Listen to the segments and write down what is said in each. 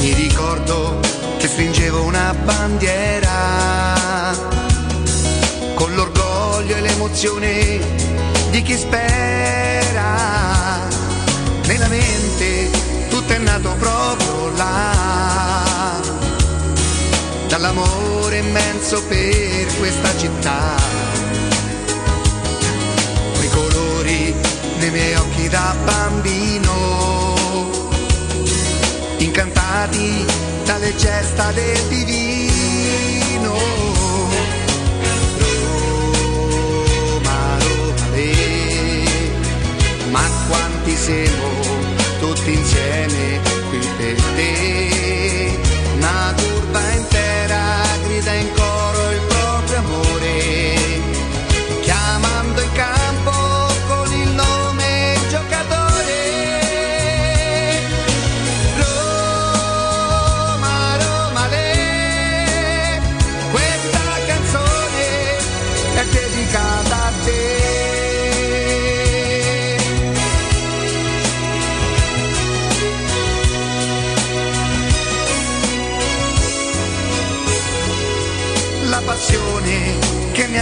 Mi ricordo che stringevo una bandiera con l'orgoglio e l'emozione di chi spera. Nella mente tutto è nato proprio là, dall'amore immenso per questa città. Nei miei occhi da bambino, incantati dalle gesta del divino. Roma, Roma, le, ma quanti siamo tutti insieme qui per te. Una curva intera grida in coro il proprio amore,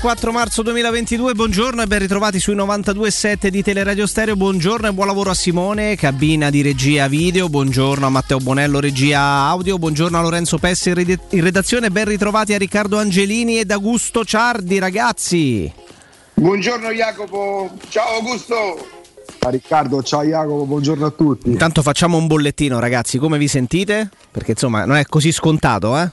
24 marzo 2022, buongiorno e ben ritrovati sui 92.7 di Teleradio Stereo, buongiorno e buon lavoro a Simone, cabina di regia video, buongiorno a Matteo Bonello, regia audio, buongiorno a Lorenzo Pessi in redazione, ben ritrovati a Riccardo Angelini ed Augusto Ciardi ragazzi. Buongiorno Jacopo, ciao Augusto. Ciao Riccardo, ciao Jacopo, buongiorno a tutti. Intanto facciamo un bollettino ragazzi, come vi sentite? Perché insomma non è così scontato eh?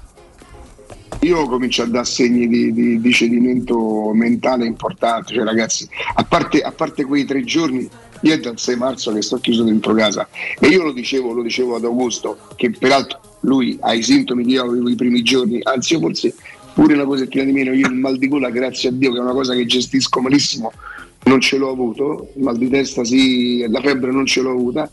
Io comincio a dare segni di, di- di cedimento mentale importante, cioè ragazzi, a parte, a parte quei tre giorni, io è dal 6 marzo che sto chiuso dentro casa. E io lo dicevo, lo dicevo ad Augusto, che peraltro lui ha i sintomi che io avevo i primi giorni, anzi io forse pure una cosettina di meno, io il mal di gola, grazie a Dio, che è una cosa che gestisco malissimo, non ce l'ho avuto, il mal di testa sì, la febbre non ce l'ho avuta,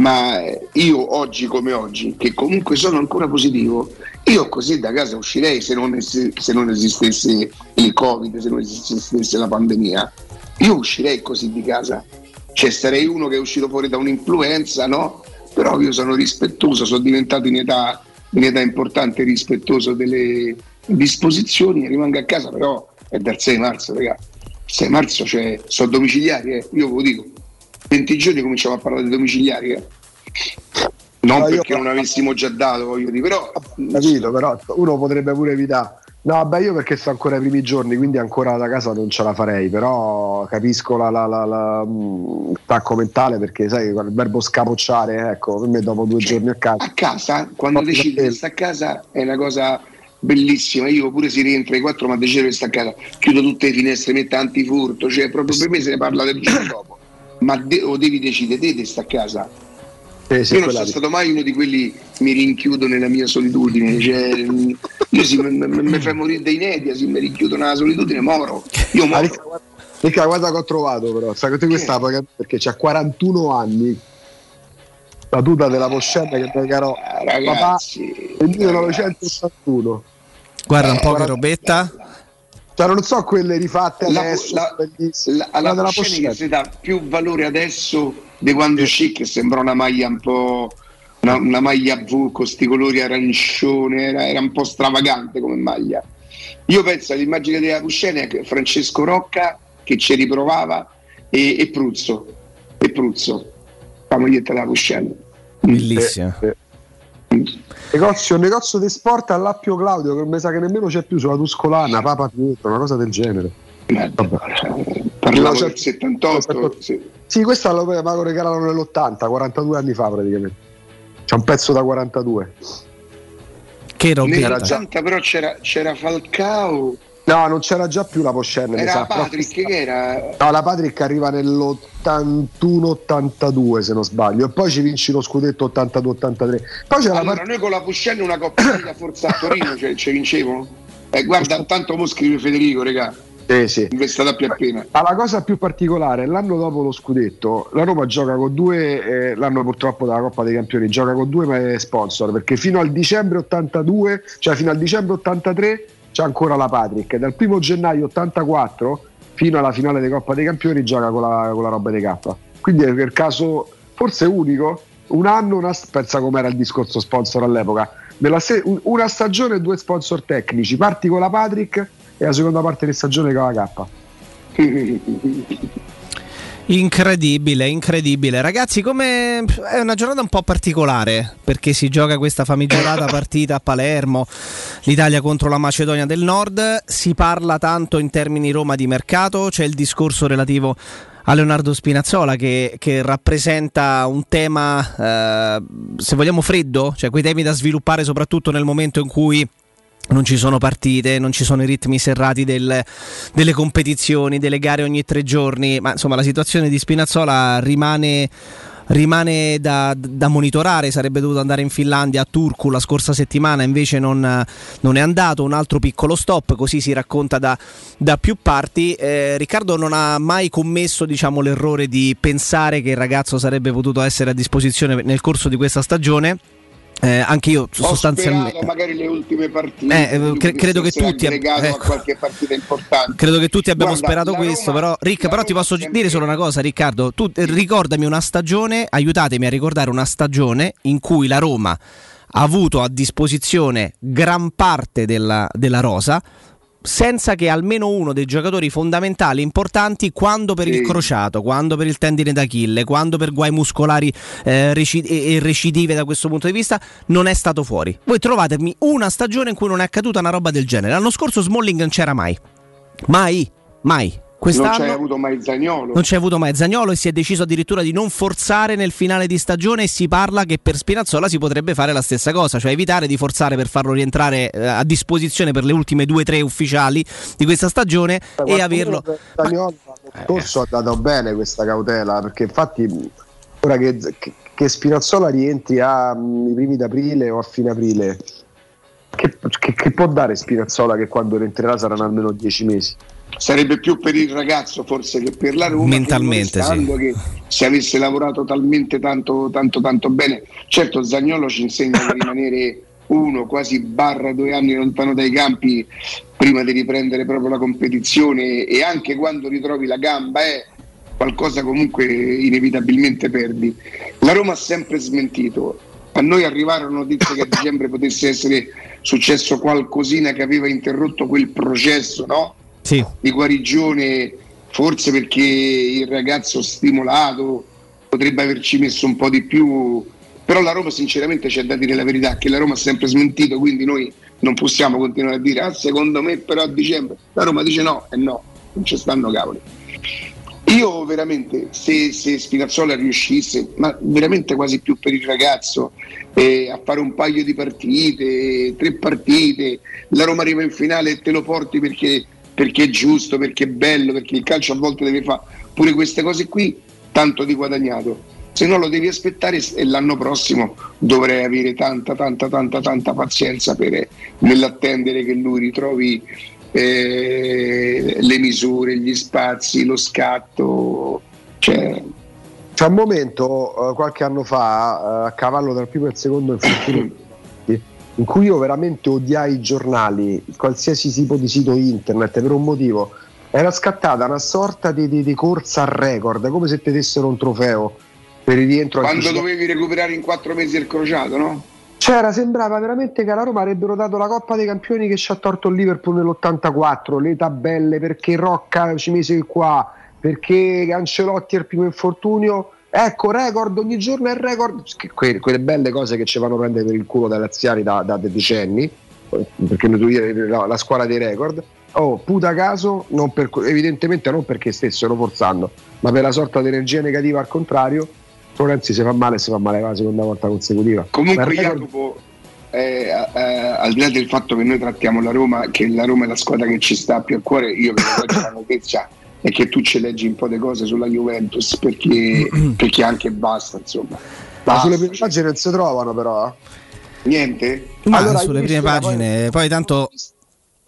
ma io oggi come oggi, che comunque sono ancora positivo, io così da casa uscirei se non, ess- se non esistesse il Covid, se non esistesse la pandemia, io uscirei così di casa. Cioè sarei uno che è uscito fuori da un'influenza, no? Però io sono rispettoso, sono diventato in età, in età importante rispettoso delle disposizioni, rimango a casa, però è dal 6 marzo, ragazzi. 6 marzo, cioè, sono domiciliari, eh. io ve lo dico. 20 giorni cominciamo a parlare di domiciliari, eh. Non No, perché non avessimo già dato, voglio dire, però Capito, però uno potrebbe pure evitare. No, vabbè, io perché sto ancora ai primi giorni, quindi ancora da casa non ce la farei, però capisco la, la, la, la, mm, il tacco mentale perché sai, il verbo scapocciare, ecco, per me dopo due giorni a casa. a casa, quando decidi di stare a casa è una cosa bellissima. Io pure si rientra ai 4, ma decido di stare a casa, chiudo tutte le finestre, metto antifurto, cioè proprio per me se ne parla del giorno dopo. Ma de- o devi decidere te di stare a casa. Sì, sì, io non sono di- stato mai uno di quelli mi rinchiudo nella mia solitudine. Cioè, io se mi- mi mi fai morire da inedia, se mi rinchiudo nella solitudine, moro. Io moro. Ricca, guarda- Ricca, guarda che ho trovato però, sai che te questa capire perché c'ha 41 anni. La tuta della Poscella che mi regalò Ah, papà nel 1981. Guarda un po' che robetta. Cioè, non so quelle rifatte La- adesso, la- la- alla Quella della Posceni che si dà più valore adesso di quando uscì che sembra una maglia un po' una, una maglia V con sti colori arancione era, era un po' stravagante come maglia io penso all'immagine della Pusceni è Francesco Rocca che ci riprovava e, e Pruzzo e Pruzzo la maglietta della Pusceni Bellissima. Eh, eh. Negozio, negozio di sport all'Appio Claudio che mi sa che nemmeno c'è più sulla Tuscolana, Papa Pietro, una cosa del genere. Parlavo del 78 sì. Sì, questa lo, me lo regalano nell'80, 42 anni fa praticamente. C'è un pezzo da 42. Che Nel robetta. Era già- 80 però c'era, c'era Falcao No, non c'era già più la Poscenne, mi era sa. Patrick che era No, la Patrick arriva nell'81-82 se non sbaglio e poi ci vinci lo scudetto 82-83. Poi c'è la Allora, Patrick noi con la Puscella una Coppa forza a Torino cioè, ci vincevo. Eh, guarda, tanto mo scrive Federico, regà, sì, sì. investata più appena. Ma la cosa più particolare, l'anno dopo lo scudetto, la Roma gioca con due, eh, l'anno purtroppo della Coppa dei Campioni, gioca con due eh, sponsor, perché fino al dicembre 82, cioè fino al dicembre 83 c'è ancora la Patrick, dal primo gennaio 84 fino alla finale di Coppa dei Campioni gioca con la, con la roba dei K. Quindi è il caso forse unico, un anno, una, pensa com'era il discorso sponsor all'epoca, se- un- una stagione e due sponsor tecnici, parti con la Patrick e la seconda parte di stagione con la K. Incredibile, incredibile. Ragazzi, come è una giornata un po' particolare perché si gioca questa famigerata partita a Palermo, l'Italia contro la Macedonia del Nord. Si parla tanto in termini Roma di mercato, c'è il discorso relativo a Leonardo Spinazzola che, che rappresenta un tema, eh, se vogliamo, freddo, cioè quei temi da sviluppare soprattutto nel momento in cui non ci sono partite, non ci sono i ritmi serrati del- delle competizioni, delle gare ogni tre giorni, ma insomma la situazione di Spinazzola rimane, rimane da, da monitorare, sarebbe dovuto andare in Finlandia a Turku la scorsa settimana, invece non, non è andato, un altro piccolo stop, così si racconta da, da più parti. Eh, Riccardo non ha mai commesso diciamo, l'errore di pensare che il ragazzo sarebbe potuto essere a disposizione nel corso di questa stagione. Eh, anche io Ho sostanzialmente magari le ultime partite. Eh, eh, cre- credo che tutti ecco. partita importante. Credo che tutti abbiamo Guarda, sperato questo, Roma- però Rick, però ti Roma posso sempre- dire solo una cosa, Riccardo, tu eh, ricordami una stagione, aiutatemi a ricordare una stagione in cui la Roma ha avuto a disposizione gran parte della, della rosa, senza che almeno uno dei giocatori fondamentali importanti, quando per il Sì. crociato, quando per il tendine d'Achille, quando per guai muscolari eh, reci- e e recidive da questo punto di vista, non è stato fuori. Voi trovatemi una stagione in cui non è accaduta una roba del genere. L'anno scorso Smalling non c'era mai. Mai, mai. Non c'hai Quest'anno avuto mai Zagnolo. non c'è avuto mai Zagnolo e si è deciso addirittura di non forzare nel finale di stagione e si parla che per Spinazzola si potrebbe fare la stessa cosa, cioè evitare di forzare per farlo rientrare eh, a disposizione per le ultime due o tre ufficiali di questa stagione e averlo... Zagnolo l'anno scorso ha dato bene questa cautela perché infatti ora che, che, che Spinazzola rientri a mm, primi d'aprile o a fine aprile che, che- che può dare Spinazzola che quando rientrerà saranno almeno dieci mesi Sarebbe più per il ragazzo forse che per la Roma. Mentalmente, restando che se avesse lavorato talmente tanto, tanto, tanto bene. Certo, Zagnolo ci insegna di rimanere uno, quasi barra due anni lontano dai campi prima di riprendere proprio la competizione e anche quando ritrovi la gamba è qualcosa comunque inevitabilmente perdi. La Roma ha sempre smentito. A noi arrivarono notizie che a dicembre potesse essere successo qualcosina che aveva interrotto quel processo, no? Sì, di guarigione, forse perché il ragazzo stimolato potrebbe averci messo un po' di più, però la Roma sinceramente c'è da dire la verità che la Roma ha sempre smentito, quindi noi non possiamo continuare a dire ah secondo me però a dicembre, la Roma dice no e no, non ci stanno cavoli. Io veramente, se, se Spinazzola riuscisse, ma veramente quasi più per il ragazzo, eh, a fare un paio di partite, tre partite, la Roma arriva in finale e te lo porti perché, perché è giusto, perché è bello, perché il calcio a volte deve fare pure queste cose qui, tanto di guadagnato. Se no lo devi aspettare e l'anno prossimo dovrai avere tanta, tanta, tanta, tanta pazienza per, nell'attendere che lui ritrovi eh, le misure, gli spazi, lo scatto. Cioè, c'è un momento eh, qualche anno fa eh, a cavallo tra il primo e il secondo infortunio in cui io veramente odiai i giornali qualsiasi tipo di sito internet per un motivo era scattata una sorta di, di- di corsa a record come se te dessero un trofeo per il rientro quando anticipato. dovevi recuperare in quattro mesi il crociato, no? C'era, sembrava veramente che alla Roma avrebbero dato la Coppa dei Campioni che ci ha torto il Liverpool nell'84, le tabelle, perché Rocca ci mise qua, perché Ancelotti è il primo infortunio. Ecco, record, ogni giorno è record. Che- que- quelle belle cose che ci fanno prendere per il culo dai laziali da, da decenni, perché noi dire la, la squadra dei record. Oh, puta caso, non per- evidentemente non perché stessero forzando, ma per la sorta di energia negativa al contrario. Florenzi si fa male e si fa male la seconda volta consecutiva. Comunque record- Jacopo, eh, eh, al di là del fatto che noi trattiamo la Roma, che la Roma è la squadra che ci sta più a cuore, io vedo oggi la notizia è che tu ci leggi un po' di cose sulla Juventus perché, perché anche basta, insomma. Ma Basta, sulle prime pagine non si trovano però. eh. niente? ma Allora, sulle prime pagine, poi tanto...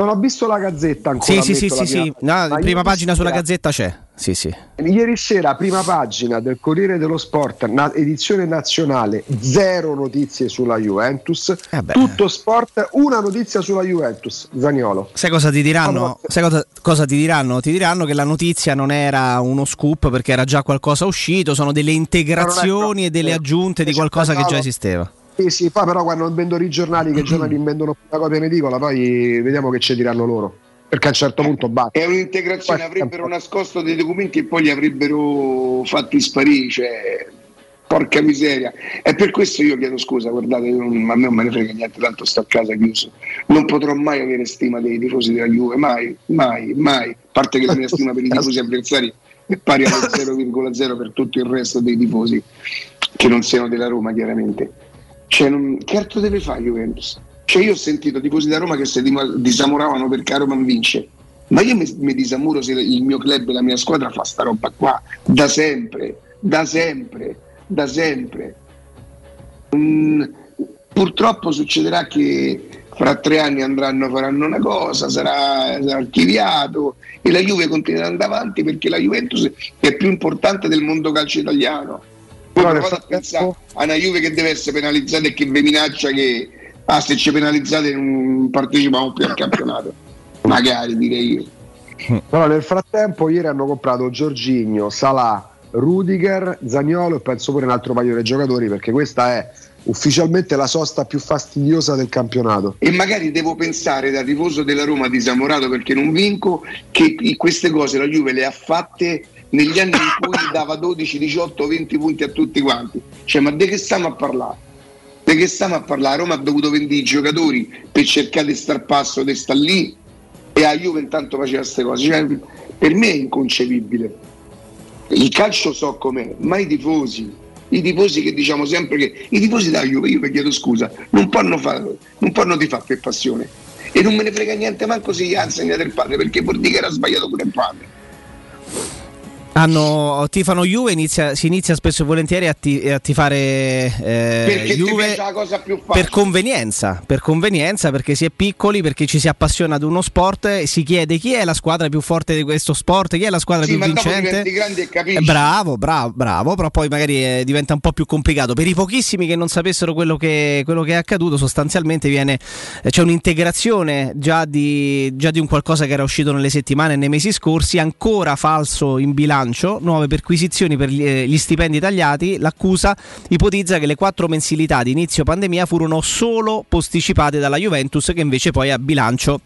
Non ho visto la gazzetta ancora. Sì, sì, sì, sì, la sì. No, Ma prima pagina sulla gazzetta c'è. Sì, sì. Ieri sera, prima pagina del Corriere dello Sport, na- edizione nazionale, zero notizie sulla Juventus. Eh. Tutto sport, una notizia sulla Juventus. Zaniolo. Sai cosa ti diranno? Allora- Sai cosa, cosa ti diranno? Ti diranno che la notizia non era uno scoop perché era già qualcosa uscito, sono delle integrazioni e delle aggiunte di qualcosa che già esisteva. Sì, sì, poi però quando vendono i giornali, che i giornali invendono una copia in edicola, poi vediamo che ci diranno loro. Perché a un certo punto basta. È un'integrazione, avrebbero nascosto dei documenti e poi li avrebbero fatti sparire, cioè, porca miseria. E per questo io chiedo scusa, guardate, non- a me non me ne frega niente, tanto sto a casa chiuso. Non potrò mai avere stima dei tifosi della Juve, mai, mai, mai. A parte che la mia stima per i tifosi avversari è pari allo 0,0 per tutto il resto dei tifosi, che non siano della Roma chiaramente. Cioè, non- che altro deve fare Juventus? Cioè, io ho sentito tifosi da Roma che si disamoravano perché non vince. Ma io mi, mi disamuro se il mio club e la mia squadra fa sta roba qua da sempre, da sempre, da sempre. Mm, purtroppo succederà che fra tre anni andranno, faranno una cosa, sarà, sarà archiviato e la Juve continuerà ad andare avanti perché la Juventus è più importante del mondo calcio italiano. Nel provate a frattempo- pensare a una Juve che deve essere penalizzata e che vi minaccia che ah, se ci penalizzate non partecipiamo più al campionato. Magari direi io. Però nel frattempo ieri hanno comprato Giorginio, Salà, Rudiger, Zagnolo e penso pure un altro paio di giocatori perché questa è ufficialmente la sosta più fastidiosa del campionato. E magari devo pensare da tifoso della Roma disamorato perché non vinco che queste cose la Juve le ha fatte negli anni in cui dava 12, 18, 20 punti a tutti quanti. Cioè, ma di che stiamo a parlare? Di che stiamo a parlare? Roma ha dovuto vendere i giocatori per cercare di star passo, di star lì e a Juve intanto faceva queste cose. Cioè, per me è inconcepibile. Il calcio so com'è, ma i tifosi, i tifosi che diciamo sempre che i tifosi della Juve, io vi chiedo scusa, non possono fare, non possono di fare per passione. E non me ne frega niente manco se gli ha insegnato il padre, perché vuol dire che era sbagliato pure il padre. Hanno, tifano Juve, inizia- si inizia spesso e volentieri a, ti- a tifare eh, Juve per convenienza, per convenienza, perché si è piccoli, perché ci si appassiona ad uno sport e si chiede chi è la squadra più forte di questo sport, chi è la squadra Sì, più vincente. Eh, Bravo, bravo, bravo, però poi magari eh, diventa un po' più complicato. Per i pochissimi che non sapessero quello che, quello che è accaduto, sostanzialmente viene, eh, c'è un'integrazione già di, già di un qualcosa che era uscito nelle settimane e nei mesi scorsi, ancora falso in bilancio, nuove perquisizioni per gli, eh, gli stipendi tagliati. L'accusa ipotizza che le quattro mensilità di inizio pandemia furono solo posticipate dalla Juventus, che invece poi a bilancio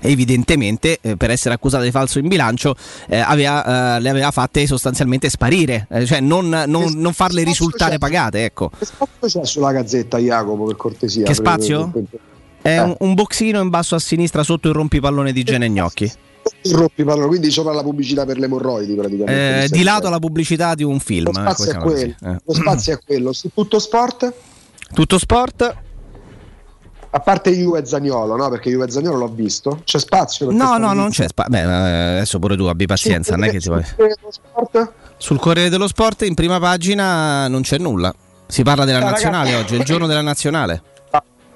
evidentemente eh, per essere accusata di falso in bilancio eh, aveva, eh, le aveva fatte sostanzialmente sparire, eh, cioè non, non- non farle risultare pagate. Ecco. Che spazio c'è sulla gazzetta, Jacopo, per cortesia? Che spazio? È un, un boxino in basso a sinistra sotto il rompipallone di Gene Gnocchi. Rompi parlo, quindi sopra la pubblicità per le emorroidi praticamente. Eh, di lato la pubblicità di un film. Lo spazio, ecco, è quello, eh. lo spazio è quello. Su tutto sport, Tutto sport? a parte Juve e Zagnolo, no? Perché Juve e Zagnolo l'ho visto. C'è spazio? per No, no, non c'è spazio. Beh, eh, adesso pure tu abbi pazienza, non è che ti vuoi. Sul Corriere dello Sport? Sul Corriere dello Sport in prima pagina non c'è nulla. Si parla della Ah, nazionale ragazzi. oggi, è il giorno della nazionale.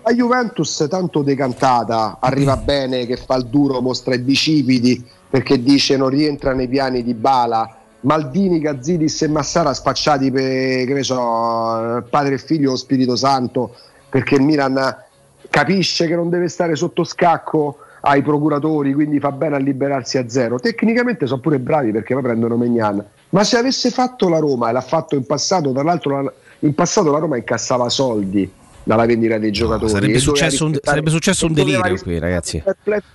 La Juventus tanto decantata, arriva bene che fa il duro, mostra i bicipiti perché dice non rientra nei piani di Bala. Maldini, Gazzidis e Massara spacciati per so, padre e figlio o Spirito Santo perché il Milan capisce che non deve stare sotto scacco ai procuratori, quindi fa bene a liberarsi a zero. Tecnicamente sono pure bravi perché poi prendono Megnan. Ma se avesse fatto la Roma e l'ha fatto in passato, tra l'altro la- in passato la Roma incassava soldi dalla vendita dei giocatori. sarebbe e doveva successo un- sarebbe successo un delirio qui, ragazzi.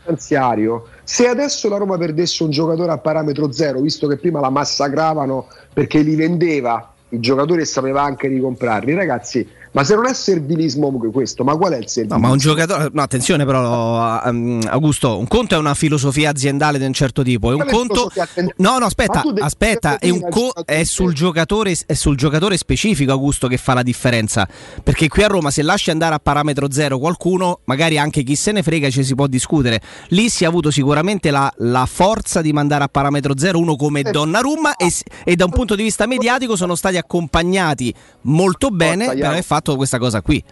finanziario. Se adesso la Roma perdesse un giocatore a parametro zero, visto che prima la massacravano perché li vendeva i giocatori e sapeva anche di comprarli, ragazzi, ma se non è servilismo questo, ma qual è il No, servilismo? ma un giocatore. No, attenzione, però, um, Augusto. Un conto è una filosofia aziendale di un certo tipo. E un conto. No, no, aspetta, aspetta. È, co- è, sul giocatore, è sul giocatore specifico, Augusto, che fa la differenza. Perché qui a Roma, se lasci andare a parametro zero qualcuno, magari anche chi se ne frega, ci si può discutere. Lì si è avuto sicuramente la, la forza di mandare a parametro zero uno come Eh, Donnarumma. E, e da un punto di vista mediatico sono stati accompagnati molto bene per Jacopo. aver fatto questa cosa qui.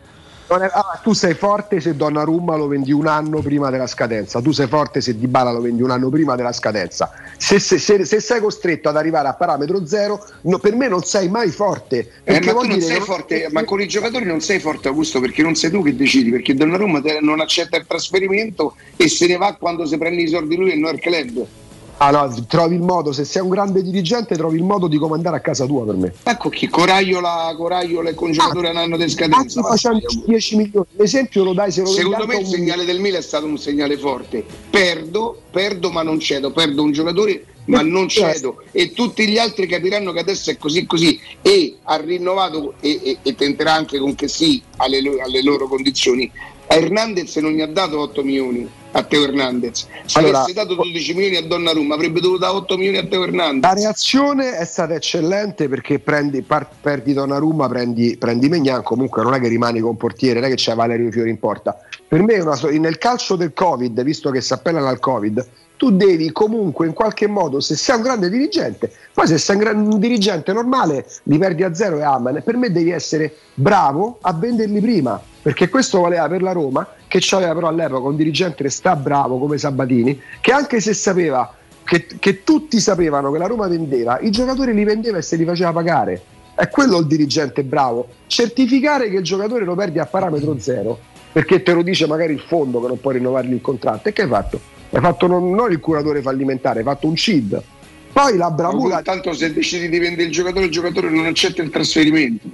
Non è- ah, tu sei forte se Donnarumma lo vendi un anno prima della scadenza, tu sei forte se Dybala lo vendi un anno prima della scadenza. Se, se- se- se sei costretto ad arrivare a parametro zero, no, per me non sei mai forte. Eh, perché ma vuol tu non sei che forte, ma con i giocatori non sei forte Augusto perché non sei tu che decidi, perché Donnarumma te- non accetta il trasferimento e se ne va quando si prende i soldi lui e non il club. Ah, no, trovi il modo, se sei un grande dirigente, trovi il modo di comandare a casa tua per me. Ecco chi Coragliola, Coragliola e congelatore un anno di scadenza. facendo 10 milioni. L'esempio lo dai se lo Secondo me il un- segnale del Milan è stato un segnale forte. Perdo, perdo ma non cedo, perdo un giocatore ma non cedo e tutti gli altri capiranno che adesso è così così e ha rinnovato e, e- e tenterà anche con che sì alle, alle loro condizioni. A Hernandez non gli ha dato 8 milioni a Teo Hernandez. Se Allora- avesse dato 12 milioni a Donnarumma avrebbe dovuto dare 8 milioni a Teo La Hernandez. reazione è stata eccellente perché prendi, par- perdi Donnarumma, prendi, prendi Megnan, comunque non è che rimani con portiere, non è che c'è Valerio Fiori in porta. Per me una nel calcio del Covid, visto che si appellano al Covid, tu devi comunque in qualche modo, se sei un grande dirigente, poi se sei un, gran- un dirigente normale li perdi a zero e amen, per me devi essere bravo a venderli prima, perché questo valeva per la Roma, che c'aveva però all'epoca un dirigente che sta bravo come Sabatini, che anche se sapeva che, che tutti sapevano che la Roma vendeva, i giocatori li vendeva e se li faceva pagare. È quello il dirigente bravo. Certificare che il giocatore lo perdi a parametro zero, perché te lo dice magari il fondo che non può rinnovargli il contratto. E che hai fatto? Hai fatto non, non il curatore fallimentare, hai fatto un CID. Poi la bravura. Tanto se decidi di vendere il giocatore, il giocatore non accetta il trasferimento.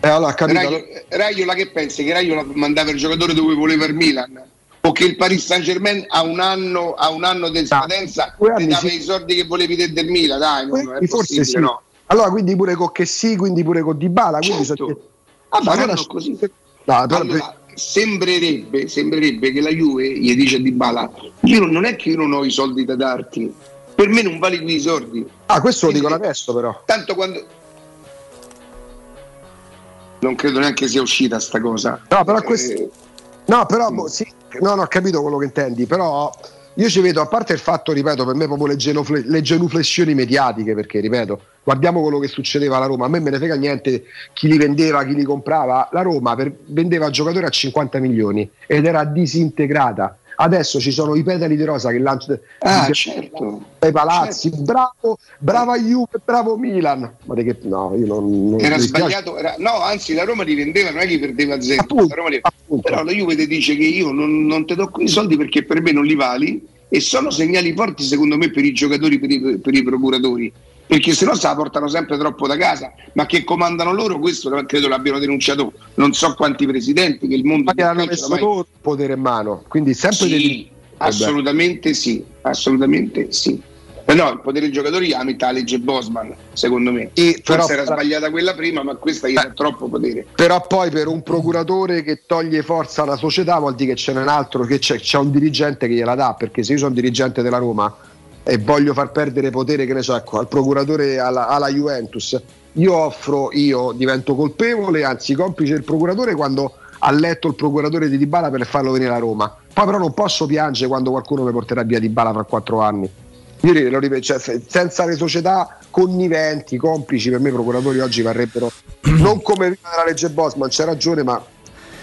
Eh, allora, capito, Raio, Raiola che pensi? Che Raiola mandava il giocatore dove voleva il Milan? O che il Paris Saint Germain a un anno, a un anno di scadenza ti dava sì. i soldi che volevi del Milan? Dai, no, non Quindi forse sì. no. Allora, quindi pure con che sì, quindi pure con quindi Certo. sono- Ah, Ma allora- così. No, Allora, sembrerebbe, sembrerebbe che la Juve gli dice a Dybala io non è che io non ho i soldi da darti per me non vali quei soldi. Ah, questo lo dicono adesso però. tanto quando non credo neanche sia uscita sta cosa. No, però Eh, questo- No, però boh, sì, no, no, ho capito quello che intendi, però io ci vedo, a parte il fatto, ripeto, per me proprio le, genufle- le genuflessioni mediatiche, perché, ripeto, guardiamo quello che succedeva alla Roma, a me me ne frega niente chi li vendeva, chi li comprava, la Roma per- vendeva giocatori a 50 milioni ed era disintegrata. Adesso ci sono i petali di rosa che lanciano ah certo. dai palazzi, bravo, brava Juve, bravo Milan. Ma di che no, io non, non era sbagliato era- no anzi la Roma li vendeva non è che perdeva a zero Appunto, La Roma li- però la Juve ti dice che io non, non ti do quei soldi perché per me non li vali e sono segnali forti secondo me per i giocatori per i, per i procuratori perché se no se la portano sempre troppo da casa ma che comandano loro questo credo l'abbiano denunciato non so quanti presidenti che il mondo Ma hanno messo ormai- loro il potere in mano, quindi sempre Sì, dei- assolutamente sì, assolutamente sì. Eh no, il potere dei giocatori ha metà legge Bosman, secondo me. Però- Forse era sbagliata quella prima, ma questa gli dà troppo potere. Però poi per un procuratore che toglie forza alla società vuol dire che c'è un altro, che c'è, c'è un dirigente che gliela dà, perché se io sono dirigente della Roma e voglio far perdere potere, che ne so, ecco, al procuratore alla, alla Juventus, io offro, io divento colpevole, anzi complice del procuratore quando ha letto il procuratore di Dybala per farlo venire a Roma. Poi però non posso piangere quando qualcuno mi porterà via Dybala fra quattro anni. Io lo ripeto, cioè, se- senza le società conniventi, complici, per me i procuratori oggi varrebbero non come prima della legge Bosman, c'è ragione, ma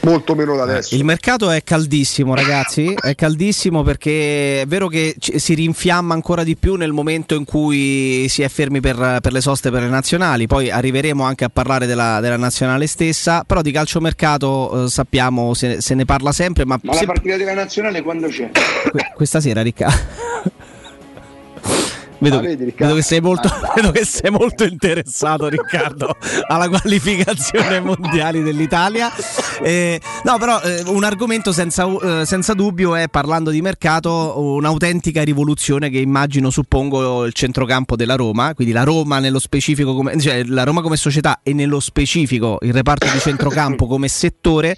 molto meno da adesso. Il mercato è caldissimo, ragazzi. È caldissimo perché è vero che ci- si rinfiamma ancora di più nel momento in cui si è fermi per, per le soste per le nazionali. Poi arriveremo anche a parlare della, della nazionale stessa. Però di calciomercato eh, sappiamo, se, se ne parla sempre. Ma, Ma la se- partita della nazionale quando c'è? que- questa sera, Riccardo. Vedo, Ah, vedi, Riccardo? vedo che sei molto, vedo che sei molto interessato, Riccardo, alla qualificazione mondiali dell'Italia. Eh, no, però eh, un argomento senza, eh, senza dubbio è, parlando di mercato, un'autentica rivoluzione che immagino, suppongo, il centrocampo della Roma, quindi la Roma nello specifico, come, cioè la Roma come società e nello specifico il reparto di centrocampo come settore,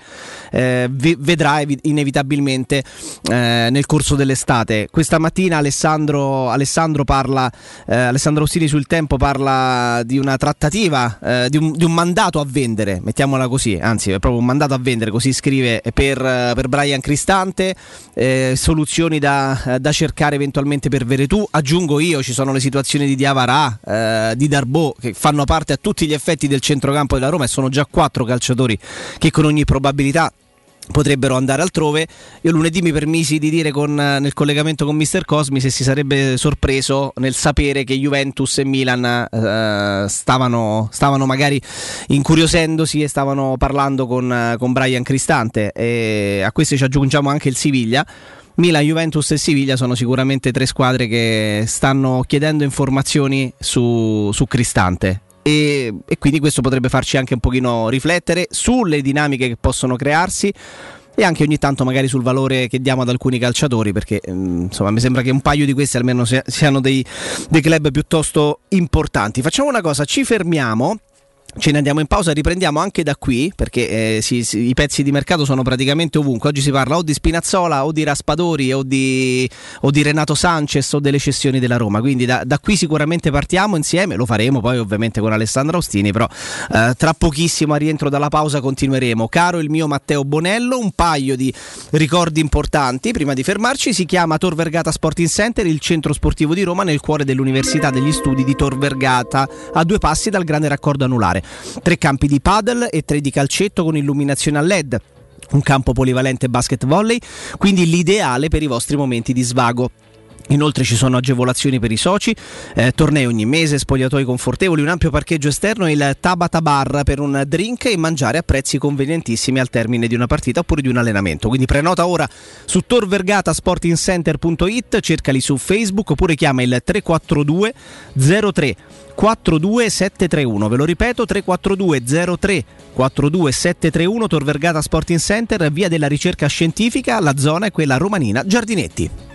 eh, vedrà evi- inevitabilmente eh, nel corso dell'estate. Questa mattina Alessandro, Alessandro parla, eh, Alessandro Ostini sul tempo parla di una trattativa, eh, di, un, di un mandato a vendere, mettiamola così, anzi è proprio un mandato a vendere, così scrive per, eh, per Brian Cristante, eh, soluzioni da, eh, da cercare eventualmente per Veretù. Aggiungo io, ci sono le situazioni di Diavarà, eh, di Darbo, che fanno parte a tutti gli effetti del centrocampo della Roma e sono già quattro calciatori che con ogni probabilità potrebbero andare altrove. Io lunedì mi permisi di dire con, eh, nel collegamento con Mister Cosmi se si sarebbe sorpreso nel sapere che Juventus e Milan eh, stavano, stavano magari incuriosendosi e stavano parlando con, eh, con Brian Cristante e a queste ci aggiungiamo anche il Siviglia. Milan, Juventus e Siviglia sono sicuramente tre squadre che stanno chiedendo informazioni su, su Cristante e, e quindi questo potrebbe farci anche un pochino riflettere sulle dinamiche che possono crearsi e anche ogni tanto magari sul valore che diamo ad alcuni calciatori perché mm, insomma mi sembra che un paio di questi almeno sia- siano dei, dei club piuttosto importanti. Facciamo una cosa, ci fermiamo. Ce ne andiamo in pausa, riprendiamo anche da qui perché eh, sì, sì, i pezzi di mercato sono praticamente ovunque. Oggi si parla o di Spinazzola o di Raspadori o di, o di Renato Sanchez o delle cessioni della Roma. Quindi da, da qui sicuramente partiamo insieme, lo faremo poi ovviamente con Alessandro Ostini, però eh, tra pochissimo a rientro dalla pausa continueremo. Caro il mio Matteo Bonello, un paio di ricordi importanti prima di fermarci. Si chiama Tor Vergata Sporting Center, il centro sportivo di Roma nel cuore dell'Università degli Studi di Tor Vergata, a due passi dal grande raccordo anulare. Tre campi di paddle e tre di calcetto con illuminazione a LED. Un campo polivalente basket volley, quindi l'ideale per i vostri momenti di svago. Inoltre ci sono agevolazioni per i soci, eh, tornei ogni mese, spogliatoi confortevoli, un ampio parcheggio esterno e il Tabata Bar per un drink e mangiare a prezzi convenientissimi al termine di una partita oppure di un allenamento. Quindi prenota ora su torvergatasportingcenter.it, cercali su Facebook oppure chiama il 342 03 42731. Ve lo ripeto 342 03 42731 Tor Vergata Sporting Center, via della ricerca scientifica, la zona è quella romanina Giardinetti.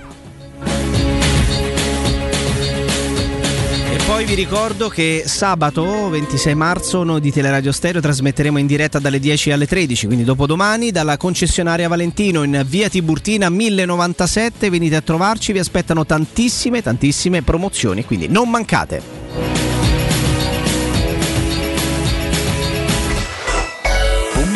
Poi vi ricordo che sabato 26 marzo noi di Teleradio Stereo trasmetteremo in diretta dalle 10 alle 13, quindi dopodomani, dalla concessionaria Valentino in via Tiburtina 1097. Venite a trovarci, vi aspettano tantissime, tantissime promozioni, quindi non mancate.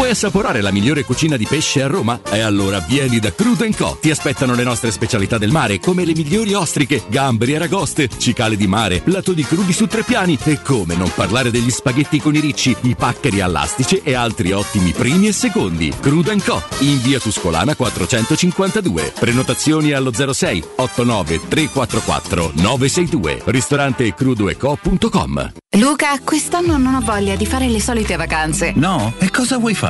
Vuoi assaporare la migliore cucina di pesce a Roma? E allora vieni da Crudo Co. Ti aspettano le nostre specialità del mare, come le migliori ostriche, gamberi, aragoste, cicale di mare, lato di crudi su tre piani e come non parlare degli spaghetti con i ricci, i paccheri all'astice e altri ottimi primi e secondi. Crudo Co. in via Tuscolana 452. Prenotazioni allo 06 89 344 962. Ristorante crudoeco.com. Luca, quest'anno non ho voglia di fare le solite vacanze. No? E cosa vuoi fare?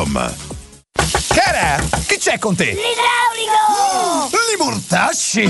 Roma. Cara! è? Chi c'è con te? L'idraulico! Li mortasci!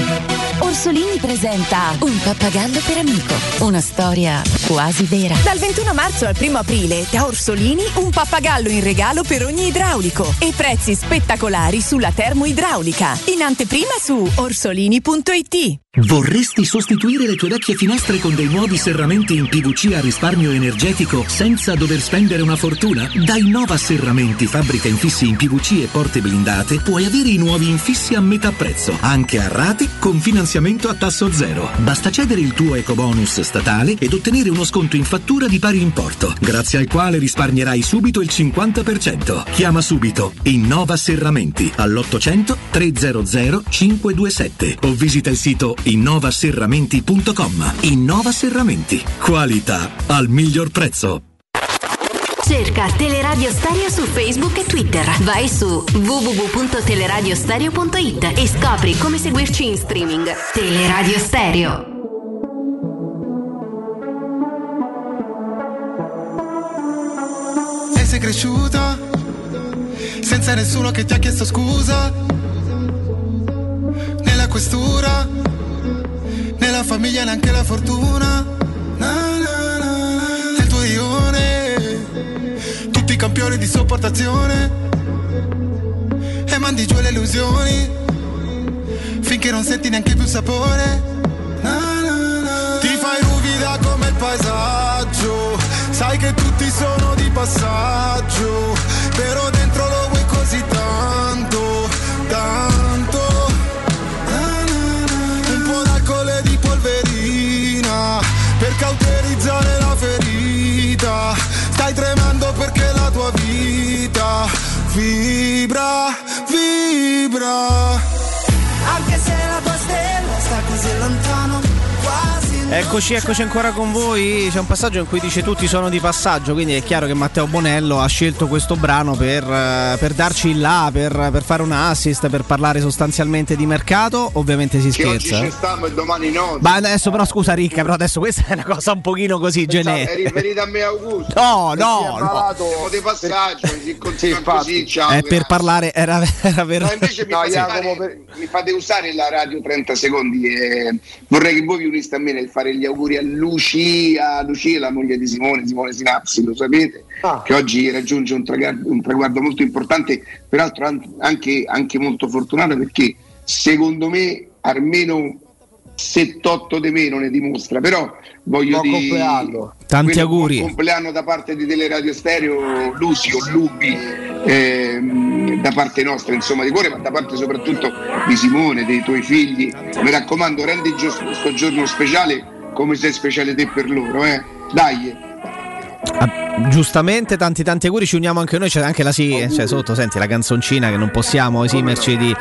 Orsolini presenta Un pappagallo per amico. Una storia quasi vera. Dal 21 marzo al 1 aprile da Orsolini un pappagallo in regalo per ogni idraulico e prezzi spettacolari sulla termoidraulica. In anteprima su orsolini.it. Vorresti sostituire le tue vecchie finestre con dei nuovi serramenti in PVC a risparmio energetico senza dover spendere una fortuna? Da Innova Serramenti, fabbrica infissi in PVC e porte blindate, puoi avere i nuovi infissi a metà prezzo, anche a rate con finanziamento a tasso zero. Basta cedere il tuo ecobonus statale ed ottenere uno sconto in fattura di pari importo, grazie al quale risparmierai subito il 50%. Chiama subito Innova Serramenti all'800 300 527 o visita il sito innovaserramenti.com. Innova Serramenti. Qualità al miglior prezzo. Cerca Teleradio Stereo su Facebook e Twitter. Vai su www.teleradiostereo.it e scopri come seguirci in streaming. Teleradio Stereo. E sei cresciuta senza nessuno che ti ha chiesto scusa. Nella questura, nella famiglia neanche la fortuna. Na, na. Campioni di sopportazione. E mandi giù le illusioni, finché non senti neanche più il sapore. Na, na, na. Ti fai ruvida come il paesaggio, sai che tutti sono di passaggio, però dentro lo vuoi così tanto, tanto. Stai tremando perché la tua vita vibra, vibra. Anche se la tua stella sta così lontano, Eccoci, eccoci ancora con voi. C'è un passaggio in cui dice tutti sono di passaggio, quindi è chiaro che Matteo Bonello ha scelto questo brano per, eh, per darci il là, per, per fare un assist, per parlare sostanzialmente di mercato. Ovviamente si Che oggi scherza. ci stiamo e domani no. Ma adesso però scusa Ricca, però adesso questa è una cosa un pochino così È generica. riferita a me Augusto. No, no, no. parlato di passaggio, si continua così, ciao. È per parlare, era, era per... No, invece mi, fate fare- mi fate usare la radio 30 secondi e vorrei che voi vi uniste a me nel fare gli auguri a Lucia, Lucia la moglie di Simone, Simone Sinapsi, lo sapete, che oggi raggiunge un traguardo, un traguardo molto importante, peraltro an- anche, anche molto fortunato perché secondo me almeno 78 di me non ne dimostra, però voglio Buon dire compleanno. Tanti auguri. Buon compleanno da parte di Teleradio Stereo, Lucio, Lupi, ehm, da parte nostra, insomma, di cuore, ma da parte soprattutto di Simone, dei tuoi figli. Mi raccomando, rendi questo giorno speciale come sei speciale te per loro, eh. Dai. Ah, Giustamente, tanti tanti auguri, ci uniamo anche noi, c'è anche la sì, cioè sotto, senti la canzoncina che non possiamo esimerci di,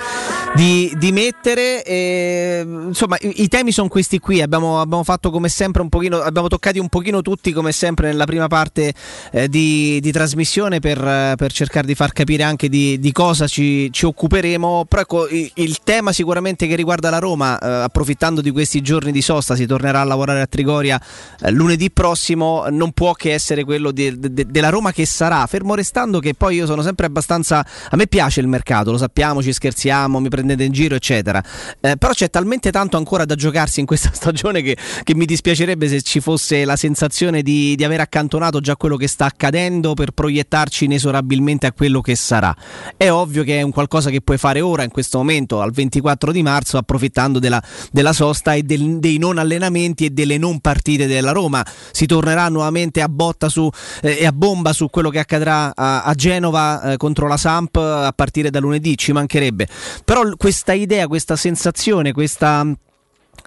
di- di mettere. e, insomma, i, i temi sono questi qui, abbiamo, abbiamo fatto come sempre un pochino, abbiamo toccati un pochino tutti come sempre nella prima parte eh, di, di trasmissione per, eh, per cercare di far capire anche di, cosa ci, ci occuperemo. Però ecco, i- il, tema sicuramente che riguarda la Roma, eh, approfittando di questi giorni di sosta, si tornerà a lavorare a Trigoria eh, lunedì prossimo, non può che essere quello di- de- della Roma che sarà, fermo restando che poi io sono sempre abbastanza, a me piace il mercato, lo sappiamo, ci scherziamo, mi prendete in giro eccetera, Eh, però c'è talmente tanto ancora da giocarsi in questa stagione che, che mi dispiacerebbe se ci fosse la sensazione di, di aver accantonato già quello che sta accadendo per proiettarci inesorabilmente a quello che sarà. È ovvio che è un qualcosa che puoi fare ora, in questo momento, al 24 di marzo, approfittando della, della sosta e del- dei non allenamenti e delle non partite della Roma. Si tornerà nuovamente a botta su, eh, e a bomba su quello che accadrà a, a Genova eh, contro la Samp a partire da lunedì, ci mancherebbe. Però questa idea, questa sensazione, questa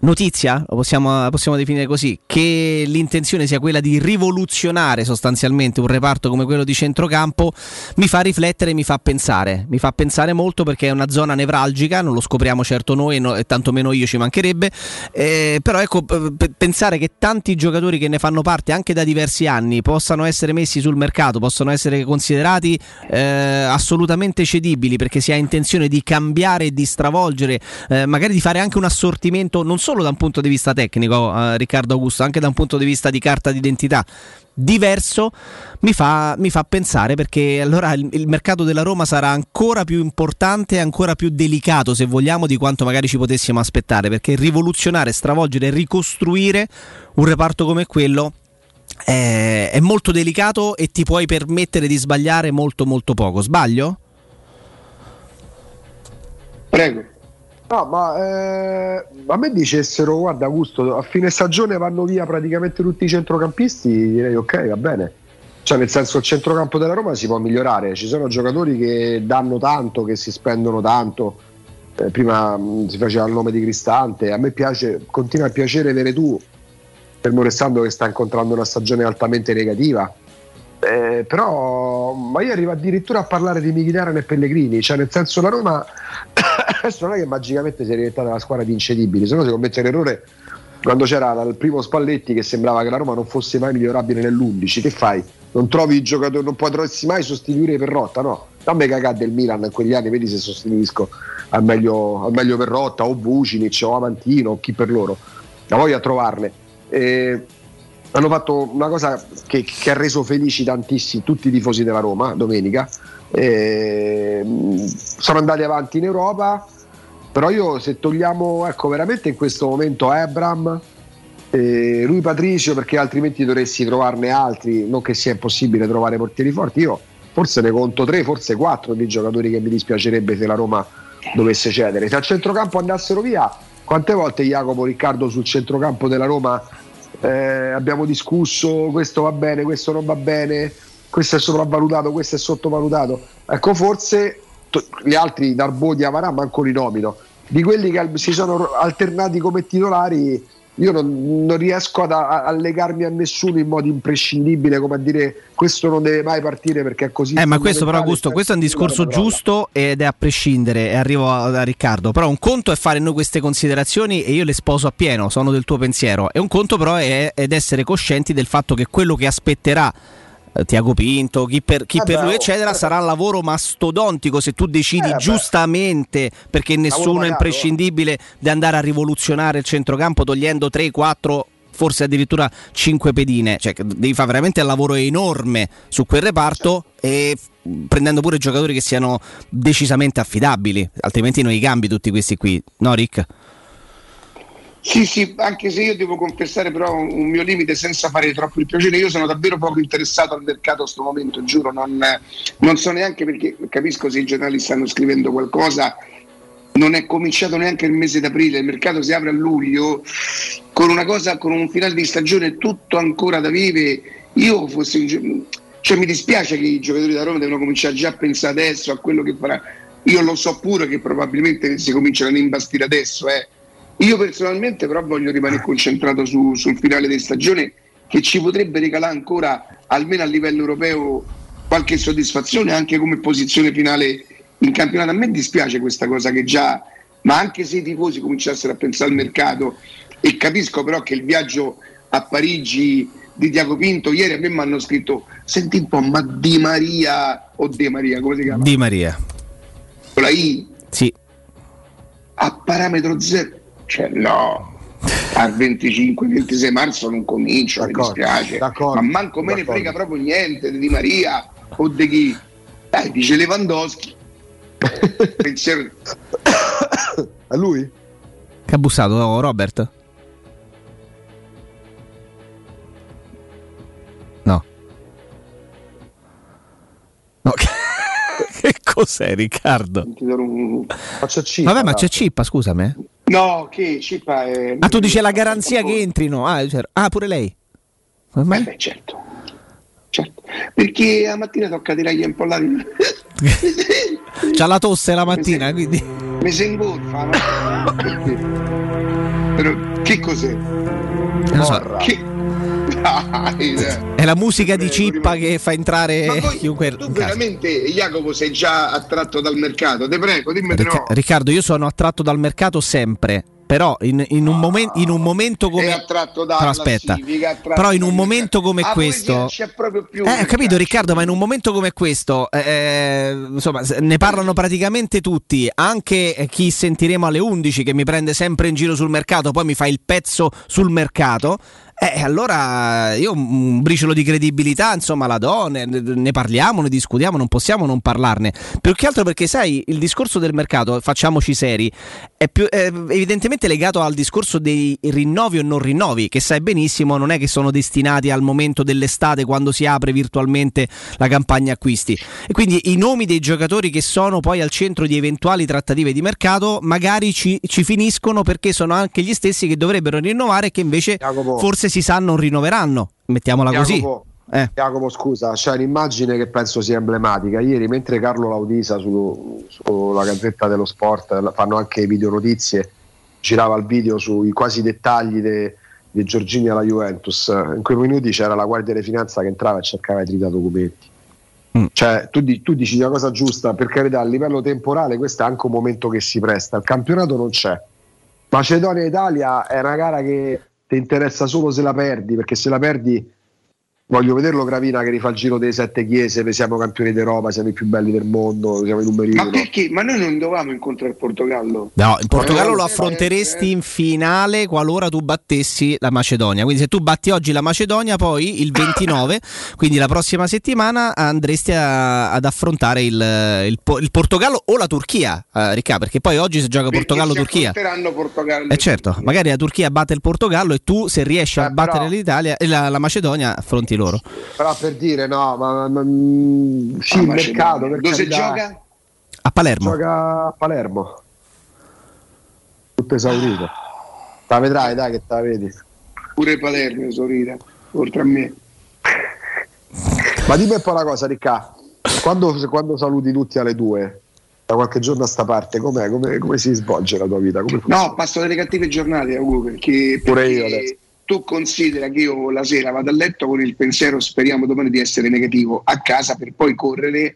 notizia, lo possiamo, possiamo definire così, che l'intenzione sia quella di rivoluzionare sostanzialmente un reparto come quello di centrocampo, mi fa riflettere, mi fa pensare, mi fa pensare molto perché è una zona nevralgica, non lo scopriamo certo noi no- e tantomeno io ci mancherebbe, eh, però ecco, p- pensare che tanti giocatori che ne fanno parte anche da diversi anni possano essere messi sul mercato, possono essere considerati eh, assolutamente cedibili perché si ha intenzione di cambiare di stravolgere, eh, magari di fare anche un assortimento non solo da un punto di vista tecnico, eh, Riccardo Augusto, anche da un punto di vista di carta d'identità diverso, mi fa, mi fa pensare perché allora il, il mercato della Roma sarà ancora più importante e ancora più delicato, se vogliamo, di quanto magari ci potessimo aspettare, perché rivoluzionare, stravolgere, ricostruire un reparto come quello è, è molto delicato e ti puoi permettere di sbagliare molto molto poco. Sbaglio? Prego. No, ma eh, a me dicessero, guarda Augusto, a fine stagione vanno via praticamente tutti i centrocampisti, direi ok, va bene. Cioè, nel senso, il centrocampo della Roma si può migliorare. Ci sono giocatori che danno tanto, che si spendono tanto. Eh, prima mh, si faceva il nome di Cristante. A me piace, continua a piacere Veretù, fermo restando che sta incontrando una stagione altamente negativa. Eh, però, ma io arrivo addirittura a parlare di Mkhitaryan e Pellegrini. Cioè, nel senso, la Roma adesso non è che magicamente sia diventata una squadra di incedibili, se no si commette l'errore quando c'era il primo Spalletti che sembrava che la Roma non fosse mai migliorabile nell'11, che fai? Non trovi il giocatore, non potresti mai sostituire Perrotta, no? Dammi cagà del Milan in quegli anni, vedi se sostituisco al meglio, al meglio Perrotta o Vucinic o Amantino o chi per loro. La voglia trovarle. Eh, hanno fatto una cosa che, che ha reso felici tantissimi tutti i tifosi della Roma domenica. Eh, sono andati avanti in Europa, però io se togliamo ecco, veramente in questo momento Abram, eh, lui Patricio, perché altrimenti dovresti trovarne altri, non che sia impossibile trovare portieri forti, io forse ne conto tre, forse quattro di giocatori che mi dispiacerebbe se la Roma dovesse cedere. Se al centrocampo andassero via, quante volte Jacopo Riccardo sul centrocampo della Roma eh, abbiamo discusso questo va bene, questo non va bene, questo è sopravvalutato, questo è sottovalutato. Ecco, forse to- gli altri Darbo di Avarà manco li nomino. Di quelli che si sono alternati come titolari, io non, non riesco ad, a, a legarmi a nessuno in modo imprescindibile, come a dire questo non deve mai partire perché è così. Eh, ma questo però Augusto, questo è un discorso giusto ed è a prescindere, e arrivo a, da Riccardo, però un conto è fare noi queste considerazioni e io le sposo appieno, sono del tuo pensiero, e un conto però è ed essere coscienti del fatto che quello che aspetterà Tiago Pinto, chi per, chi Eh per lui eccetera eh. sarà lavoro mastodontico se tu decidi Eh, giustamente perché nessuno è imprescindibile di andare a rivoluzionare il centrocampo togliendo 3, 4 forse addirittura 5 pedine, cioè devi fare veramente un lavoro enorme su quel reparto e f- prendendo pure giocatori che siano decisamente affidabili, altrimenti non i cambi tutti questi qui, no Rick? Sì, sì, anche se io devo confessare però un mio limite senza fare troppo il piacere, io sono davvero poco interessato al mercato a questo momento, giuro, non, non so neanche perché capisco se i giornali stanno scrivendo qualcosa, non è cominciato neanche il mese d'aprile, il mercato si apre a luglio con una cosa, con un finale di stagione tutto ancora da vive, io fossi cioè mi dispiace che i giocatori da Roma devono cominciare già a pensare adesso a quello che farà, io lo so pure che probabilmente si cominciano a imbastire adesso, eh. Io personalmente però voglio rimanere concentrato su- sul finale di stagione che ci potrebbe regalare ancora, almeno a livello europeo, qualche soddisfazione anche come posizione finale in campionato. A me dispiace questa cosa che già, ma anche se i tifosi cominciassero a pensare al mercato e capisco però che il viaggio a Parigi di Diaco Pinto, ieri a me mi hanno scritto, senti un po', ma Di Maria o De Maria, come si chiama? Di Maria. Con la I Sì. a parametro zero. Cioè no, al 25-26 marzo non comincio, mi dispiace. d'accordo, Ma manco me ne frega proprio niente di Di Maria o di chi. Dai, dice Lewandowski. Pensiero- A lui? Che ha bussato oh, Robert? No. No, che, che cos'è Riccardo? ti darò un- Ma c'è Cippa, Vabbè, ma c'è. Cippa, scusami. No, che Cippa è... Ah, tu dici la garanzia che entrino. Ah, cioè- ah, pure lei. Eh beh, certo. certo. Perché la mattina tocca tirargli un po' la... C'ha la tosse la mattina, quindi. Mi si ingolfa, no? Però che cos'è? Non lo so. Che... Dai, dai. È la musica di Cippa che fa entrare Ma poi chiunque tu veramente, Jacopo, sei già attratto dal mercato? Te prego, dimmi di Ricca- no. Riccardo, io sono attratto dal mercato sempre. Però in, in un, momen- in un momento come... attratto Però aspetta, civica, però in un momento come Ah, questo... poesia, c'è proprio più Eh, ho capito Riccardo, ma in un momento come questo, eh, insomma, se- ne parlano praticamente tutti, anche eh, chi sentiremo alle 11 che mi prende sempre in giro sul mercato, poi mi fa il pezzo sul mercato. Eh, allora io un briciolo di credibilità, insomma, la do, ne, ne parliamo, ne discutiamo, non possiamo non parlarne. Più che altro perché, sai, il discorso del mercato, facciamoci seri, è più, è evidentemente legato al discorso dei rinnovi o non rinnovi, che sai benissimo non è che sono destinati al momento dell'estate quando si apre virtualmente la campagna acquisti. E quindi i nomi dei giocatori che sono poi al centro di eventuali trattative di mercato magari ci, ci finiscono perché sono anche gli stessi che dovrebbero rinnovare e che invece forse si sa non rinnoveranno. Mettiamola così. Jacopo, Eh. Jacopo, scusa, c'è un'immagine che penso sia emblematica. Ieri, mentre Carlo Laudisa su- sulla Gazzetta dello Sport la- fanno anche video notizie, girava il video sui quasi dettagli de- di Giorgini alla Juventus. In quei minuti c'era la Guardia di Finanza che entrava e cercava i trita documenti. Cioè, tu, di- tu dici una cosa giusta, per carità, a livello temporale questo è anche un momento che si presta. Il campionato non c'è. Macedonia-Italia è una gara che ti interessa solo se la perdi, perché se la perdi voglio vederlo Gravina che rifà il giro delle sette chiese, siamo campioni d'Europa, siamo i più belli del mondo, siamo i numeri Ma perché? Ma noi non dovevamo incontrare il Portogallo. No, in Portogallo Eh, lo eh, affronteresti in finale qualora tu battessi la Macedonia. Quindi se tu batti oggi la Macedonia, poi il 29, quindi la prossima settimana andresti a- ad affrontare il, il il Portogallo o la Turchia, eh, Ricca, perché poi oggi si gioca Portogallo-Turchia. Portogallo. E certo, magari la Turchia batte il Portogallo e tu se riesci a battere però- l'Italia e la, la Macedonia affronti loro. Però per dire no, ma, ma- mm, sì, Ah, il mercato Dove si carità. gioca? A Palermo. Gioca a Palermo. Tutto esaurito. La vedrai, dai che te la vedi. Pure Palermo, Sorita, oltre a me. Ma dimmi un po' una cosa, Ricca. Quando, quando saluti tutti alle due, da qualche giorno a sta parte, com'è? Come, come si svolge la tua vita? No, passo delle cattive giornate, Ugo, perché, Pure perché io adesso. Tu considera che io la sera vado a letto con il pensiero, speriamo domani di essere negativo a casa per poi correre,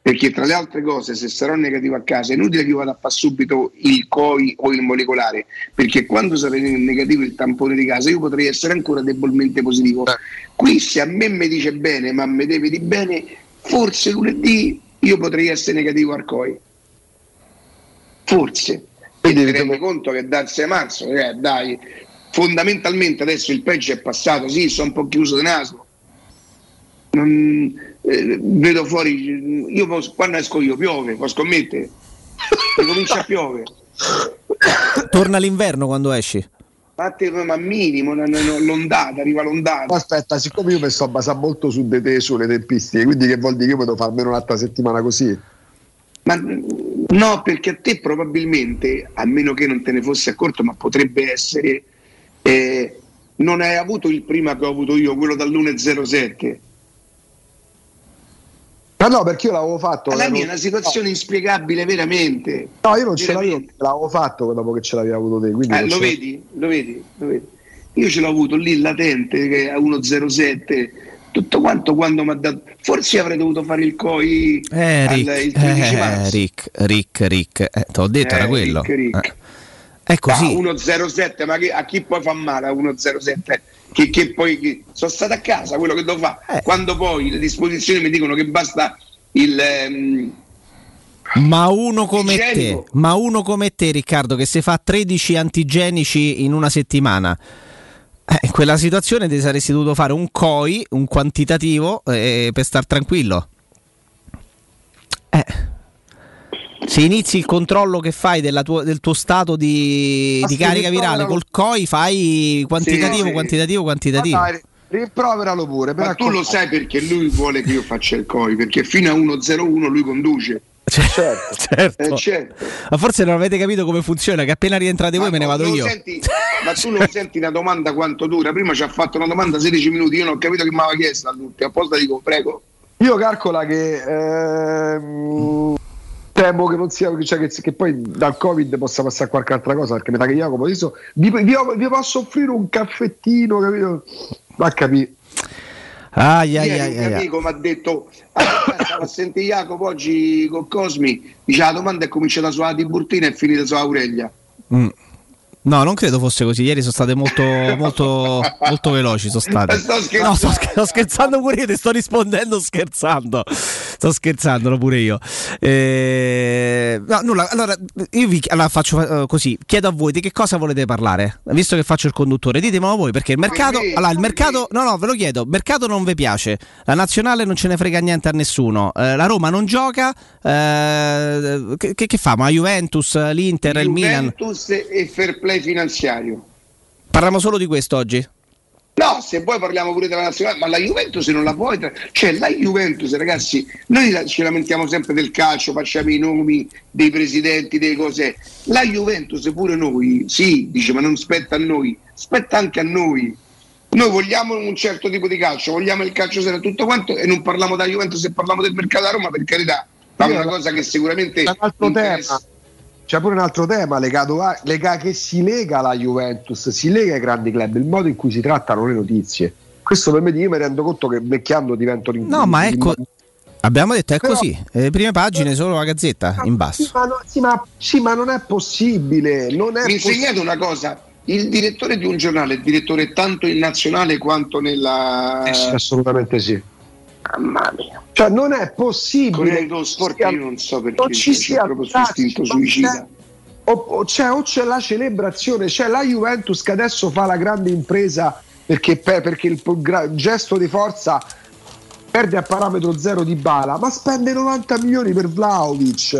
perché tra le altre cose, se sarò negativo a casa, è inutile che io vada a fare subito il COI o il molecolare, perché quando sarà negativo il tampone di casa io potrei essere ancora debolmente positivo. Qui se a me mi dice bene, ma mi deve di bene, forse lunedì io potrei essere negativo al COI. Forse. E ti rendi conto che dal 6 marzo, eh, dai, fondamentalmente adesso il peggio è passato, sì, sono un po' chiuso di naso. Non- eh, vedo fuori, io posso- quando esco io piove, può scommettere? Comincia a piovere. Torna l'inverno quando esci. Ma, te- ma minimo, l'ondata, arriva l'ondata. Aspetta, siccome io mi sto basando molto su di te, sulle tempistiche, quindi che vuol dire che io devo fare almeno un'altra settimana così? Ma no, perché a te probabilmente, a meno che non te ne fossi accorto, ma potrebbe essere, eh, non hai avuto il prima che ho avuto io, quello dall'1.07. Ma no, perché io l'avevo fatto. La mia è una situazione inspiegabile, veramente. No, io non ce l'avevo, Veramente. l'avevo fatto dopo che ce l'avevi avuto te. Eh, lo vedi? Lo vedi? Lo vedi? Io ce l'ho avuto lì latente che a 1.07, tutto quanto quando mi ha dato. Forse avrei dovuto fare il COI Eh, al- Rick, il 13 eh, marzo. Rick, Rick, Rick. Eh, te l'ho detto, Eh, era quello. Rick, Rick. È così. Ma 1.07, ma che- a chi poi fa male a 1.07? Che, che poi che- sono stato a casa, quello che devo fare. Eh. Quando poi le disposizioni mi dicono che basta il. ehm, Ma uno come te, ma uno come te, Riccardo, che se fa 13 antigenici in una settimana, eh, in quella situazione ti saresti dovuto fare un COI, un quantitativo, eh, per star tranquillo. Eh. Se inizi il controllo che fai della tua- del tuo stato di, Ma di sì, carica virale col COI, fai quantitativo, sì. quantitativo, Ma quantitativo. dai, rimproveralo pure. ma però tu lo sai perché lui vuole che io faccia il COI? Perché fino a 1.01 lui conduce. Certo. Certo. Eh, certo. Ma forse non avete capito come funziona, che appena rientrate voi me ne Ma vado io. senti- ma tu non senti una domanda quanto dura? Prima ci ha fatto una domanda 16 minuti, io non ho capito che mi aveva chiesto all'ultima. Apposta dico, prego. Io calcola che ehm, temo che non sia cioè che, che poi dal covid possa passare qualche altra cosa perché mi sa che Jacopo io so- vi, vi- vi posso offrire un caffettino capito va a capire Ai, ai, Ieri ai, un ai, ai. amico mi ha detto, "Ah, stavo a sentire Jacopo oggi con Cosmi, dice la domanda è cominciata sulla Tiburtina e è finita sulla Aurelia. Mm. No, non credo fosse così. Ieri sono state molto, molto, molto veloci. Sono state. Sto scherzando. No, sto, scher- sto scherzando pure io. Ti sto rispondendo scherzando. Sto scherzando pure io. Eh, no, nulla. Allora, io vi allora faccio eh, così. Chiedo a voi di che cosa volete parlare. Visto che faccio il conduttore, ditemelo voi perché il mercato. me, Allora, il mercato. No, no, ve lo chiedo. Il mercato non vi piace. La nazionale non ce ne frega niente a nessuno. Eh, la Roma non gioca. eh, che, che- che fa? Ma Juventus, l'Inter, il Milan. Juventus e fair play finanziario. Parliamo solo di questo oggi? No, se poi parliamo pure della nazionale, ma la Juventus non la puoi. tra- Cioè, la Juventus, ragazzi, noi la- ci lamentiamo sempre del calcio, facciamo i nomi dei presidenti, delle cose. La Juventus, pure noi, sì, dice, ma non spetta a noi, spetta anche a noi. Noi vogliamo un certo tipo di calcio, vogliamo il calcio serio tutto quanto e non parliamo della Juventus e parliamo del mercato a Roma, per carità. Ma è una cosa che sicuramente interessa- tema. C'è pure un altro tema legato a, lega- che si lega alla Juventus, si lega ai grandi club, il modo in cui si trattano le notizie. Questo per me io mi rendo conto che vecchiando divento rin- No, ma ecco. Abbiamo detto è Però- così. Le prime pagine solo la gazzetta in basso. Sì ma, no- sì, ma- sì, ma non è possibile. Non è Mi possi- insegnate una cosa, il direttore di un giornale è direttore tanto in nazionale quanto nella... Eh sì, assolutamente sì. Mamma mia. Cioè, non è possibile. Dello sport sia- io non so perché non ci sia proprio questo traccia, istinto suicida. c'è- O, o c'è, o c'è la celebrazione, c'è la Juventus che adesso fa la grande impresa perché, pe- perché il gra- gesto di forza perde a parametro zero di Bala, ma spende 90 milioni per Vlaovic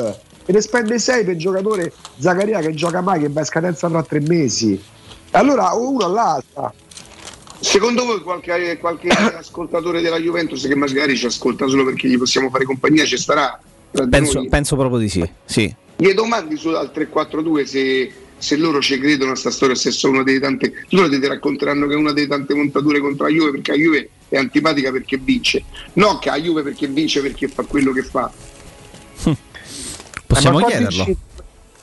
e ne spende 6 per il giocatore Zaccaria che gioca mai, che va in scadenza tra tre mesi. Allora o uno all'altra. Secondo voi qualche, qualche ascoltatore della Juventus che magari ci ascolta solo perché gli possiamo fare compagnia ci starà? Penso, penso proprio di sì. sì. Gli domandi su al 342 se, se loro ci credono a sta storia, se sono delle tante. Loro ti racconteranno che è una delle tante montature contro la Juve perché la Juve è antipatica perché vince. No, che la Juve perché vince perché fa quello che fa. Possiamo Eh, chiederlo. incide-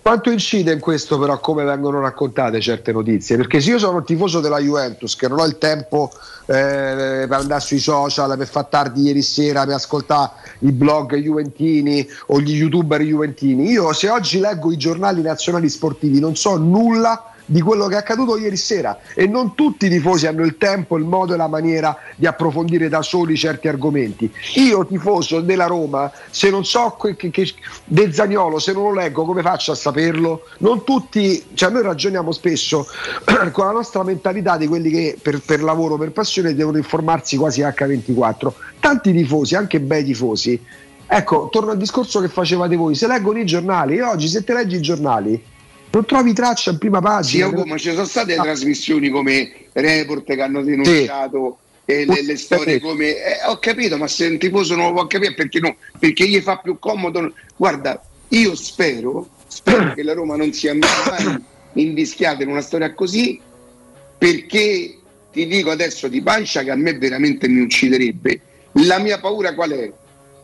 Quanto incide in questo però come vengono raccontate certe notizie? Perché se io sono tifoso della Juventus, che non ho il tempo eh, per andare sui social, per far tardi ieri sera, per ascoltare i blog juventini o gli youtuber juventini, io se oggi leggo i giornali nazionali sportivi non so nulla di quello che è accaduto ieri sera e non tutti i tifosi hanno il tempo, il modo e la maniera di approfondire da soli certi argomenti. Io tifoso della Roma, se non so che, che- del Zagnolo, se non lo leggo come faccio a saperlo? Non tutti, cioè noi ragioniamo spesso con la nostra mentalità di quelli che per, per lavoro, per passione devono informarsi quasi H24. Tanti tifosi, anche bei tifosi, Ecco, torno al discorso che facevate voi, se leggono i giornali, oggi se te leggi i giornali non trovi traccia in prima Sì, pagina. Ugo, ma ci sono state No. trasmissioni come Report che hanno denunciato e le, le storie come. eh, ho capito, ma se un tifoso non lo può capire perché no? Perché gli fa più comodo. Guarda, io spero, spero che la Roma non sia mai invischiata in una storia così, perché ti dico adesso di pancia che a me veramente mi ucciderebbe. La mia paura qual è?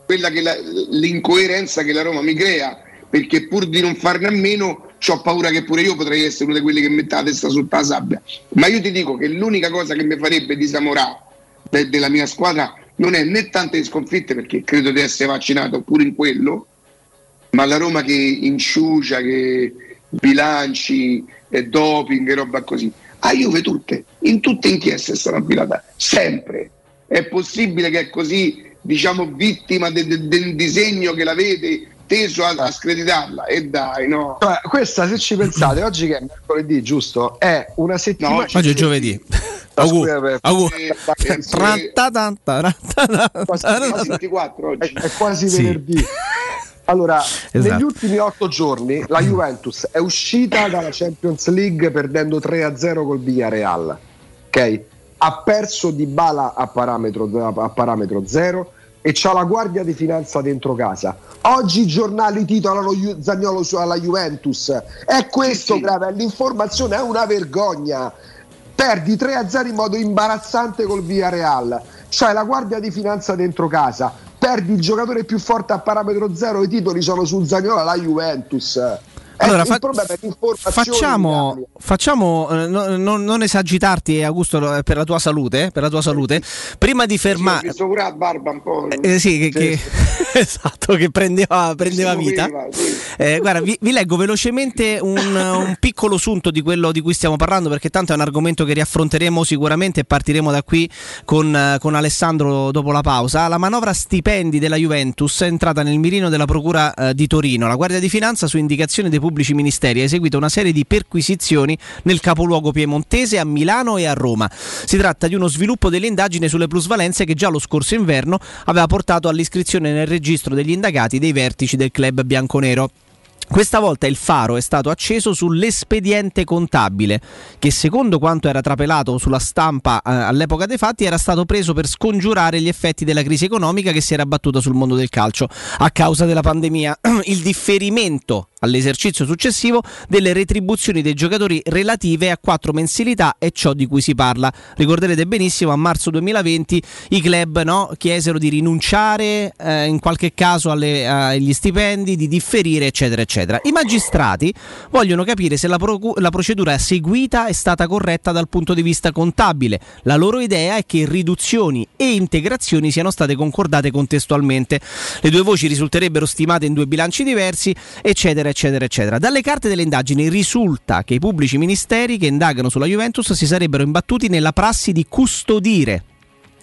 Quella che la- l'incoerenza che la Roma mi crea, perché pur di non farne a meno, ho paura che pure io potrei essere uno di quelli che mette la testa sotto la sabbia. Ma io ti dico che l'unica cosa che mi farebbe disamorare de- della mia squadra non è né tante sconfitte, perché credo di essere vaccinato pure in quello, ma la Roma che inciucia, che bilanci, eh, doping e roba così. A tutte, in tutte inchieste sarà affilata, sempre. È possibile che è così, diciamo, vittima de- de- del disegno che la vede teso a, a screditarla? E dai, no. Cioè, questa, se ci pensate, oggi che è mercoledì, giusto? È una settimana. Oggi è giovedì. Auguri. Auguri. Quasi 24 oggi. È, è quasi Sì. venerdì. Allora, Esatto. negli ultimi otto giorni la Juventus è uscita dalla Champions League perdendo 3-0 col Villarreal. Ok? Ha perso di bala a parametro, a parametro zero e c'ha la guardia di finanza dentro casa. Oggi i giornali titolano Zagnolo alla Juventus. È questo grave, l'informazione è una vergogna. Perdi 3-0 in modo imbarazzante col Villarreal. C'hai la guardia di finanza dentro casa. Perdi il giocatore più forte a parametro zero. I titoli sono su Zagnolo alla Juventus. Allora, il fa- Facciamo, facciamo eh, no- no- non esagitarti, Augusto, eh, per la tua salute. eh, Per la tua salute. Prima di fermare. visto pure la barba un po'. Eh, sì, che, che- esatto, che prendeva, prendeva vita. sì. Eh, guarda, vi, vi leggo velocemente un, un piccolo sunto di quello di cui stiamo parlando, perché tanto è un argomento che riaffronteremo sicuramente e partiremo da qui con, eh, con Alessandro dopo la pausa. La manovra stipendi della Juventus è entrata nel mirino della Procura eh, di Torino. La Guardia di Finanza, su indicazione dei pubblici ministeri, ha eseguito una serie di perquisizioni nel capoluogo piemontese a Milano e a Roma. Si tratta di uno sviluppo delle indagini sulle plusvalenze che già lo scorso inverno aveva portato all'iscrizione nel registro degli indagati dei vertici del club bianconero. Questa volta il faro è stato acceso sull'espediente contabile, che secondo quanto era trapelato sulla stampa eh, all'epoca dei fatti era stato preso per scongiurare gli effetti della crisi economica che si era abbattuta sul mondo del calcio a causa della pandemia. Il differimento all'esercizio successivo delle retribuzioni dei giocatori relative a quattro mensilità è ciò di cui si parla. Ricorderete benissimo a marzo 2020 i club no, chiesero di rinunciare eh, in qualche caso alle- agli stipendi, di differire eccetera eccetera. I magistrati vogliono capire se la, procu- la procedura seguita è stata corretta dal punto di vista contabile. La loro idea è che riduzioni e integrazioni siano state concordate contestualmente. Le due voci risulterebbero stimate in due bilanci diversi, eccetera, eccetera, eccetera. Dalle carte delle indagini risulta che i pubblici ministeri che indagano sulla Juventus si sarebbero imbattuti nella prassi di custodire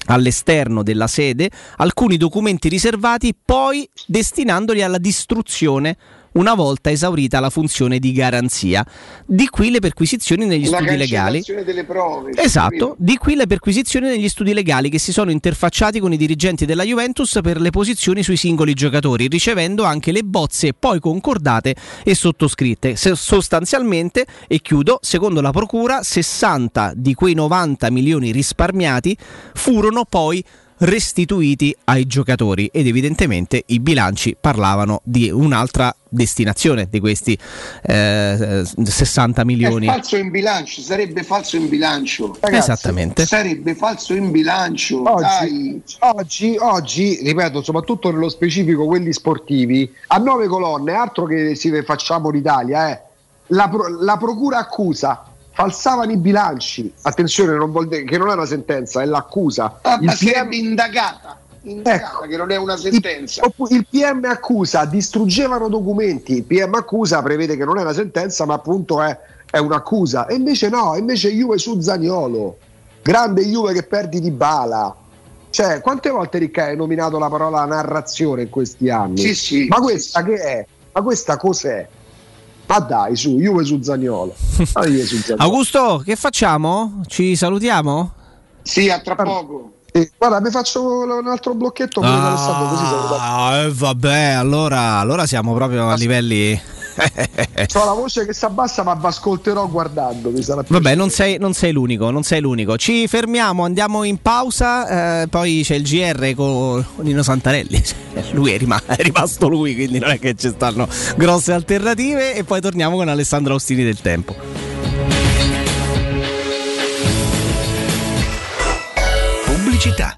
all'esterno della sede alcuni documenti riservati, poi destinandoli alla distruzione una volta esaurita la funzione di garanzia. Di qui le perquisizioni negli La studi legali. delle prove. Esatto, di qui le perquisizioni negli studi legali che si sono interfacciati con i dirigenti della Juventus per le posizioni sui singoli giocatori, ricevendo anche le bozze poi concordate e sottoscritte. Se- sostanzialmente, e chiudo, secondo la Procura, 60 di quei 90 milioni risparmiati furono poi restituiti ai giocatori ed evidentemente i bilanci parlavano di un'altra destinazione di questi eh, 60 milioni. È falso in bilancio, sarebbe falso in bilancio. Esattamente. Sarebbe falso in bilancio. Oggi, Dai. oggi, oggi, ripeto, soprattutto nello specifico quelli sportivi, a nove colonne, altro che si facciamo l'Italia, eh. la, pro- la procura accusa, falsavano i bilanci, attenzione, non dire che non è una sentenza, è l'accusa. Ah, Il PM indagata. Indagata, che non è una sentenza. Oppu- Il PM accusa, distruggevano documenti, il PM accusa prevede che non è una sentenza ma appunto è, è un'accusa e invece no, invece Juve su Zaniolo, grande Juve che perdi di bala. Cioè, quante volte Ricca hai nominato la parola narrazione in questi anni? Sì, sì, Ma questa che è? Ma questa cos'è? Ma dai, su, Juve su Zaniolo. Ah, su Zaniolo. Augusto, che facciamo? Ci salutiamo? Sì, a tra poco. Eh, guarda, mi faccio un altro blocchetto Alessandro così Ah, eh, vabbè, allora, allora siamo proprio a livelli. Ho la voce che si abbassa, ma vi ascolterò guardando. Mi sarà Vabbè, non sei, non sei l'unico, non sei l'unico. Ci fermiamo, andiamo in pausa, eh, poi c'è il GR con Nino Santarelli. Lui è, rima- è rimasto lui, quindi non è che ci stanno grosse alternative. E poi torniamo con Alessandro Austini del Tempo. Pubblicità.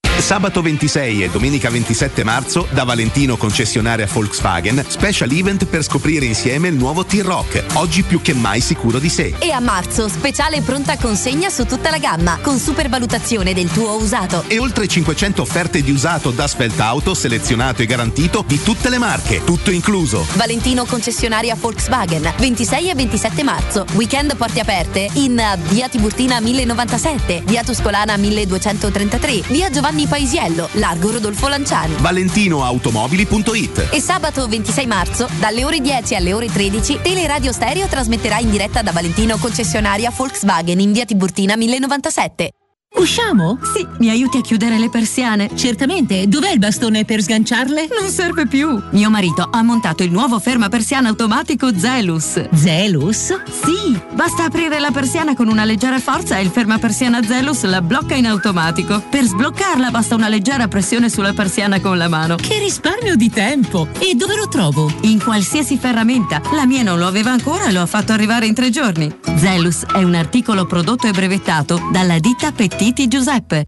Sabato 26 e domenica 27 marzo da Valentino concessionaria Volkswagen, special event per scoprire insieme il nuovo T-Rock, oggi più che mai sicuro di sé. E a marzo, speciale pronta consegna su tutta la gamma, con supervalutazione del tuo usato. E oltre 500 offerte di usato da Auto selezionato e garantito di tutte le marche, tutto incluso. Valentino concessionaria Volkswagen, 26 e 27 marzo. Weekend porte aperte in via Tiburtina 1097, via Tuscolana 1233, via Giovanni Paisiello, largo Rodolfo Lanciani. ValentinoAutomobili.it E sabato 26 marzo, dalle ore 10 alle ore 13, Teleradio Stereo trasmetterà in diretta da Valentino concessionaria Volkswagen in via Tiburtina 1097. Usciamo? Sì, mi aiuti a chiudere le persiane? Certamente. Dov'è il bastone per sganciarle? Non serve più. Mio marito ha montato il nuovo ferma persiana automatico Zelus. Zelus? Sì, basta aprire la persiana con una leggera forza e il ferma persiana Zelus la blocca in automatico. Per sbloccarla basta una leggera pressione sulla persiana con la mano. Che risparmio di tempo! E dove lo trovo? In qualsiasi ferramenta. La mia non lo aveva ancora e lo ha fatto arrivare in tre giorni. Zelus è un articolo prodotto e brevettato dalla ditta Pettiti Giuseppe.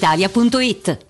brispalitalia.it.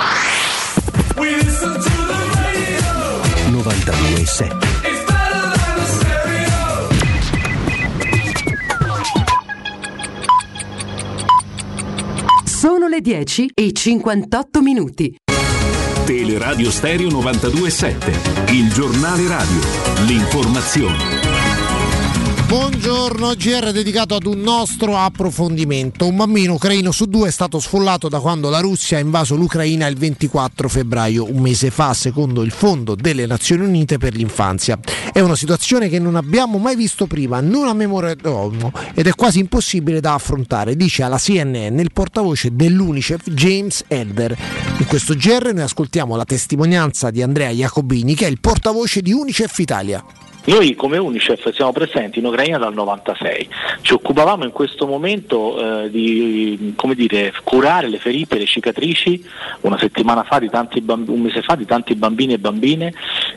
92.7 Sono le 10 e 58 minuti. Teleradio Stereo 92.7, il giornale radio, l'informazione. Buongiorno, GR dedicato ad un nostro approfondimento. Un bambino ucraino su due è stato sfollato da quando la Russia ha invaso l'Ucraina il 24 febbraio, un mese fa, secondo il Fondo delle Nazioni Unite per l'infanzia. È una situazione che non abbiamo mai visto prima, non a memoria d'uomo, ed è quasi impossibile da affrontare, dice alla CNN il portavoce dell'UNICEF James Elder. In questo GR noi ascoltiamo la testimonianza di Andrea Jacobini, che è il portavoce di UNICEF Italia. Noi come Unicef siamo presenti in Ucraina dal 96, ci occupavamo in questo momento eh, di dire, curare le ferite, le cicatrici una settimana fa di tanti bamb- un mese fa di tanti bambini e bambine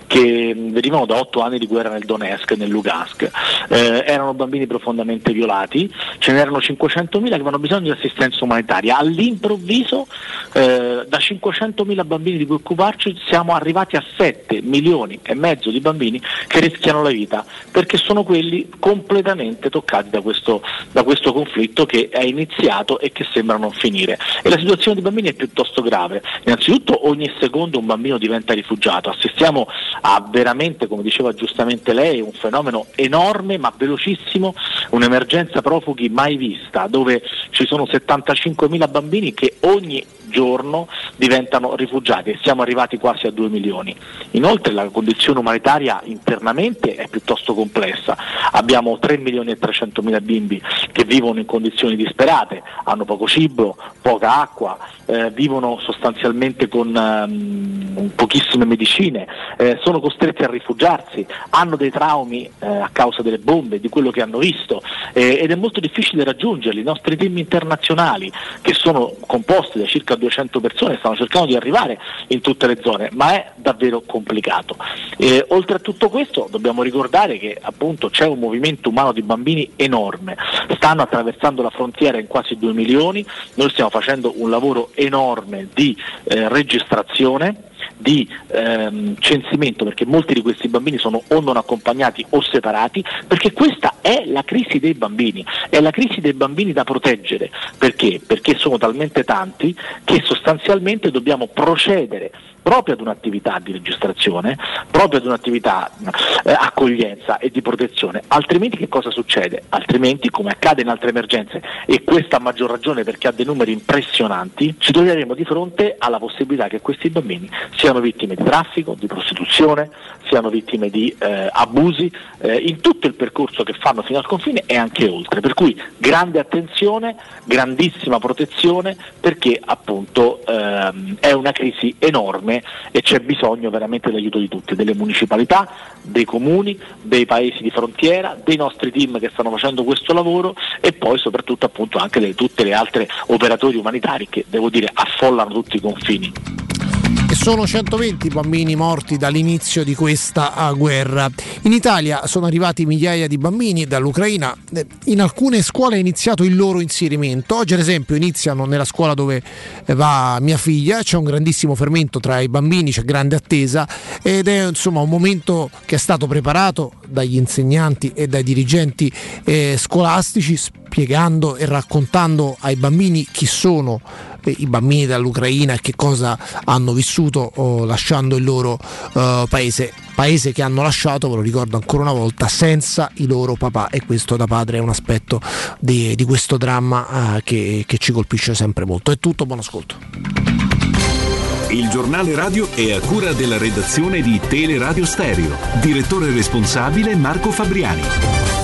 che venivano da otto anni di guerra nel Donetsk e nel Lugansk. Eh, erano bambini profondamente violati, ce n'erano 500.000 che avevano bisogno di assistenza umanitaria. All'improvviso eh, da 500.000 bambini di cui occuparci siamo arrivati a 7 milioni e mezzo di bambini che rischiano la vita perché sono quelli completamente toccati da questo, da questo conflitto che è iniziato e che sembra non finire. E la situazione dei bambini è piuttosto grave. Innanzitutto ogni secondo un bambino diventa rifugiato, assistiamo ha veramente, come diceva giustamente lei, un fenomeno enorme ma velocissimo, un'emergenza profughi mai vista, dove ci sono 75.000 bambini che ogni giorno diventano rifugiati e siamo arrivati quasi a 2 milioni. Inoltre la condizione umanitaria internamente è piuttosto complessa, abbiamo 3 milioni e 300 mila bimbi che vivono in condizioni disperate, hanno poco cibo, poca acqua, eh, vivono sostanzialmente con ehm, pochissime medicine, eh, sono costretti a rifugiarsi, hanno dei traumi eh, a causa delle bombe, di quello che hanno visto eh, ed è molto difficile raggiungerli. I nostri team internazionali che sono composti da circa 200 persone stanno cercando di arrivare in tutte le zone, ma è davvero complicato. Eh, oltre a tutto questo dobbiamo ricordare che appunto c'è un movimento umano di bambini enorme, stanno attraversando la frontiera in quasi 2 milioni, noi stiamo facendo un lavoro enorme di eh, registrazione di ehm, censimento perché molti di questi bambini sono o non accompagnati o separati perché questa è la crisi dei bambini, è la crisi dei bambini da proteggere perché? Perché sono talmente tanti che sostanzialmente dobbiamo procedere proprio ad un'attività di registrazione, proprio ad un'attività eh, accoglienza e di protezione, altrimenti che cosa succede? Altrimenti, come accade in altre emergenze, e questa a maggior ragione perché ha dei numeri impressionanti, ci troveremo di fronte alla possibilità che questi bambini siano vittime di traffico, di prostituzione, siano vittime di eh, abusi eh, in tutto il percorso che fanno fino al confine e anche oltre. Per cui grande attenzione, grandissima protezione perché appunto ehm, è una crisi enorme e c'è bisogno veramente dell'aiuto di tutti, delle municipalità, dei comuni, dei paesi di frontiera, dei nostri team che stanno facendo questo lavoro e poi soprattutto appunto anche di tutte le altre operatori umanitari che devo dire affollano tutti i confini. E sono 120 bambini morti dall'inizio di questa guerra. In Italia sono arrivati migliaia di bambini dall'Ucraina. In alcune scuole è iniziato il loro inserimento. Oggi, ad esempio, iniziano nella scuola dove va mia figlia. C'è un grandissimo fermento tra i bambini, c'è grande attesa ed è insomma un momento che è stato preparato dagli insegnanti e dai dirigenti eh, scolastici spiegando e raccontando ai bambini chi sono i bambini dall'Ucraina e che cosa hanno vissuto oh, lasciando il loro uh, paese. Paese che hanno lasciato, ve lo ricordo ancora una volta, senza i loro papà e questo da padre è un aspetto di, di questo dramma uh, che, che ci colpisce sempre molto. È tutto, buon ascolto. Il giornale radio è a cura della redazione di Teleradio Stereo. Direttore responsabile Marco Fabriani.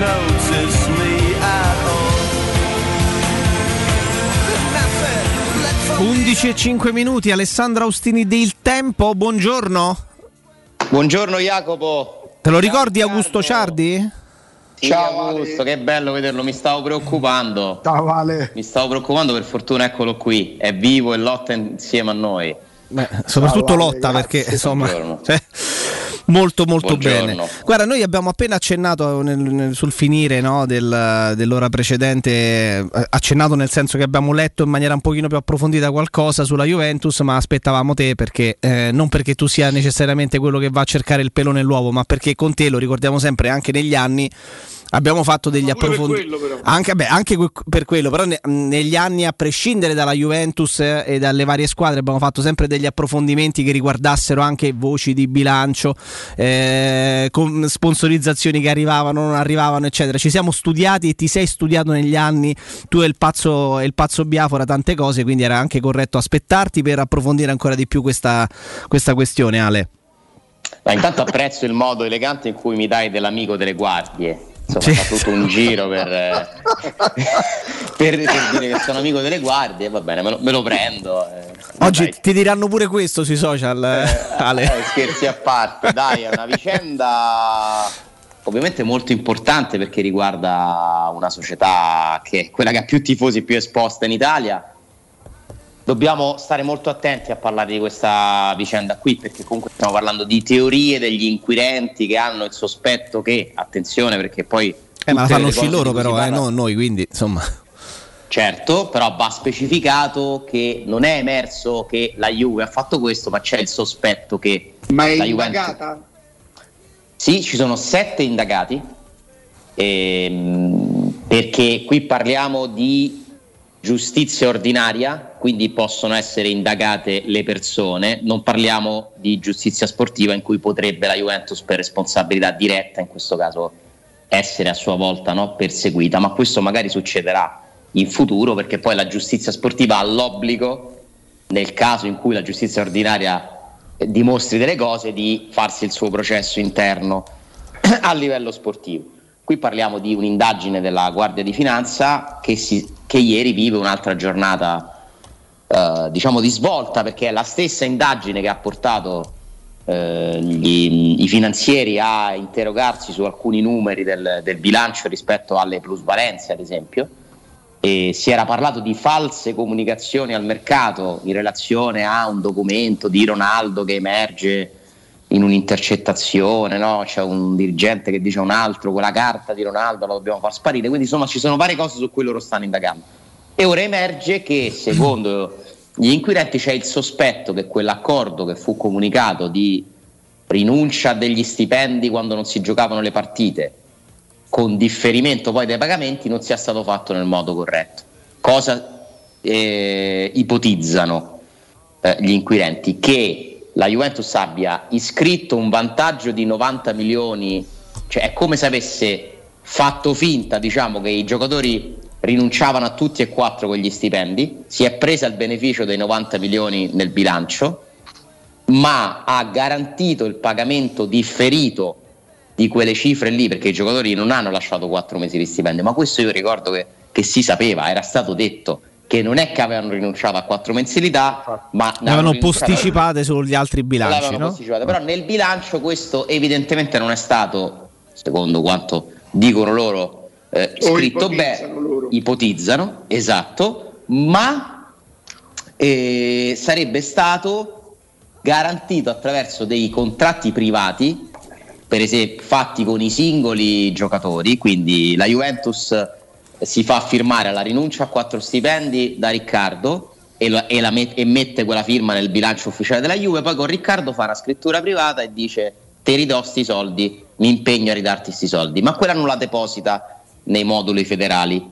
notice me at all. 11 e 5 minuti, Alessandro Austini del Tempo, buongiorno. Buongiorno Jacopo. Te lo ricordi Augusto Ciardi? Ciao Augusto, che bello vederlo, mi stavo preoccupando. Ciao Vale. Mi stavo preoccupando, per fortuna eccolo qui, è vivo e lotta insieme a noi. Beh, soprattutto Ciao, lotta Ale, perché insomma Buongiorno. cioè, molto molto Buongiorno. bene guarda noi abbiamo appena accennato nel- nel- sul finire no, del- dell'ora precedente eh, accennato nel senso che abbiamo letto in maniera un pochino più approfondita qualcosa sulla Juventus ma aspettavamo te perché eh, non perché tu sia necessariamente quello che va a cercare il pelo nell'uovo ma perché con te lo ricordiamo sempre anche negli anni abbiamo fatto degli approfondimenti anche, beh, anche que- per quello, però ne- negli anni, a prescindere dalla Juventus eh, e dalle varie squadre, abbiamo fatto sempre degli approfondimenti che riguardassero anche voci di bilancio, eh, con sponsorizzazioni che arrivavano, non arrivavano, eccetera. Ci siamo studiati e ti sei studiato negli anni, tu e il pazzo, e il pazzo Biafora, tante cose, quindi era anche corretto aspettarti per approfondire ancora di più questa, questa questione, Ale. Ma intanto apprezzo il modo elegante in cui mi dai dell'amico delle guardie. Insomma, fa tutto un giro per, eh, per- per dire che sono amico delle guardie, va bene, me lo, me lo prendo. eh. Oggi ti diranno pure questo sui social, eh, Ale. Eh, scherzi a parte, dai, è una vicenda ovviamente molto importante perché riguarda una società che è quella che ha più tifosi più esposta in Italia. Dobbiamo stare molto attenti a parlare di questa vicenda qui perché comunque stiamo parlando di teorie degli inquirenti che hanno il sospetto che, attenzione perché poi... Eh, ma la fanno uscire loro però, eh, non noi, quindi insomma... Certo, però va specificato che non è emerso che la Juve ha fatto questo, ma c'è il sospetto che Ma è la Juventus... indagata? Sì, ci sono sette indagati, ehm, perché qui parliamo di giustizia ordinaria, quindi possono essere indagate le persone, non parliamo di giustizia sportiva in cui potrebbe la Juventus per responsabilità diretta, in questo caso, essere a sua volta no, perseguita, ma questo magari succederà in futuro perché poi la giustizia sportiva ha l'obbligo, nel caso in cui la giustizia ordinaria eh, dimostri delle cose, di farsi il suo processo interno a livello sportivo. Qui parliamo di un'indagine della Guardia di Finanza che, si- che ieri vive un'altra giornata eh, diciamo di svolta perché è la stessa indagine che ha portato eh, gli- i finanzieri a interrogarsi su alcuni numeri del, del bilancio rispetto alle plusvalenze ad esempio. E si era parlato di false comunicazioni al mercato in relazione a un documento di Ronaldo che emerge in un'intercettazione, no? c'è un dirigente che dice un altro quella carta di Ronaldo la dobbiamo far sparire, quindi insomma ci sono varie cose su cui loro stanno indagando. E ora emerge che secondo gli inquirenti c'è il sospetto che quell'accordo che fu comunicato di rinuncia degli stipendi quando non si giocavano le partite con differimento poi dei pagamenti non sia stato fatto nel modo corretto. Cosa eh, ipotizzano eh, gli inquirenti? Che la Juventus abbia iscritto un vantaggio di 90 milioni, cioè è come se avesse fatto finta diciamo, che i giocatori rinunciavano a tutti e quattro quegli stipendi, si è presa il beneficio dei 90 milioni nel bilancio, ma ha garantito il pagamento differito di quelle cifre lì perché i giocatori non hanno lasciato quattro mesi di stipendio. Ma questo io ricordo che, che si sapeva era stato detto che non è che avevano rinunciato a quattro mensilità ma rinunciato- posticipate sugli altri bilanci, no? posticipate. però nel bilancio questo evidentemente non è stato secondo quanto dicono loro eh, scritto bene. ipotizzano esatto. Ma eh, sarebbe stato garantito attraverso dei contratti privati per esempio fatti con i singoli giocatori, quindi la Juventus si fa firmare la rinuncia a quattro stipendi da Riccardo e, la- e la met- e mette quella firma nel bilancio ufficiale della Juve, poi con Riccardo fa una scrittura privata e dice te ridò sti soldi, mi impegno a ridarti sti soldi, ma quella non la deposita nei moduli federali,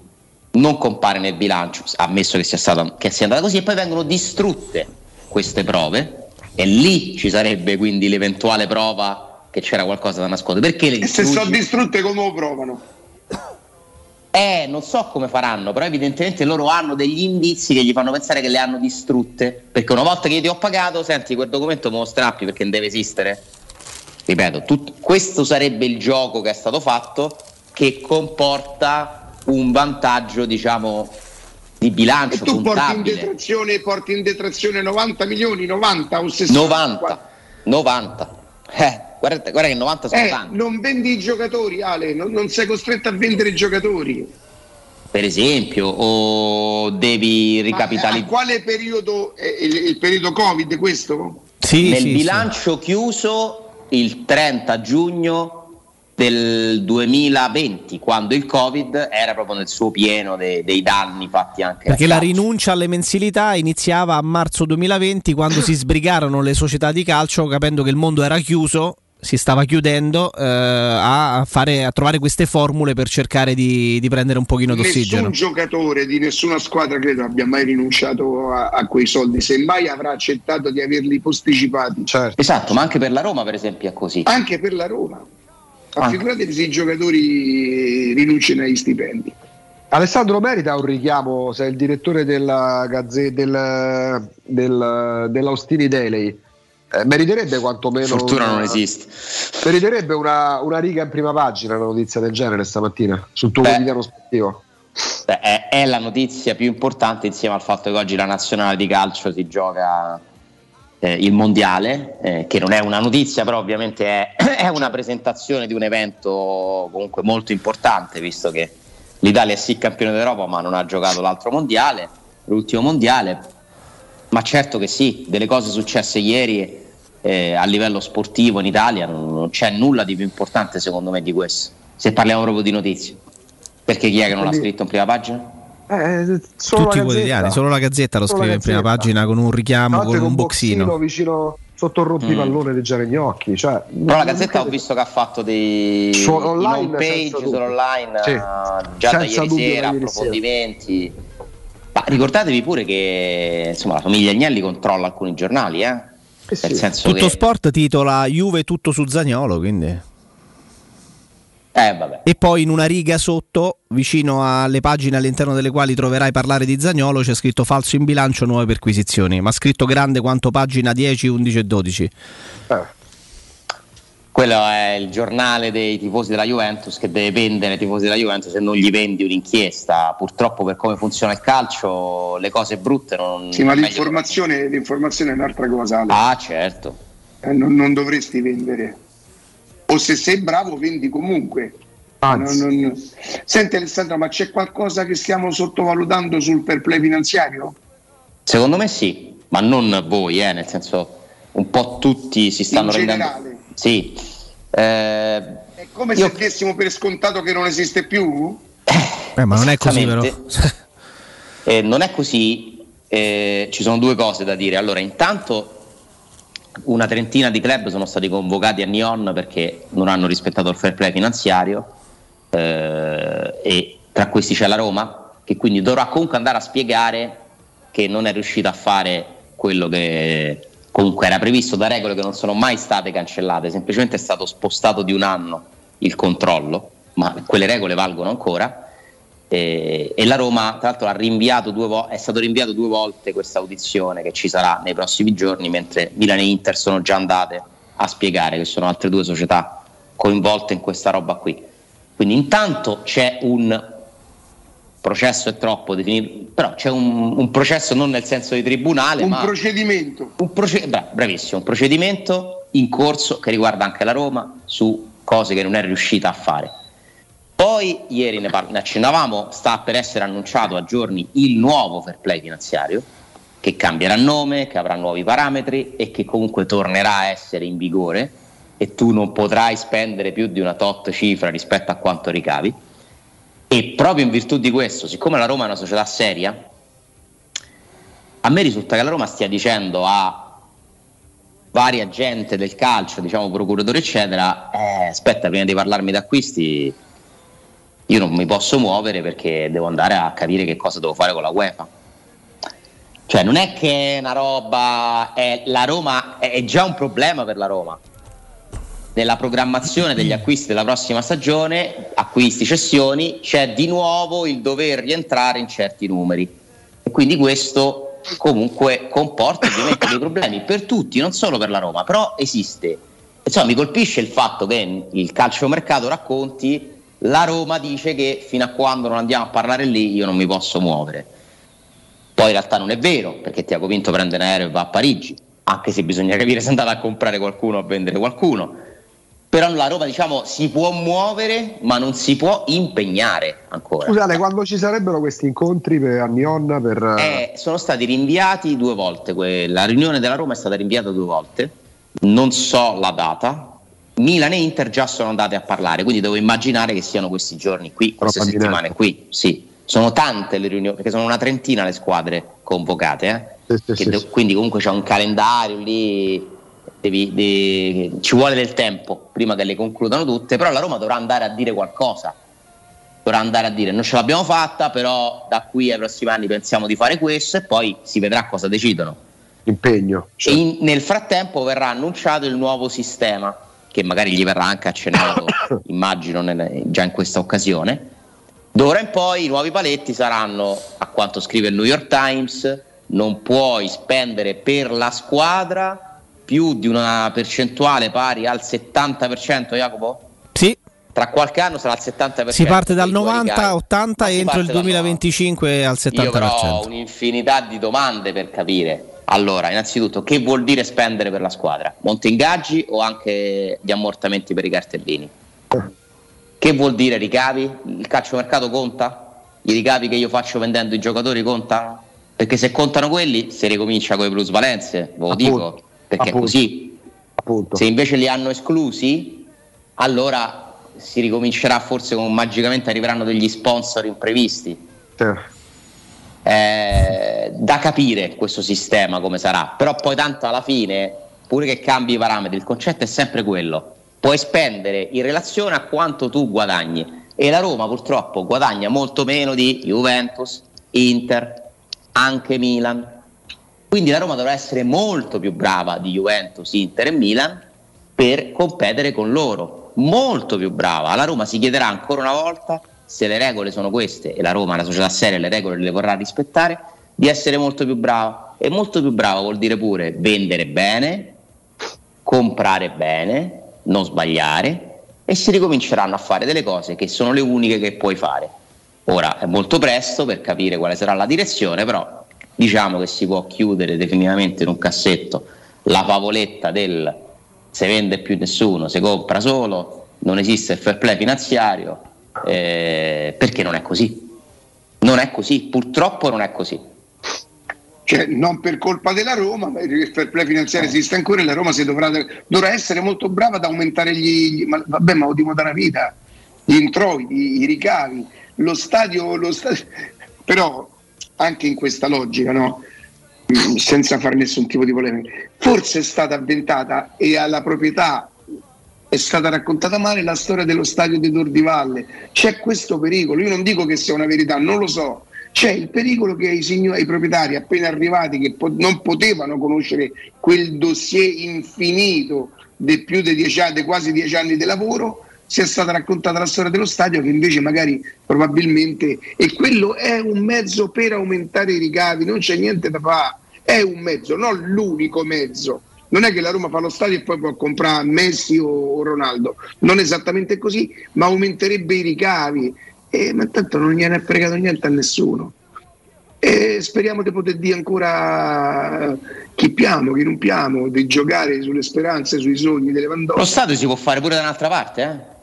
non compare nel bilancio, ammesso che sia, stata, che sia andata così, e poi vengono distrutte queste prove e lì ci sarebbe quindi l'eventuale prova che c'era qualcosa da nascondere. Perché le E se sono distrutte come lo provano? Eh, non so come faranno, però evidentemente loro hanno degli indizi che gli fanno pensare che le hanno distrutte. Perché una volta che io ti ho pagato, senti, quel documento me lo strappi perché non deve esistere. Ripeto, tut- questo sarebbe il gioco che è stato fatto, che comporta un vantaggio, diciamo, di bilancio E tu porti in, contabile. detrazione, porti in detrazione 90 milioni, 90 o 60? 90, 90. Eh, guarda, guarda che 90 sono Eh, tanti. non vendi i giocatori, Ale, non, non sei costretto a vendere i giocatori. Per esempio, o devi Ma a ricapitalizzare. quale periodo? È il, il periodo Covid questo? Nel bilancio chiuso il 30 giugno del 2020, quando il Covid era proprio nel suo pieno de- dei danni fatti anche Perché la calcio. rinuncia alle mensilità iniziava a marzo 2020 quando si sbrigarono le società di calcio capendo che il mondo era chiuso, si stava chiudendo eh, a, fare, a trovare queste formule per cercare di, di prendere un pochino d'ossigeno. Nessun giocatore di nessuna squadra credo abbia mai rinunciato a, a quei soldi, semmai avrà accettato di averli posticipati. Esatto, ma anche per la Roma per esempio è così. Anche per la Roma. Ma figuratevi se i giocatori rinunciano agli stipendi. Alessandro merita un richiamo se è il direttore della gazze- del, del, dell'Austini Daily. Eh, meriterebbe quantomeno Fortuna una- non esiste. meriterebbe una, una riga in prima pagina una notizia del genere stamattina sul tuo Beh. quotidiano sportivo Beh, è, è la notizia più importante insieme al fatto che oggi la nazionale di calcio si gioca eh, il mondiale, eh, che non è una notizia, però ovviamente è, è una presentazione di un evento comunque molto importante, visto che l'Italia è sì campione d'Europa, ma non ha giocato l'altro mondiale, l'ultimo mondiale. Ma certo che sì, delle cose successe ieri eh, a livello sportivo in Italia non, non c'è nulla di più importante secondo me di questo, se parliamo proprio di notizie. Perché chi è che non l'ha scritto in prima pagina? Eh, solo Tutti i la quotidiani, Gazzetta. solo la Gazzetta lo Solo scrive in prima pagina con un richiamo, l'altro con un con boxino. vicino sotto il rompipallone di Giaregnocchi cioè, Però la Gazzetta ho visto che ha fatto dei Su- online, in home page solo online Sì. eh, già da Senza ieri sera, da ieri approfondimenti. Ma ricordatevi pure che insomma, la famiglia Agnelli controlla alcuni giornali, eh? Nel senso Tutto che Sport titola Juve tutto su Zagnolo, quindi. eh, vabbè. E poi in una riga sotto, vicino alle pagine all'interno delle quali troverai parlare di Zagnolo, c'è scritto falso in bilancio, nuove perquisizioni, ma scritto grande quanto pagina 10, 11 e 12. Quello è il giornale dei tifosi della Juventus che deve vendere ai tifosi della Juventus se non gli vendi un'inchiesta. Purtroppo per come funziona il calcio le cose brutte non Sì, ma l'informazione, l'informazione è un'altra cosa. Ale. Ah, certo. Eh, non, non dovresti vendere. O se sei bravo, vendi comunque. Non- non- Senti Alessandro, ma c'è qualcosa che stiamo sottovalutando sul fair play finanziario? Secondo me sì, ma non voi, eh, nel senso un po' tutti si stanno In rendendo. generale? Sì. Eh, È come se dessimo per scontato che non esiste più? Eh, ma non è così, però. Eh, non è così, eh, ci sono due cose da dire. Allora, intanto una trentina di club sono stati convocati a Nyon perché non hanno rispettato il fair play finanziario eh, e tra questi c'è la Roma che quindi dovrà comunque andare a spiegare che non è riuscita a fare quello che comunque era previsto da regole che non sono mai state cancellate, semplicemente è stato spostato di un anno il controllo, ma quelle regole valgono ancora. E, e la Roma, tra l'altro, vo- è stato rinviato due volte questa audizione che ci sarà nei prossimi giorni, mentre Milan e Inter sono già andate a spiegare che sono altre due società coinvolte in questa roba qui. Quindi intanto c'è un processo è troppo definito, però c'è un, un processo non nel senso di tribunale, Un ma procedimento. un proce- bra- bravissimo, un procedimento in corso che riguarda anche la Roma su cose che non è riuscita a fare. Poi ieri ne, par- ne accennavamo, sta per essere annunciato a giorni il nuovo fair play finanziario che cambierà nome, che avrà nuovi parametri e che comunque tornerà a essere in vigore e tu non potrai spendere più di una tot cifra rispetto a quanto ricavi. E proprio in virtù di questo, siccome la Roma è una società seria, a me risulta che la Roma stia dicendo a varia gente del calcio, diciamo procuratori eccetera, eh, aspetta prima di parlarmi di acquisti io non mi posso muovere perché devo andare a capire che cosa devo fare con la UEFA. Cioè non è che è una roba, è la Roma è già un problema per la Roma. Nella programmazione degli acquisti della prossima stagione, acquisti, cessioni, c'è di nuovo il dover rientrare in certi numeri. E quindi questo comunque comporta ovviamente dei problemi per tutti, non solo per la Roma, però esiste. Insomma, mi colpisce il fatto che il calciomercato racconti La Roma dice che fino a quando non andiamo a parlare lì io non mi posso muovere. Poi in realtà non è vero, perché Tiago Pinto prende un aereo e va a Parigi, anche se bisogna capire se è andato a comprare qualcuno o a vendere qualcuno. Però la Roma diciamo si può muovere, ma non si può impegnare ancora. Scusate, quando ci sarebbero questi incontri per, a Mion per... Eh, sono stati rinviati due volte, la riunione della Roma è stata rinviata due volte, non so la data. Milan e Inter già sono andate a parlare, quindi devo immaginare che siano questi giorni qui, queste Troppa settimane qui. Sì, sono tante le riunioni, perché sono una trentina le squadre convocate, eh? Sì, sì, sì, de- quindi comunque c'è un calendario lì, devi- de- ci vuole del tempo prima che le concludano tutte, però la Roma dovrà andare a dire qualcosa, dovrà andare a dire non ce l'abbiamo fatta, però da qui ai prossimi anni pensiamo di fare questo e poi si vedrà cosa decidono. Impegno. E in- nel frattempo verrà annunciato il nuovo sistema, che magari gli verrà anche accennato, immagino, nel- già in questa occasione. D'ora in poi i nuovi paletti saranno, a quanto scrive il New York Times, non puoi spendere per la squadra più di una percentuale pari al 70%, Jacopo? Sì. Tra qualche anno sarà il 70%. Si parte dal dei tuoi 90 ricavi. 80 Ma e entro il parte dal 2025 al 70%. io però ho un'infinità di domande per capire. Allora, innanzitutto, che vuol dire spendere per la squadra? Monte ingaggi o anche gli ammortamenti per i cartellini? Che vuol dire ricavi? Il calciomercato conta? I ricavi che io faccio vendendo i giocatori contano? Perché se contano quelli, si ricomincia con le plusvalenze, ve lo dico, perché appunto, è così. Se invece li hanno esclusi, allora si ricomincerà forse con magicamente arriveranno degli sponsor imprevisti. Eh, da capire questo sistema come sarà, però poi tanto alla fine, pure che cambi i parametri, il concetto è sempre quello. Puoi spendere in relazione a quanto tu guadagni e la Roma purtroppo guadagna molto meno di Juventus, Inter, anche Milan. Quindi la Roma dovrà essere molto più brava di Juventus, Inter e Milan per competere con loro, molto più brava. La Roma si chiederà ancora una volta se le regole sono queste e la Roma una società seria le regole le vorrà rispettare, di essere molto più brava. E molto più brava vuol dire pure vendere bene, comprare bene, non sbagliare e si ricominceranno a fare delle cose che sono le uniche che puoi fare. Ora è molto presto per capire quale sarà la direzione, però diciamo che si può chiudere definitivamente in un cassetto la favoletta del se vende più nessuno, se compra solo, non esiste il fair play finanziario, eh, perché non è così. Non è così, purtroppo non è così. Cioè, non per colpa della Roma, ma il fair play finanziario esiste ancora e la Roma si dovrà, dovrà essere molto brava ad aumentare gli, gli- ma, vabbè, ma lo dico da una vita, gli introiti, i ricavi, lo stadio, lo stadio. Però anche in questa logica, no? Mm, senza fare nessun tipo di polemica, forse è stata avventata e alla proprietà è stata raccontata male la storia dello stadio di Tor di Valle. C'è questo pericolo, io non dico che sia una verità, non lo so. C'è il pericolo che ai, signori, ai proprietari appena arrivati che po- non potevano conoscere quel dossier infinito di più di dieci anni, di quasi dieci anni di lavoro, sia stata raccontata la storia dello stadio che invece magari probabilmente e quello è un mezzo per aumentare i ricavi, non c'è niente da fare, è un mezzo, non l'unico mezzo. Non è che la Roma fa lo stadio e poi può comprare Messi o Ronaldo, non esattamente così, ma aumenterebbe i ricavi. E, ma tanto non gliene è fregato niente a nessuno. E speriamo di poter dire ancora chi piamo, chi non piamo, di giocare sulle speranze, sui sogni delle Lo Vandone. Stato si può fare pure da un'altra parte, eh?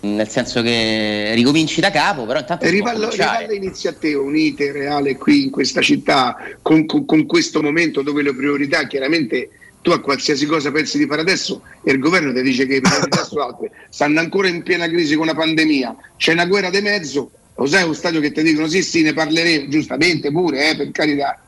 Nel senso che ricominci da capo, però intanto rivallo, rivallo inizia a te, unite, reale qui in questa città, con, con- con questo momento dove le priorità, chiaramente tu a qualsiasi cosa pensi di fare adesso e il governo ti dice che le priorità sono altre, stanno ancora in piena crisi con la pandemia, c'è una guerra di mezzo, lo sai un stadio che ti dicono sì sì ne parleremo, giustamente pure, eh, per carità.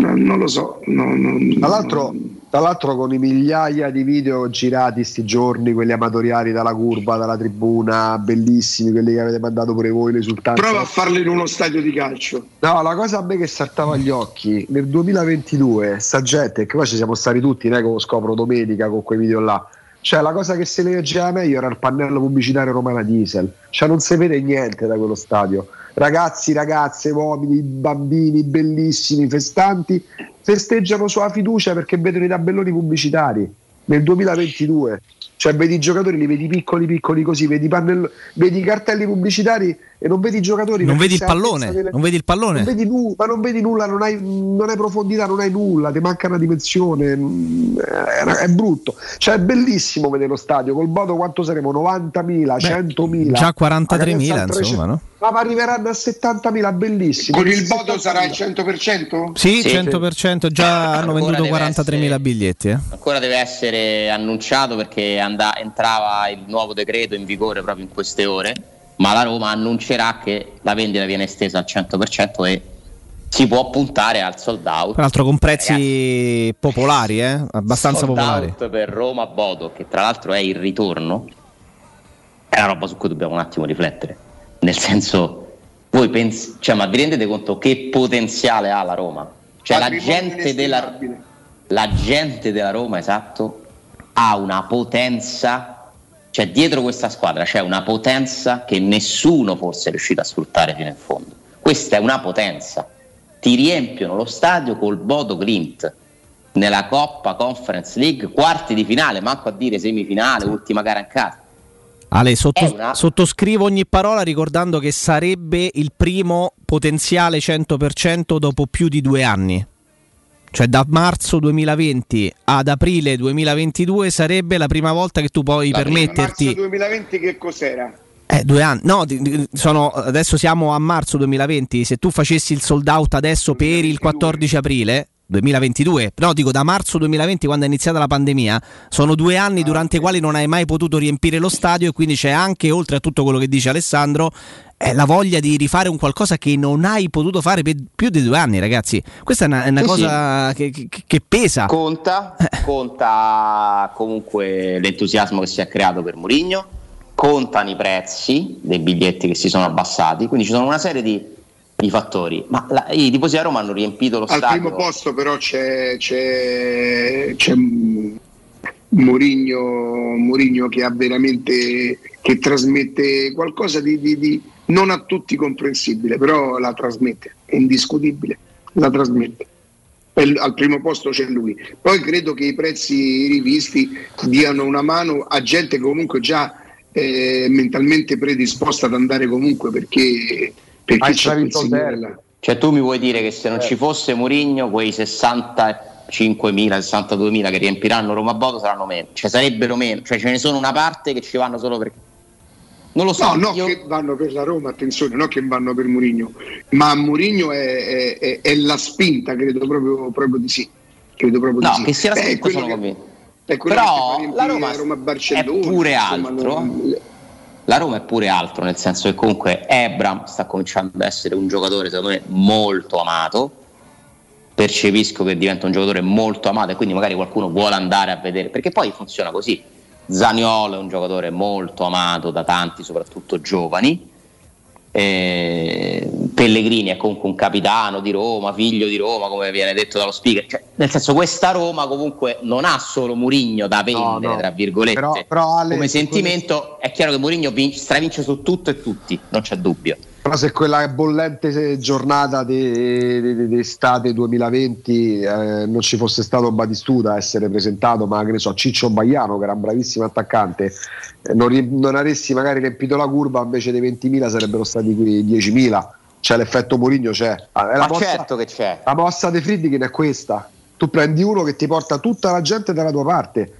No, non lo so. no, no, Tra l'altro, tra l'altro con i migliaia di video girati sti giorni, quelli amatoriali dalla curva, dalla tribuna, bellissimi, quelli che avete mandato pure voi, le risultanze. Prova a farlo in uno stadio di calcio. No, la cosa a me che saltava agli occhi nel 2022, sta gente, che poi ci siamo stati tutti, non è che lo scopro domenica con quei video là. Cioè, la cosa che si leggeva meglio era il pannello pubblicitario Romana Diesel. Cioè, non si vede niente da quello stadio. Ragazzi, ragazze, uomini, bambini bellissimi, festanti, festeggiano sulla fiducia perché vedono i tabelloni pubblicitari nel 2022. Cioè, vedi i giocatori, li vedi piccoli, piccoli così, vedi, pannello, vedi i cartelli pubblicitari e non vedi i giocatori. Non vedi il pallone, delle- non vedi il pallone. Non vedi nulla, ma non vedi nulla, non hai, non hai profondità, non hai nulla, ti manca una dimensione. mm, È, è brutto. Cioè, è bellissimo vedere lo stadio. Col Bodo quanto saremo? 90.000, 100.000. già 43.000, Magari a insomma, no? Ma arriveranno a 70.000, bellissimo. Con il Bodo sarà il 100%? Sì, 100%, già hanno venduto deve 43.000 biglietti. eh. Ancora deve essere annunciato perché and- entrava il nuovo decreto in vigore proprio in queste ore, ma la Roma annuncerà che la vendita viene estesa al 100% e si può puntare al sold out. Tra l'altro con prezzi popolari, eh? abbastanza Sold popolari. out per Roma Bodo, che tra l'altro è il ritorno, è una roba su cui dobbiamo un attimo riflettere. Nel senso, voi pensi, cioè, ma vi rendete conto che potenziale ha la Roma? Cioè, la gente, della, la gente della Roma, esatto, ha una potenza, cioè dietro questa squadra c'è una potenza che nessuno forse è riuscito a sfruttare fino in fondo. Questa è una potenza. Ti riempiono lo stadio col Bodo Glimt nella Coppa Conference League, quarti di finale, manco a dire semifinale, ultima gara in casa. Ale, sotto- È una- sottoscrivo ogni parola ricordando che sarebbe il primo potenziale 100% dopo più di due anni. Cioè da marzo 2020 ad aprile 2022 sarebbe la prima volta che tu puoi permetterti... Marzo 2020 che cos'era? Eh, due anni. No, sono- adesso siamo a marzo 2020. Se tu facessi il sold out adesso per il 14 aprile 2022, no, dico da marzo 2020 quando è iniziata la pandemia, sono due anni durante i quali non hai mai potuto riempire lo stadio e quindi c'è anche, oltre a tutto quello che dice Alessandro, eh, la voglia di rifare un qualcosa che non hai potuto fare per più di due anni, ragazzi. Questa è una, è una Sì, cosa che, che- che pesa. Conta, conta comunque l'entusiasmo che si è creato per Mourinho, contano i prezzi dei biglietti che si sono abbassati, quindi ci sono una serie di, di fattori. Ma la- i tifosi a Roma hanno riempito lo Al stadio. primo posto però c'è, c'è, c'è Mourinho, Mourinho che ha veramente che trasmette qualcosa di, di- di non a tutti comprensibile, però la trasmette, è indiscutibile, la trasmette. Al primo posto c'è lui. Poi credo che i prezzi rivisti diano una mano a gente comunque già eh, mentalmente predisposta ad andare comunque perché, perché c'è quel signore là. Cioè tu mi vuoi dire che se non Eh. ci fosse Mourinho quei 65.000, 62.000 che riempiranno Roma Bodo saranno meno, cioè sarebbero meno, cioè ce ne sono una parte che ci vanno solo perché non lo so, No, no io- che vanno per la Roma, attenzione, no che vanno per Mourinho, ma Mourinho è, è- è- è la spinta, credo proprio, proprio di sì. Credo proprio No, di sì. che sia la Beh, è spinta quello sono che- convinto. è quello Però la Roma Roma è Barcellona, pure insomma, altro. non- La Roma è pure altro, nel senso che comunque Ebram sta cominciando ad essere un giocatore secondo me molto amato. Percepisco che diventa un giocatore molto amato e quindi magari qualcuno vuole andare a vedere, perché poi funziona così. Zaniolo è un giocatore molto amato da tanti, soprattutto giovani. Eh, Pellegrini è comunque un capitano di Roma, figlio di Roma, come viene detto dallo speaker. Cioè, nel senso, questa Roma comunque non ha solo Murigno da vendere, no. tra virgolette. Però- però, Ale, come sentimento è chiaro che Murigno stravince su tutto e tutti, non c'è dubbio. Però se quella bollente giornata d'estate 2020 eh, non ci fosse stato Batistuta a essere presentato, ma che ne so, Ciccio Baiano che era un bravissimo attaccante, eh, non, non avessi magari riempito la curva invece dei 20.000 sarebbero stati qui 10.000. C'è l'effetto Mourinho, c'è. Ah, è la Ma mossa- certo che c'è. La mossa di Friedkin è questa. Tu prendi uno che ti porta tutta la gente dalla tua parte.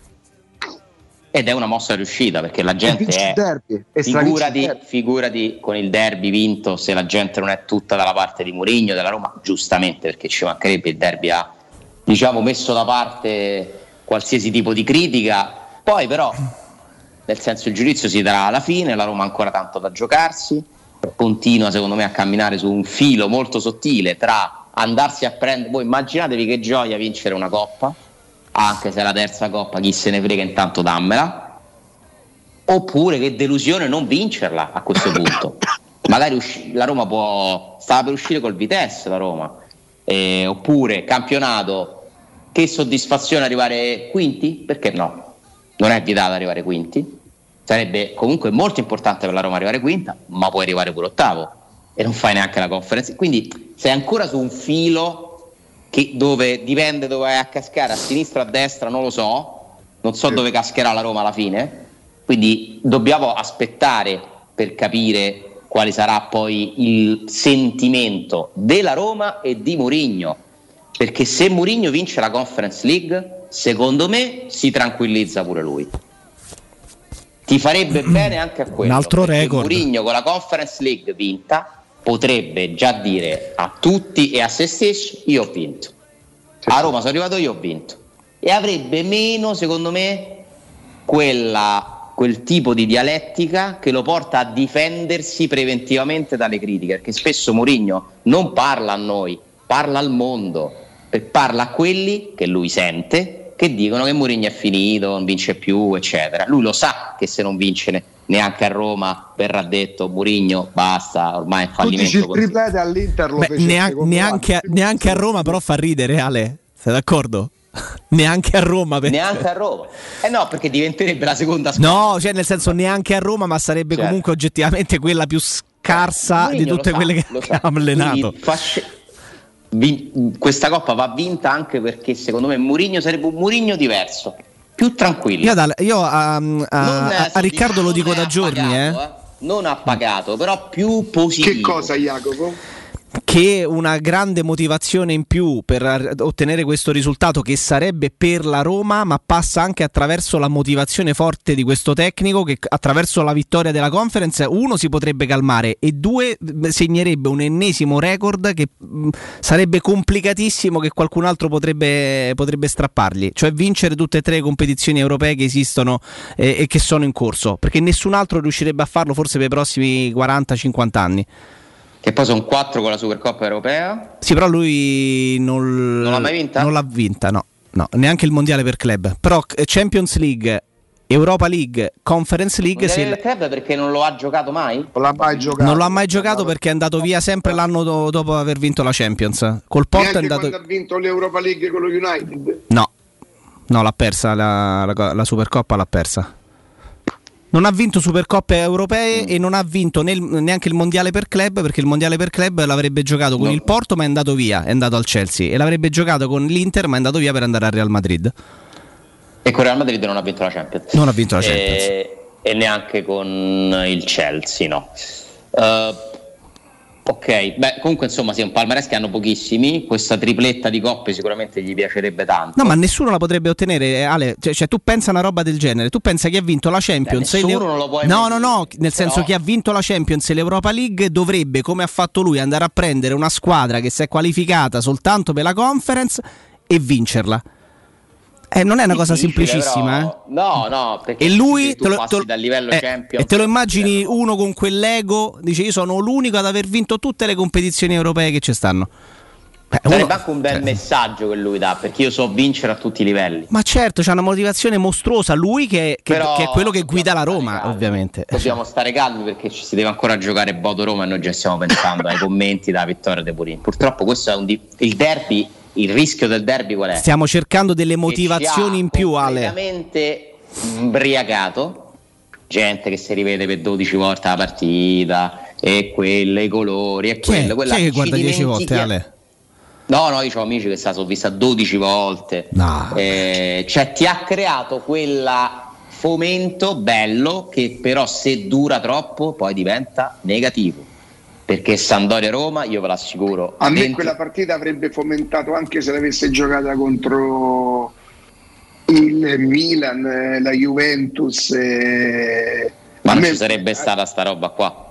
Ed è una mossa riuscita perché la gente è. derby, Figurati, figurati con il derby vinto se la gente non è tutta dalla parte di Mourinho della Roma, giustamente perché ci mancherebbe il derby ha diciamo messo da parte qualsiasi tipo di critica. Poi però, nel senso il giudizio si darà alla fine, la Roma ha ancora tanto da giocarsi, continua secondo me a camminare su un filo molto sottile tra andarsi a prendere, voi immaginatevi che gioia vincere una coppa, anche se è la terza coppa, chi se ne frega intanto dammela, oppure che delusione non vincerla a questo punto. Magari usci- la Roma può, stava per uscire col Vitesse la Roma, Eh, oppure campionato, che soddisfazione arrivare quinti? Perché no? Non è vietato arrivare quinti, sarebbe comunque molto importante per la Roma arrivare quinta, ma puoi arrivare pure ottavo e non fai neanche la conferenza. Quindi sei ancora su un filo che- dove dipende dove vai a cascare, a sinistra o a destra, non lo so, non so dove cascherà la Roma alla fine, quindi dobbiamo aspettare per capire quale sarà poi il sentimento della Roma e di Mourinho, perché se Mourinho vince la Conference League, secondo me si tranquillizza pure lui. Ti farebbe bene anche a quello. Un altro record. Mourinho con la Conference League vinta potrebbe già dire a tutti e a se stesso io ho vinto. A Roma sono arrivato io ho vinto. E avrebbe meno, secondo me, quella- quel tipo di dialettica che lo porta a difendersi preventivamente dalle critiche. Perché spesso Mourinho non parla a noi, parla al mondo, parla a quelli che lui sente, che dicono che Mourinho è finito, non vince più, eccetera. Lui lo sa che se non vince ne- neanche a Roma verrà detto Mourinho basta, ormai è Tu dici il fallimento. triplete all'Inter lo Beh, neanche, neanche a, neanche a Roma, però fa ridere, Ale. Sei d'accordo? neanche a Roma. per- Neanche a Roma. Eh no, perché diventerebbe la seconda squadra. No, cioè nel senso neanche a Roma, ma sarebbe Certo. comunque oggettivamente quella più scarsa di Mourinho tutte quelle sa, che, ha allenato. Quindi vin- questa coppa va vinta anche perché secondo me Mourinho sarebbe un Mourinho diverso, più tranquillo. Io, dal- io a, a- Non, a- eh, a Riccardo lo dico non è da giorni, eh, appagato, Non ha pagato, però più positivo. Che cosa, Jacopo? Che una grande motivazione in più per ottenere questo risultato che sarebbe per la Roma, ma passa anche attraverso la motivazione forte di questo tecnico che attraverso la vittoria della conference uno si potrebbe calmare e due segnerebbe un ennesimo record che sarebbe complicatissimo che qualcun altro potrebbe, potrebbe strappargli, cioè vincere tutte e tre le competizioni europee che esistono e che sono in corso, perché nessun altro riuscirebbe a farlo forse per i prossimi 40-50 anni. Che poi sono quattro con la Supercoppa europea. Sì, però lui non, Non l'ha mai vinta? Non l'ha vinta, no. No, neanche il mondiale per club. Però eh, Champions League, Europa League, Conference League Mondiale se- del club perché non lo ha giocato mai? Non l'ha mai giocato. non l'ha mai giocato perché è andato via sempre l'anno do- dopo aver vinto la Champions. Col Porto è andato. ha vinto l'Europa League con lo United. No, no, l'ha persa la, la- la Supercoppa, l'ha persa. Non ha vinto Supercoppe europee Mm. e non ha vinto nel- neanche il mondiale per club perché il mondiale per club l'avrebbe giocato con No. il Porto ma è andato via, è andato al Chelsea e l'avrebbe giocato con l'Inter ma è andato via per andare al Real Madrid. E con Real Madrid non ha vinto la Champions. Non ha vinto la Champions. E, e neanche con il Chelsea, no. Eh, ok, beh, comunque insomma, sì, un palmarès che hanno pochissimi. Questa tripletta di coppe sicuramente gli piacerebbe tanto. No, ma nessuno la potrebbe ottenere, Ale. Cioè, cioè, tu pensa a una roba del genere. Tu pensa chi ha vinto la Champions. Beh, nessuno lo puoi no, no, no. Nel senso, però- chi ha vinto la Champions e l'Europa League dovrebbe, come ha fatto lui, andare a prendere una squadra che si è qualificata soltanto per la conference e vincerla. Eh, non è una cosa semplicissima, però- No, no, perché E lui te lo- te lo- dal livello eh, Champions E te lo immagini uno con quell'ego? Dice: Io sono l'unico ad aver vinto tutte le competizioni europee che ci stanno. Eh, Sarebbe uno- anche un bel messaggio che lui dà, perché io so vincere a tutti i livelli. Ma certo, c'ha una motivazione mostruosa. Lui che, che- che è quello che guida la Roma, ovviamente. Dobbiamo stare calmi perché ci si deve ancora giocare Bodo Roma e noi già stiamo pensando ai commenti della vittoria dei Purin. Purtroppo questo è un di- il derby, il rischio del derby qual è? Stiamo cercando delle motivazioni in più, Ale. completamente imbriagato, gente che si rivede per 12 volte la partita e quelle, i colori e Chi è, quello, quella chi è che guarda 10 volte, Ale? No, no, io ho amici che se la sono vista 12 volte. No. Eh, cioè ti ha creato quella fomento bello che però se dura troppo poi diventa negativo. Perché Sandoria Roma, io ve l'assicuro, A me dentro- quella partita avrebbe fomentato anche se l'avesse giocata contro il Milan, eh, la Juventus. eh, ma non me- ci sarebbe stata sta roba qua.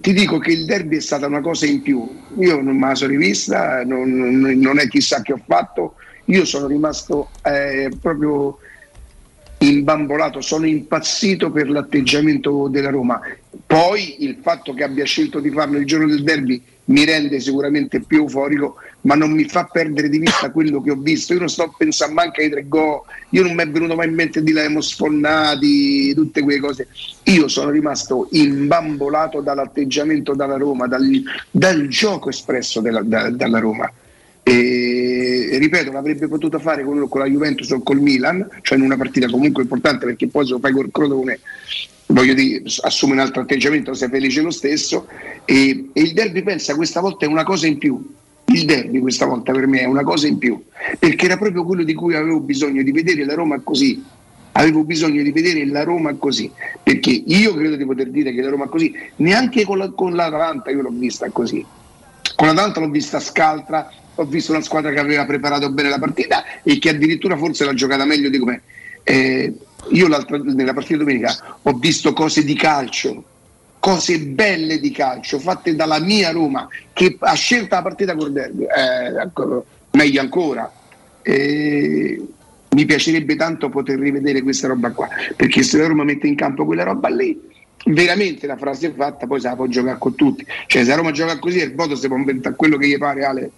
ti dico che il derby è stata una cosa in più. Io non me la sono rivista, non, non- non è chissà che ho fatto. Io sono rimasto eh, proprio imbambolato, sono impazzito per l'atteggiamento della Roma. Poi il fatto che abbia scelto di farlo il giorno del derby mi rende sicuramente più euforico, ma non mi fa perdere di vista quello che ho visto. Io non sto pensando manco ai tre gol, io non mi è venuto mai in mente di là sfonnati, tutte quelle cose. Io sono rimasto imbambolato dall'atteggiamento della Roma, dal, dal gioco espresso della- da- dalla Roma. E ripeto, l'avrebbe potuto fare con, con la Juventus o col Milan, cioè in una partita comunque importante perché poi se lo fai col Crotone voglio dire, assume un altro atteggiamento, sei felice lo stesso e, e il derby pensa questa volta è una cosa in più Il derby questa volta per me è una cosa in più, perché era proprio quello di cui avevo bisogno di vedere la Roma così. Avevo bisogno di vedere la Roma così, perché io credo di poter dire che la Roma così, neanche con, la, con l'Atalanta io l'ho vista così. Con l'Atalanta l'ho vista scaltra, ho visto una squadra che aveva preparato bene la partita e che addirittura forse l'ha giocata meglio di come. Eh, io nella partita domenica ho visto cose di calcio, cose belle di calcio fatte dalla mia Roma che ha scelto la partita col derby, eh, meglio ancora. Eh, mi piacerebbe tanto poter rivedere questa roba qua, perché se la Roma mette in campo quella roba lì, veramente la frase è fatta, poi se la può giocare con tutti. Cioè se la Roma gioca così, il voto si può inventare quello che gli pare Ale.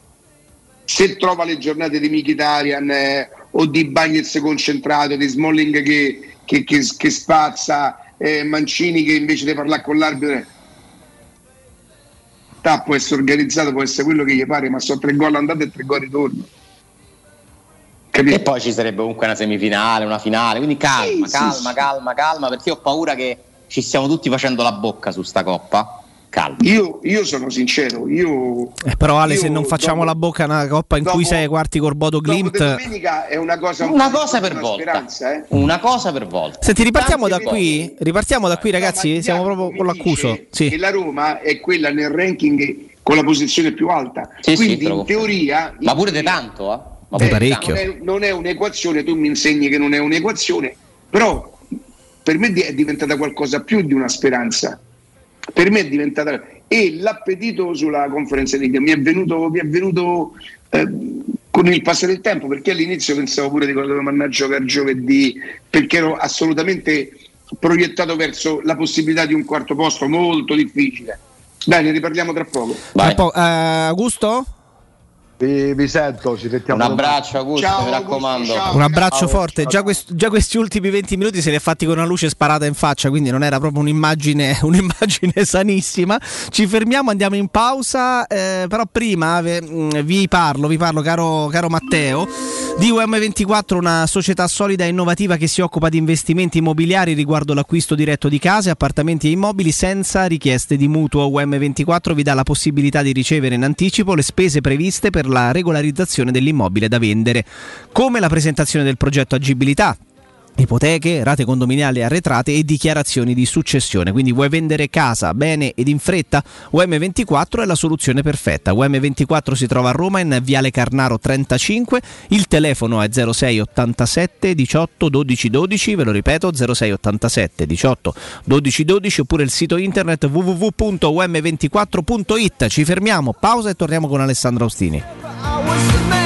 Se trova le giornate di Mkhitaryan eh, o di Bagnez concentrato, di Smalling che, che, che, che spazza, eh, Mancini che invece di parlare con l'arbitro eh, può essere organizzato, può essere quello che gli pare, ma sono tre gol andate e tre gol ritorno. Capito? E poi ci sarebbe comunque una semifinale, una finale, quindi calma, sì, calma, sì, calma, calma, perché ho paura che ci stiamo tutti facendo la bocca su sta coppa. Calma. Io, io sono sincero, io, eh, però Ale io se non facciamo dopo, la bocca una coppa in dopo, cui sei ai quarti col Bodo Glimt domenica è una cosa, una cosa per volta eh? una cosa per volta senti ripartiamo da qui ripartiamo da qui ragazzi no, siamo proprio con l'accuso sì. che la Roma è quella nel ranking con la posizione più alta sì, quindi sì, in teoria ma pure di tanto eh? ma eh, parecchio non è, non è un'equazione tu mi insegni che non è un'equazione però per me è diventata qualcosa più di una speranza. Per me è diventata e l'appetito sulla conferenza League mi è venuto, mi è venuto eh, con il passare del tempo perché all'inizio pensavo pure di cosa dovevo andare a giocare giovedì perché ero assolutamente proiettato verso la possibilità di un quarto posto molto difficile. Dai ne riparliamo tra poco. Tra po- uh, Augusto? Vi, vi, sento, ci Un abbraccio Augusto, ciao, mi raccomando. Augusto, un abbraccio ciao, forte. Ciao, già, quest- già, questi ultimi 20 minuti se li ha fatti con una luce sparata in faccia, quindi non era proprio un'immagine, un'immagine sanissima. Ci fermiamo, andiamo in pausa. Eh, però prima vi parlo, vi parlo, caro, caro Matteo, di UM24, una società solida e innovativa che si occupa di investimenti immobiliari riguardo l'acquisto diretto di case, appartamenti e immobili senza richieste di mutuo. UM24 vi dà la possibilità di ricevere in anticipo le spese previste per la regolarizzazione dell'immobile da vendere, come la presentazione del progetto agibilità, ipoteche, rate condominiali arretrate e dichiarazioni di successione. Quindi vuoi vendere casa bene ed in fretta? UM24 è la soluzione perfetta. UM24 si trova a Roma in Viale Carnaro 35, il telefono è 06 87 18 12 12, ve lo ripeto 06 87 18 12 12 oppure il sito internet www.um24.it. Ci fermiamo, pausa e torniamo con Alessandro Austini. was the man.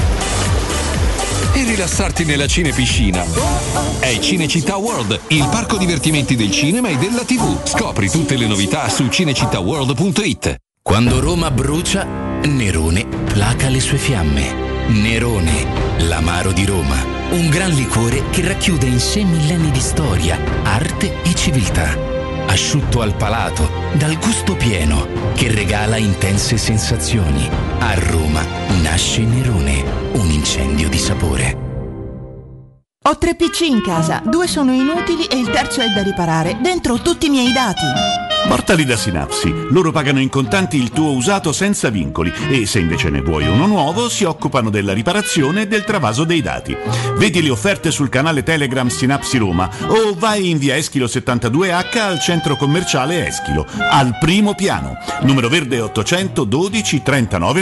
e rilassarti nella cinepiscina. È Cinecittà World, il parco divertimenti del cinema e della TV. Scopri tutte le novità su cinecittàworld.it. Quando Roma brucia, Nerone placa le sue fiamme. Nerone, l'amaro di Roma. Un gran liquore che racchiude in sé millenni di storia, arte e civiltà asciutto al palato, dal gusto pieno, che regala intense sensazioni. A Roma nasce Nerone, un incendio di sapore. Ho tre PC in casa, due sono inutili e il terzo è da riparare. Dentro tutti i miei dati. Portali da Sinapsi. Loro pagano in contanti il tuo usato senza vincoli e se invece ne vuoi uno nuovo si occupano della riparazione e del travaso dei dati. Vedi le offerte sul canale Telegram Sinapsi Roma o vai in via Eschilo 72H al centro commerciale Eschilo, al primo piano. Numero verde 812 39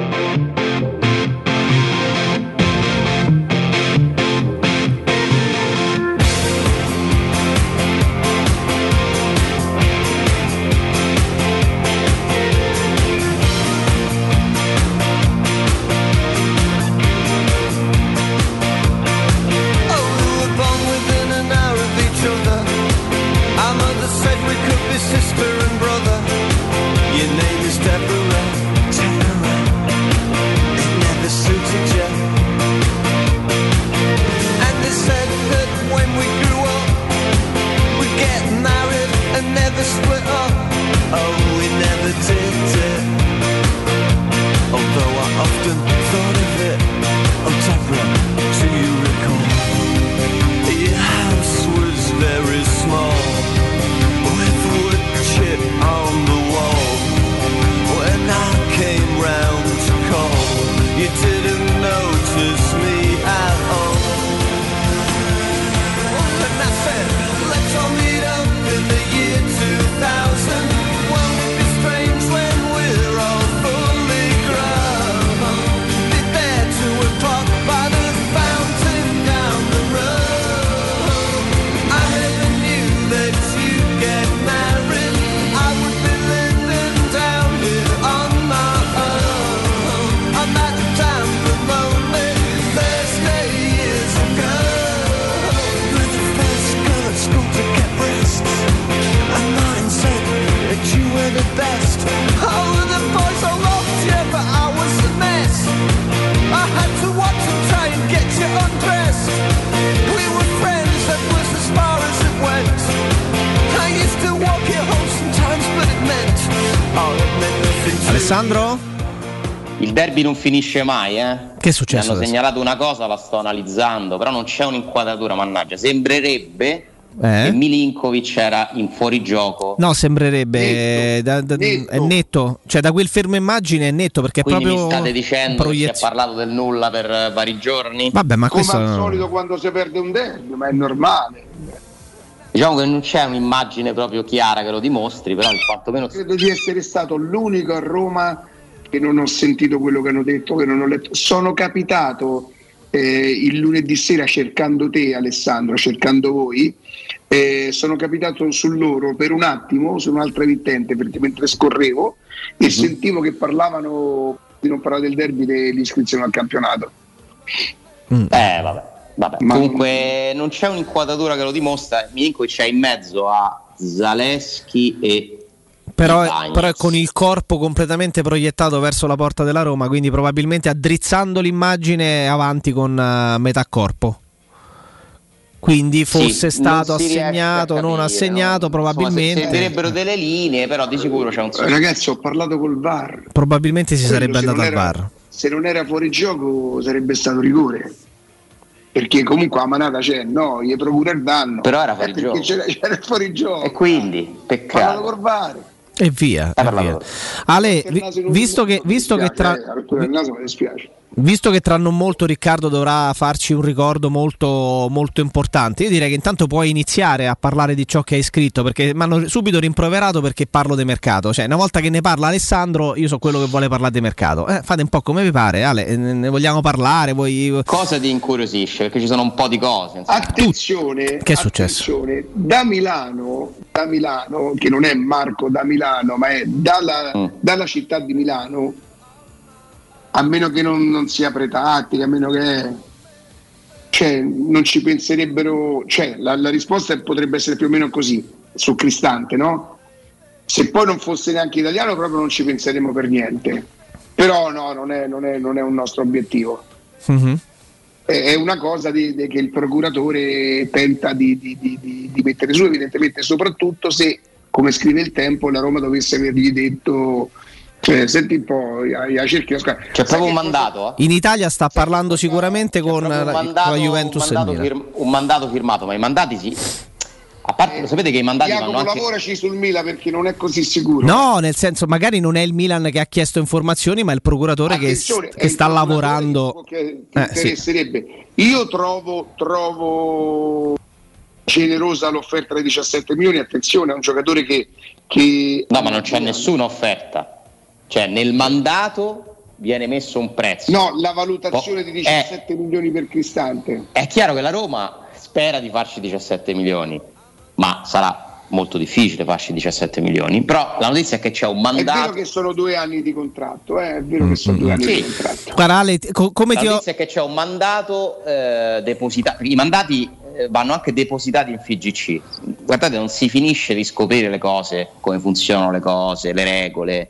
Oh, finisce mai, eh? Che è successo Mi hanno adesso? segnalato una cosa, la sto analizzando, però non c'è un'inquadratura, mannaggia. Sembrerebbe Eh? e Milinkovic era in fuorigioco. No, sembrerebbe da- da- è netto, cioè da quel fermo immagine è netto perché è Quindi proprio mi state dicendo che si è parlato del nulla per eh, vari giorni? Vabbè, ma Come questo al solito quando si perde un derby, ma è normale. Diciamo che non c'è un'immagine proprio chiara che lo dimostri, però quantomeno Credo di essere stato l'unico a Roma che non ho sentito quello che hanno detto, che non ho letto. Sono capitato eh, il lunedì sera cercando te, Alessandro, cercando voi. eh, sono capitato su loro per un attimo su un'altra emittente perché mentre scorrevo e sentivo che parlavano di non parlare del derby dell'iscrizione al campionato. Eh, vabbè. vabbè. Comunque non c'è un'inquadratura che lo dimostra. Milinkovic è in mezzo a Zaleschi e Però, però è con il corpo completamente proiettato verso la porta della Roma, quindi probabilmente addrizzando l'immagine avanti con eh, metà corpo. Quindi fosse Sì, stato non assegnato, a non assegnato, no? Probabilmente. se- servirebbero delle linee, però di sicuro c'è un Ragazzi, ho parlato col VAR. Probabilmente si Quello, sarebbe se andato al era- VAR. Se non era fuori gioco sarebbe stato rigore. Perché comunque la manata c'è, no, gli procura il danno. Però era fuori Eh, gioco. C'era, c'era fuori gioco. E quindi, Parlato peccato. col VAR. E via. e via. Ale, vi- visto che, visto che tra, Eh, rottura del naso mi dispiace. Visto che tra non molto Riccardo dovrà farci un ricordo molto, molto importante, io direi che intanto puoi iniziare a parlare di ciò che hai scritto, perché mi hanno subito rimproverato perché parlo di mercato. Cioè, una volta che ne parla Alessandro, io so quello che vuole parlare di mercato. Eh, fate un po' come vi pare, Ale, eh, ne vogliamo parlare? Voi... Cosa ti incuriosisce? Perché ci sono un po' di cose. insomma. Attenzione, Che è successo? attenzione, da Milano, da Milano, che non è Marco da Milano, ma è dalla, Mm. dalla città di Milano, a meno che non, non si apre tattica, a meno che cioè, non ci penserebbero, cioè, la, la risposta potrebbe essere più o meno così, su Cristante, no? Se poi non fosse neanche italiano proprio non ci penseremmo per niente. Però no, non è, non è- non è un nostro obiettivo Mhm. è una cosa di- di- che il procuratore tenta di- di mettere su, evidentemente, soprattutto se, come scrive il tempo, la Roma dovesse avergli detto, cioè, senti un po', a cerchi C'è proprio un mandato, eh? In Italia sta parlando sicuramente con, Proprio la, con mandato, la Juventus un mandato firm- un mandato firmato, ma i mandati sì. A parte, lo sapete che i mandati Jacopo, vanno anche. lavoraci sul Milan perché non è così sicuro. No, nel senso, magari non è il Milan che ha chiesto informazioni, ma è il procuratore che, Attenzione, che il sta procuratore lavorando. che, che Eh, sì. interesserebbe. Io trovo, trovo generosa l'offerta dei 17 milioni, attenzione, è un giocatore che... che No, ma non c'è nessuna offerta. Cioè, nel mandato viene messo un prezzo. No, la valutazione di 17 milioni per Cristante. È chiaro che la Roma spera di farci 17 milioni, ma sarà molto difficile farci 17 milioni. Però la notizia è che c'è un È vero mandato. che sono due anni di contratto, eh, è vero che sono due anni Sì. di contratto. Guarda, Ale, ti- co- come la ti ho. notizia è che c'è un mandato eh, depositato. I mandati eh, vanno anche depositati in FIGC. Guardate, non si finisce di scoprire le cose, come funzionano le cose, le regole.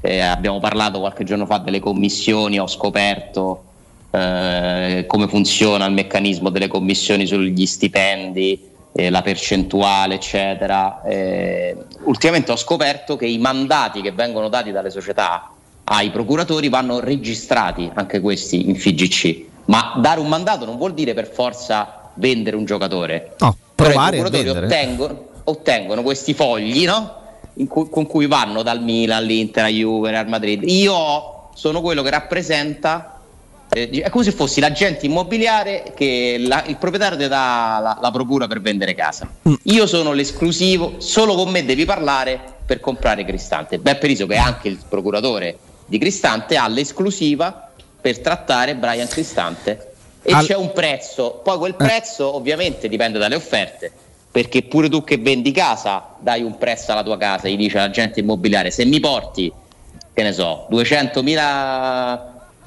Eh, abbiamo parlato qualche giorno fa delle commissioni, ho scoperto eh, come funziona il meccanismo delle commissioni sugli stipendi, eh, la percentuale, eccetera. Eh, ultimamente ho scoperto che i mandati che vengono dati dalle società ai procuratori vanno registrati anche questi in FIGC. Ma dare un mandato non vuol dire per forza vendere un giocatore. No, Però provare i a procuratori ottengono, ottengono questi fogli no? Cui- con cui vanno dal Milan all'Inter, a Juve, al Madrid. Io sono quello che rappresenta, eh, è come se fossi l'agente immobiliare che la- il proprietario ti dà la, la procura per vendere casa. Mm. Io sono l'esclusivo, solo con me devi parlare per comprare Cristante. Beppe Riso, che è anche il procuratore di Cristante, ha l'esclusiva per trattare Brian Cristante. E Al- c'è un prezzo, poi quel prezzo ovviamente dipende dalle offerte, perché pure tu che vendi casa dai un prezzo alla tua casa, gli dice l'agente immobiliare, se mi porti, che ne so, 200.000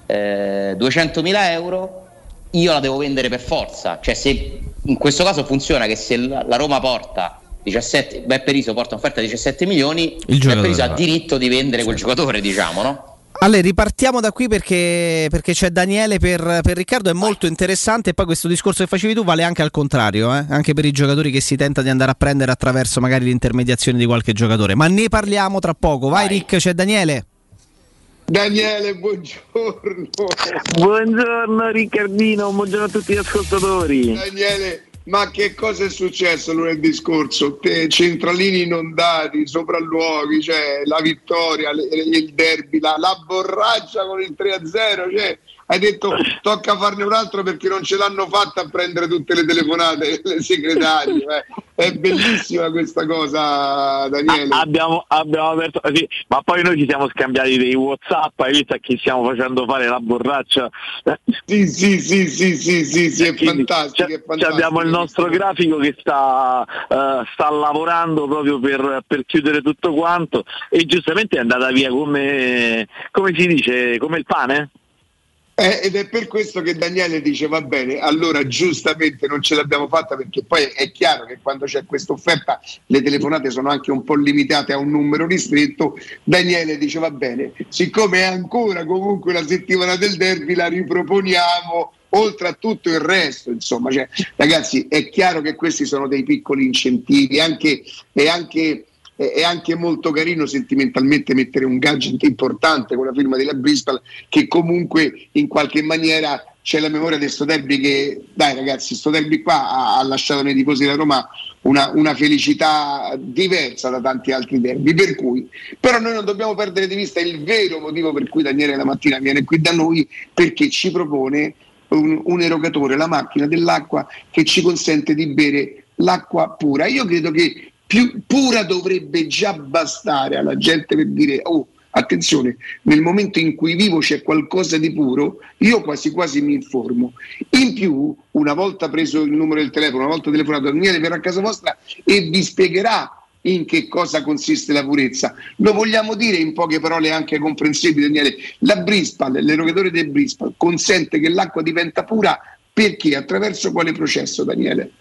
eh, 200.000 euro, io la devo vendere per forza. Cioè, se in questo caso funziona che se la Roma porta 17, Beppe Riso porta un'offerta di 17 milioni, Il Beppe Riso ha diritto di vendere quel giocatore, diciamo, no? Ale, ripartiamo da qui perché, perché c'è Daniele per, per Riccardo, è molto interessante e poi questo discorso che facevi tu vale anche al contrario, eh? anche per i giocatori che si tenta di andare a prendere attraverso magari l'intermediazione di qualche giocatore. Ma ne parliamo tra poco. Vai, Rick, c'è Daniele. Daniele, buongiorno. Buongiorno Riccardino, buongiorno a tutti gli ascoltatori. Daniele, ma che cosa è successo lunedì scorso? Te, centralini inondati, sopralluoghi, cioè la vittoria, il derby, la, la borraccia con il 3-0, cioè hai detto tocca farne un altro perché non ce l'hanno fatta a prendere tutte le telefonate le segretarie. eh. È bellissima questa cosa, Daniele. Ah, abbiamo, abbiamo aperto, sì, ma poi noi ci siamo scambiati dei Whatsapp, hai visto a chi stiamo facendo fare la borraccia? Sì, sì, sì, sì, sì, sì, sì, è fantastico, è fantastico. Abbiamo il nostro grafico che sta, eh, sta lavorando proprio per, per chiudere tutto quanto e giustamente è andata via come, come si dice, come il pane? Eh, ed è per questo che Daniele dice va bene, allora giustamente non ce l'abbiamo fatta perché poi è chiaro che quando c'è questa offerta le telefonate sono anche un po' limitate a un numero ristretto. Daniele dice va bene, siccome è ancora comunque la settimana del derby la riproponiamo oltre a tutto il resto, insomma, cioè, ragazzi è chiaro che questi sono dei piccoli incentivi anche, e anche è anche molto carino sentimentalmente mettere un gadget importante con la firma della Bristol che comunque in qualche maniera c'è la memoria di sto derby che dai ragazzi sto derby qua ha, ha lasciato nei tifosi della Roma una, una felicità diversa da tanti altri derby per cui però noi non dobbiamo perdere di vista il vero motivo per cui Daniele la mattina viene qui da noi perché ci propone un, un erogatore, la macchina dell'acqua che ci consente di bere l'acqua pura. Io credo che più pura dovrebbe già bastare alla gente per dire oh attenzione nel momento in cui vivo c'è qualcosa di puro io quasi quasi mi informo in più una volta preso il numero del telefono una volta telefonato Daniele verrà a casa vostra e vi spiegherà in che cosa consiste la purezza. Lo vogliamo dire in poche parole anche comprensibili, Daniele. La Brispal, l'erogatore del Brispal, consente che l'acqua diventa pura perché? Attraverso quale processo, Daniele?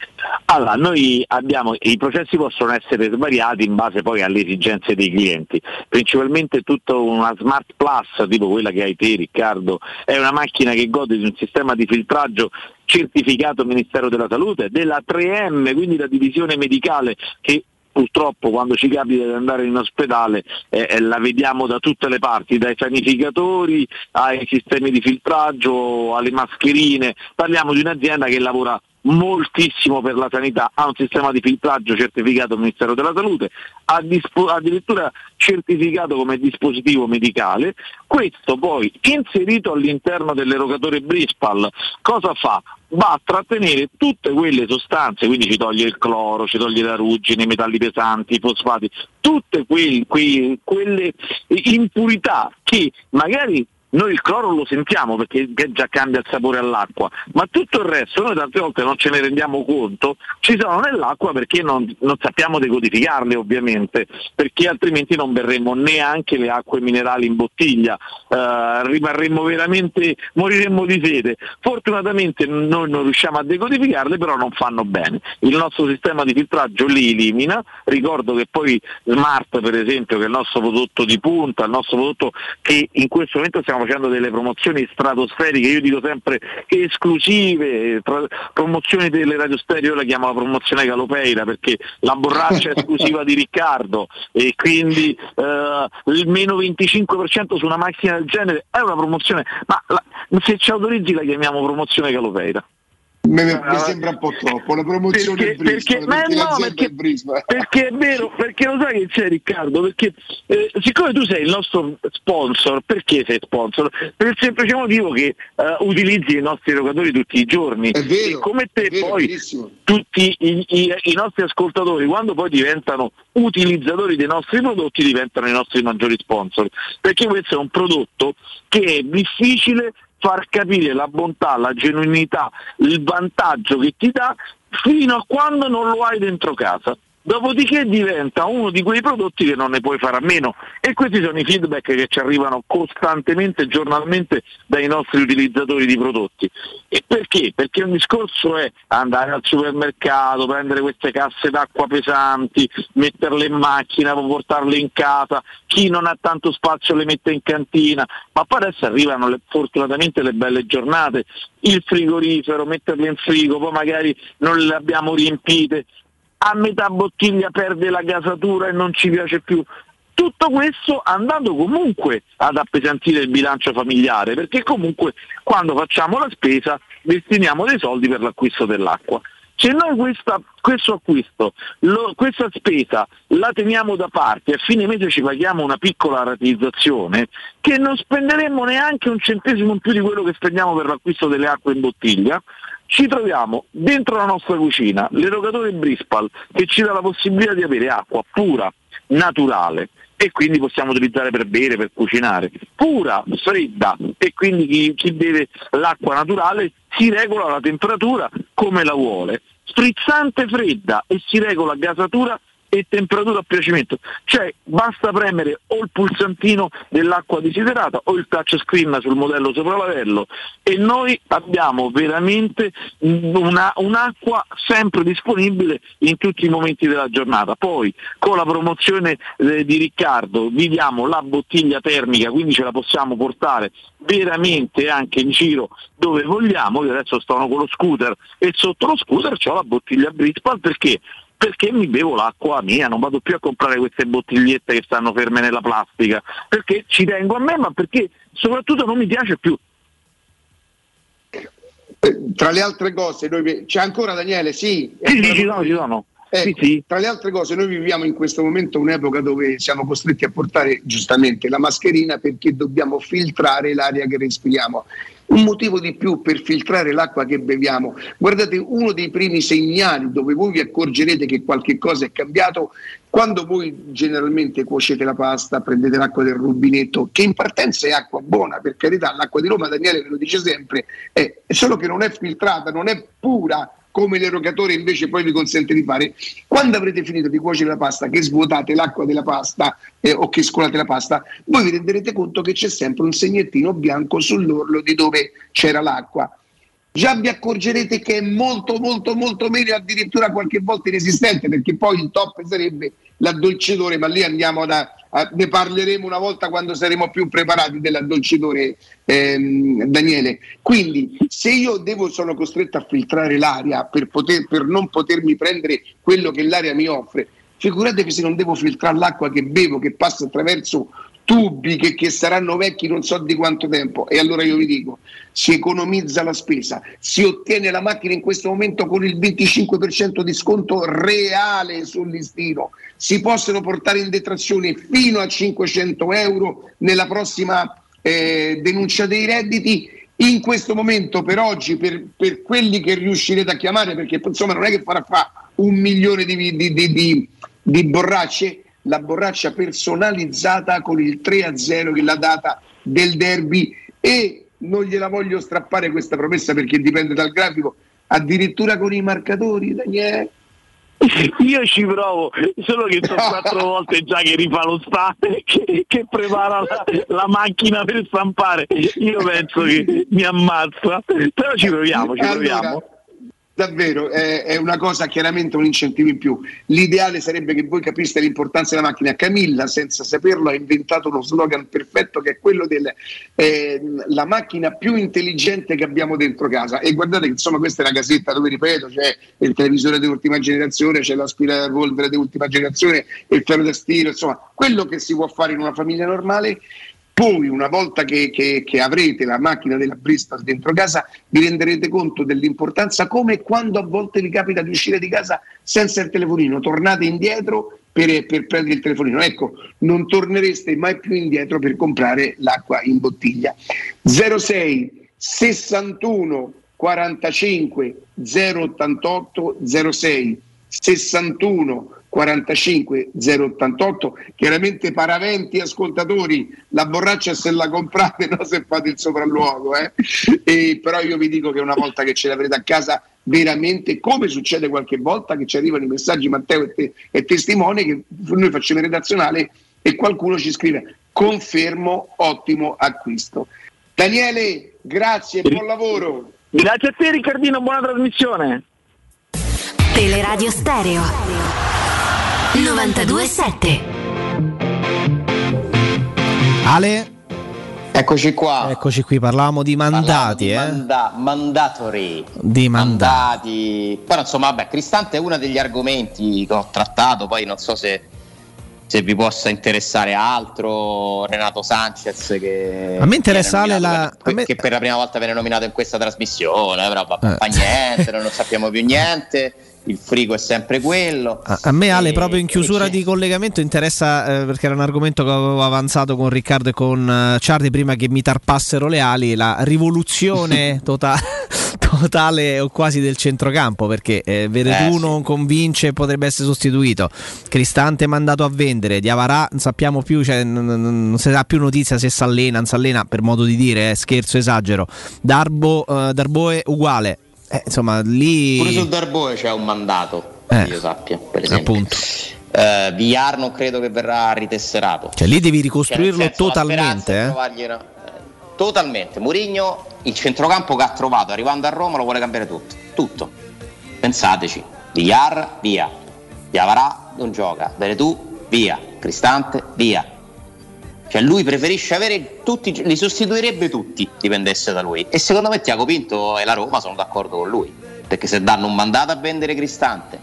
Allora, noi abbiamo, i processi possono essere svariati in base poi alle esigenze dei clienti, principalmente tutta una Smart Plus, tipo quella che hai te Riccardo, è una macchina che gode di un sistema di filtraggio certificato Ministero della Salute, della 3M, quindi la divisione medicale che purtroppo quando ci capita di andare in ospedale eh, eh, la vediamo da tutte le parti, dai sanificatori ai sistemi di filtraggio, alle mascherine, parliamo di un'azienda che lavora moltissimo per la sanità, ha un sistema di filtraggio certificato dal Ministero della Salute, dispo- addirittura certificato come dispositivo medicale, questo poi inserito all'interno dell'erogatore Brispal cosa fa? Va a trattenere tutte quelle sostanze, quindi ci toglie il cloro, ci toglie la ruggine, i metalli pesanti, i fosfati, tutte quei- quei- quelle impurità che magari noi il cloro lo sentiamo perché già cambia il sapore all'acqua, ma tutto il resto noi tante volte non ce ne rendiamo conto, ci sono nell'acqua perché non, non sappiamo decodificarle ovviamente, perché altrimenti non berremmo neanche le acque minerali in bottiglia, eh, rimarremmo veramente, moriremmo di sete. Fortunatamente noi non riusciamo a decodificarle, però non fanno bene. Il nostro sistema di filtraggio li elimina, ricordo che poi Smart per esempio, che è il nostro prodotto di punta, il nostro prodotto che in questo momento stiamo facendo delle promozioni stratosferiche, io dico sempre esclusive, tra- promozioni delle radio stereo, io la chiamo la promozione Galopeira perché la borraccia è esclusiva di Riccardo e quindi eh, il meno 25% su una macchina del genere è una promozione, ma la- se ci autorizzi la chiamiamo promozione Galopeira. Mi, mi sembra un po' troppo, la promozione Perché- è Brisbane, perché- perché no, perché- è Brisbane. Perché è vero, perché lo sai che c'è Riccardo, perché eh, siccome tu sei il nostro sponsor, perché sei sponsor? Per il semplice motivo che eh, utilizzi i nostri erogatori tutti i giorni. e come te poi tutti i, i- i nostri ascoltatori, quando poi diventano utilizzatori dei nostri prodotti, diventano i nostri maggiori sponsor. Perché questo è un prodotto che è difficile far capire la bontà, la genuinità, il vantaggio che ti dà fino a quando non lo hai dentro casa. Dopodiché diventa uno di quei prodotti che non ne puoi fare a meno. E questi sono i feedback che ci arrivano costantemente, giornalmente dai nostri utilizzatori di prodotti. E perché? Perché un discorso è andare al supermercato, prendere queste casse d'acqua pesanti, metterle in macchina, portarle in casa, chi non ha tanto spazio le mette in cantina, ma poi adesso arrivano le- fortunatamente le belle giornate, il frigorifero, metterle in frigo, poi magari non le abbiamo riempite, a metà bottiglia perde la gasatura e non ci piace più. Tutto questo andando comunque ad appesantire il bilancio familiare, perché comunque quando facciamo la spesa destiniamo dei soldi per l'acquisto dell'acqua. Se noi questa, questo acquisto, lo- questa spesa la teniamo da parte a fine mese ci paghiamo una piccola rateizzazione, che non spenderemmo neanche un centesimo in più di quello che spendiamo per l'acquisto delle acque in bottiglia, ci troviamo dentro la nostra cucina l'erogatore Brispal che ci dà la possibilità di avere acqua pura, naturale e quindi possiamo utilizzare per bere, per cucinare, pura, fredda e quindi chi, chi beve l'acqua naturale si regola la temperatura come la vuole, sprizzante fredda e si regola gasatura e temperatura a piacimento, cioè basta premere o il pulsantino dell'acqua desiderata o il touchscreen sul modello sopralavello e noi abbiamo veramente una- un'acqua sempre disponibile in tutti i momenti della giornata. Poi con la promozione eh, di Riccardo vi diamo la bottiglia termica, quindi ce la possiamo portare veramente anche in giro dove vogliamo. Io adesso sto con lo scooter e sotto lo scooter ho la bottiglia Britpal perché perché mi bevo l'acqua mia, non vado più a comprare queste bottigliette che stanno ferme nella plastica, perché ci tengo a me, ma perché soprattutto non mi piace più. Eh, Tra le altre cose, noi, c'è ancora Daniele? Sì, Sì, sì, ci sono, ci sono. Ecco, Tra le altre cose, noi viviamo in questo momento un'epoca dove siamo costretti a portare giustamente la mascherina perché dobbiamo filtrare l'aria che respiriamo. Un motivo di più per filtrare l'acqua che beviamo. Guardate, uno dei primi segnali dove voi vi accorgerete che qualche cosa è cambiato quando voi generalmente cuocete la pasta, prendete l'acqua del rubinetto, che in partenza è acqua buona, per carità, l'acqua di Roma, Daniele ve lo dice sempre, è è solo che non è filtrata, non è pura come l'erogatore invece poi vi consente di fare. Quando avrete finito di cuocere la pasta, che svuotate l'acqua della pasta eh, o che scolate la pasta, voi vi renderete conto che c'è sempre un segnettino bianco sull'orlo di dove c'era l'acqua. Già vi accorgerete che è molto molto molto meno, addirittura qualche volta inesistente, perché poi il top sarebbe l'addolcitore, ma lì andiamo da, ne parleremo una volta quando saremo più preparati dell'addolcitore ehm, Daniele. Quindi se io devo, sono costretto a filtrare l'aria per, poter, per non potermi prendere quello che l'aria mi offre, figuratevi se non devo filtrare l'acqua che bevo, che passa attraverso tubi che, che saranno vecchi non so di quanto tempo. E allora io vi dico, si economizza la spesa, si ottiene la macchina in questo momento con il 25% di sconto reale sul listino, si possono portare in detrazione fino a 500 euro nella prossima eh, denuncia dei redditi. In questo momento, per oggi, per, per quelli che riuscirete a chiamare, perché insomma non è che farà fa un milione di- di- di- di borracce, la borraccia personalizzata con il 3 a 0 che è la data del derby e non gliela voglio strappare questa promessa perché dipende dal grafico, addirittura con i marcatori, Daniele. Io ci provo, solo che sono quattro volte già che rifà lo sta, che, che prepara la, la macchina per stampare. Io penso che mi ammazza, però ci proviamo, ci Allora, proviamo. Davvero, è, è una cosa chiaramente un incentivo in più. L'ideale sarebbe che voi capiste l'importanza della macchina. Camilla, senza saperlo, ha inventato uno slogan perfetto che è quello della macchina più intelligente che abbiamo dentro casa. E guardate che insomma questa è la casetta dove, ripeto, c'è il televisore di ultima generazione, c'è l'aspirapolvere di ultima generazione, il ferro da stiro, insomma, quello che si può fare in una famiglia normale poi una volta che, che- che avrete la macchina della Bristol dentro casa vi renderete conto dell'importanza come quando a volte vi capita di uscire di casa senza il telefonino, tornate indietro per, per prendere il telefonino. Ecco, non tornereste mai più indietro per comprare l'acqua in bottiglia. 06 61 45 088 06 61 45 088 chiaramente paraventi ascoltatori la borraccia se la comprate no se fate il sopralluogo eh? E però io vi dico che una volta che ce l'avrete a casa veramente come succede qualche volta che ci arrivano i messaggi Matteo e, te, e testimone che noi facciamo in redazionale e qualcuno ci scrive confermo ottimo acquisto Daniele grazie buon lavoro Grazie a te Riccardino, buona trasmissione. Teleradio Stereo 927 Ale? Eccoci qua. Eccoci qui, parlavamo di mandati, Di eh? manda- mandatory. Di mandati. Mandati. Però insomma, vabbè, Cristante è uno degli argomenti che ho trattato, poi non so se se vi possa interessare altro, Renato Sanchez che, A me interessa, Ale, la- per- me- che per la prima volta viene nominato in questa trasmissione, però va, Eh. fa niente, non sappiamo più niente, il frigo è sempre quello. A, a me Ale E- proprio in chiusura di collegamento interessa eh, perché era un argomento che avevo avanzato con Riccardo e con eh, Ciardi prima che mi tarpassero le ali, la rivoluzione tota- totale o quasi del centrocampo perché eh, Veretù Eh, sì. non convince potrebbe essere sostituito, Cristante mandato a vendere, Diavarà non sappiamo più, cioè, non, non- non si sa più notizia se si allena, non si allena per modo di dire, eh, scherzo, esagero, Darbo, eh, Darboe uguale, Eh, insomma lì... Pure sul Darboe c'è un mandato, Eh, che io sappia, per esempio. appunto. Eh, Villar non credo che verrà ritesserato. Cioè lì devi Cioè, ricostruirlo nel senso, totalmente. eh. trovargli una- eh, Totalmente. Mourinho, il centrocampo che ha trovato arrivando a Roma lo vuole cambiare tutto. Tutto. Pensateci. Villar, via. Diavarà, non gioca. Veretù, via. Cristante, via. Cioè lui preferisce avere tutti, li sostituirebbe tutti, dipendesse da lui. E secondo me Tiago Pinto e la Roma sono d'accordo con lui. Perché se danno un mandato a vendere Cristante,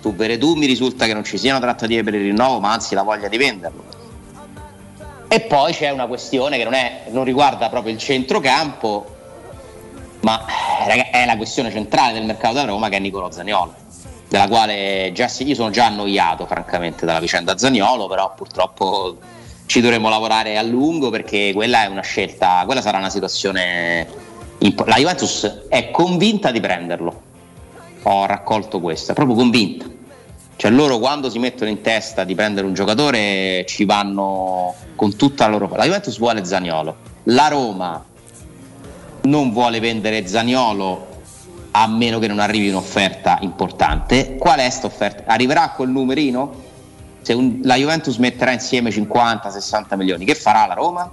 su Veretù mi risulta che non ci siano trattative per il rinnovo, ma anzi la voglia di venderlo. E poi c'è una questione che non, è- non riguarda proprio il centrocampo, ma è la questione centrale del mercato da Roma che è Nicolo Zaniolo, della quale già, io sono già annoiato francamente dalla vicenda Zaniolo, però purtroppo ci dovremo lavorare a lungo perché quella è una scelta, quella sarà una situazione... impo- la Juventus è convinta di prenderlo, ho raccolto questo, è proprio convinta. Cioè loro quando si mettono in testa di prendere un giocatore ci vanno con tutta la loro... La Juventus vuole Zaniolo, la Roma non vuole vendere Zaniolo a meno che non arrivi un'offerta importante. Qual è questa offerta? Arriverà quel numerino? Se un- la Juventus metterà insieme 50-60 milioni, che farà la Roma?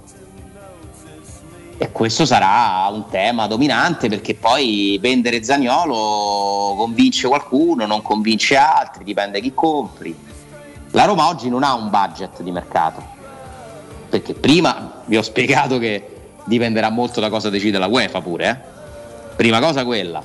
E questo sarà un tema dominante perché poi vendere Zagnolo convince qualcuno, non convince altri, dipende chi compri. La Roma oggi non ha un budget di mercato, perché prima vi ho spiegato che dipenderà molto da cosa decide la UEFA pure. eh. Prima cosa quella,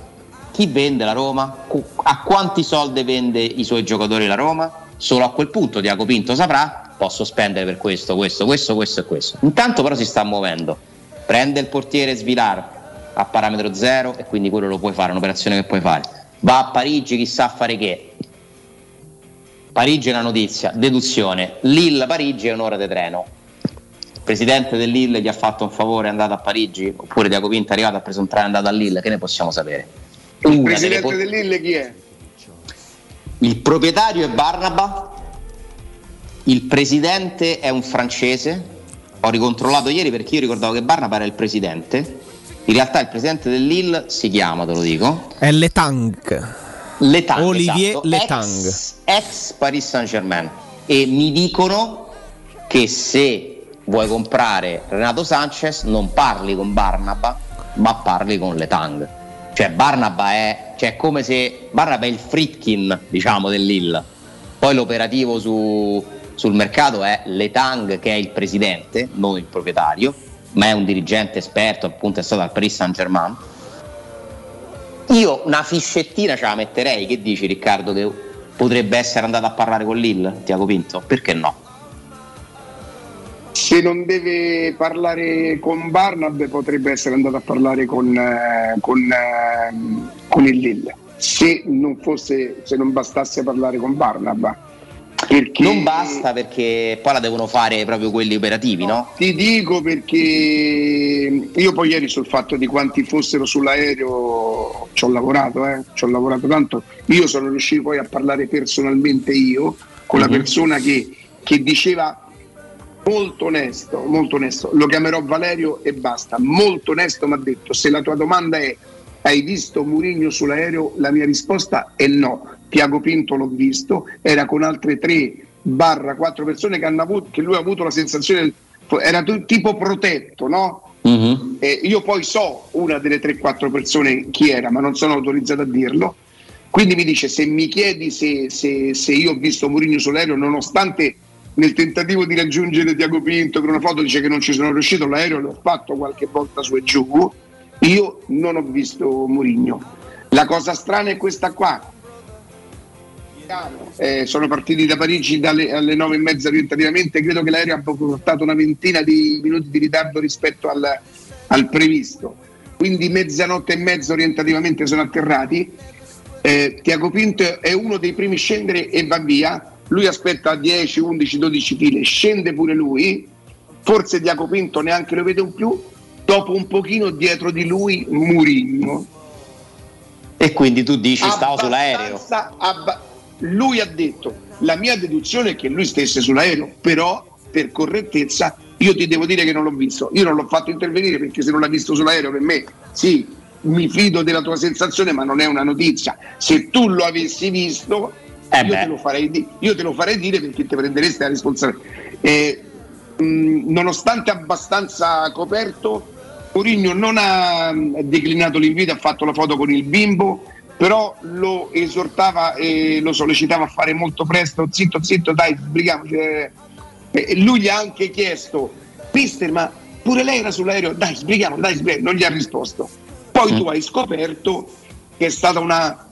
chi vende la Roma? A quanti soldi vende i suoi giocatori la Roma? Solo a quel punto Diaco Pinto saprà, posso spendere per questo, questo, questo, questo e questo. Intanto però si sta muovendo prende il portiere Svilar a parametro zero e quindi quello lo puoi fare, un'operazione che puoi fare. Va a Parigi, chissà fare che. Parigi è una notizia, deduzione. Lille-Parigi è un'ora di treno. Il presidente del Lille gli ha fatto un favore, è andato a Parigi, oppure Diaco Pinto è arrivato, ha preso un treno e è andato a Lille, che ne possiamo sapere? Il Una delle presidente po- del Lille chi è? Il proprietario è Barnaba, il presidente è un francese. Ho ricontrollato ieri perché io ricordavo che Barnaba era il presidente. In realtà il presidente del Lille si chiama, te lo dico. È Letang. Letang, Olivier esatto, Letang. Ex, ex Paris Saint Germain. E mi dicono che se vuoi comprare Renato Sanchez non parli con Barnaba, ma parli con Letang. Cioè Barnaba è cioè, è come se Barnaba è il Fritkin, diciamo, del Lille. Poi l'operativo su- sul mercato è Letang che è il presidente, non il proprietario, ma è un dirigente esperto, appunto è stato al Paris Saint Germain. Io una fiscettina ce la metterei, che dici Riccardo che potrebbe essere andato a parlare con Lille, Tiago Pinto? Perché no? Se non deve parlare con Barnab potrebbe essere andato a parlare con, eh, con, eh, con il Lille. Se non, fosse, se non bastasse parlare con Barnab. Perché Non basta perché poi la devono fare proprio quelli operativi, no? Ti dico perché io poi ieri sul fatto di quanti fossero sull'aereo ci ho lavorato, eh, ci ho lavorato tanto. Io sono riuscito poi a parlare personalmente io con la Mhm. persona che, che diceva molto onesto, molto onesto, lo chiamerò Valerio e basta, molto onesto mi ha detto se la tua domanda è hai visto Murigno sull'aereo? La mia risposta è no. Tiago Pinto l'ho visto, era con altre 3 barra 4 persone che, hanno avuto, che lui ha avuto la sensazione, era tipo protetto, no? Eh, io poi so una delle 3-4 persone chi era, ma non sono autorizzato a dirlo. Quindi mi dice: Se mi chiedi se, se- se io ho visto Mourinho sull'aereo, nonostante nel tentativo di raggiungere Tiago Pinto con una foto dice che non ci sono riuscito, l'aereo l'ho fatto qualche volta su e giù. Io non ho visto Mourinho. La cosa strana è questa qua. Eh, sono partiti da Parigi dalle, alle nove e mezza orientativamente. Credo che l'aereo abbia portato una ventina di minuti di ritardo rispetto al, al previsto. Quindi mezzanotte e mezza orientativamente sono atterrati. Eh, Tiago Pinto è uno dei primi a scendere e va via. Lui aspetta 10, 11, 12 file, scende pure lui. Forse Tiago Pinto neanche lo vede un più. Dopo un pochino dietro di lui Murigno. E quindi tu dici stavo sull'aereo. Abba- lui ha detto la mia deduzione è che lui stesse sull'aereo, però per correttezza io ti devo dire che non l'ho visto. Io non l'ho fatto intervenire perché se non l'ha visto sull'aereo per me, sì, mi fido della tua sensazione, ma non è una notizia. Se tu lo avessi visto, io, te lo farei di- io te lo farei dire perché ti prenderesti la responsabilità. Eh, mh, nonostante abbastanza coperto, Mourinho non ha mh, declinato l'invito, ha fatto la foto con il bimbo, però lo esortava e lo sollecitava a fare molto presto, zitto, zitto, dai, sbrighiamoci. eh. Lui gli ha anche chiesto, Mister, ma pure lei era sull'aereo, dai, sbrighiamo, dai, sbrighiamo. non gli ha risposto. Poi tu hai scoperto che è stata una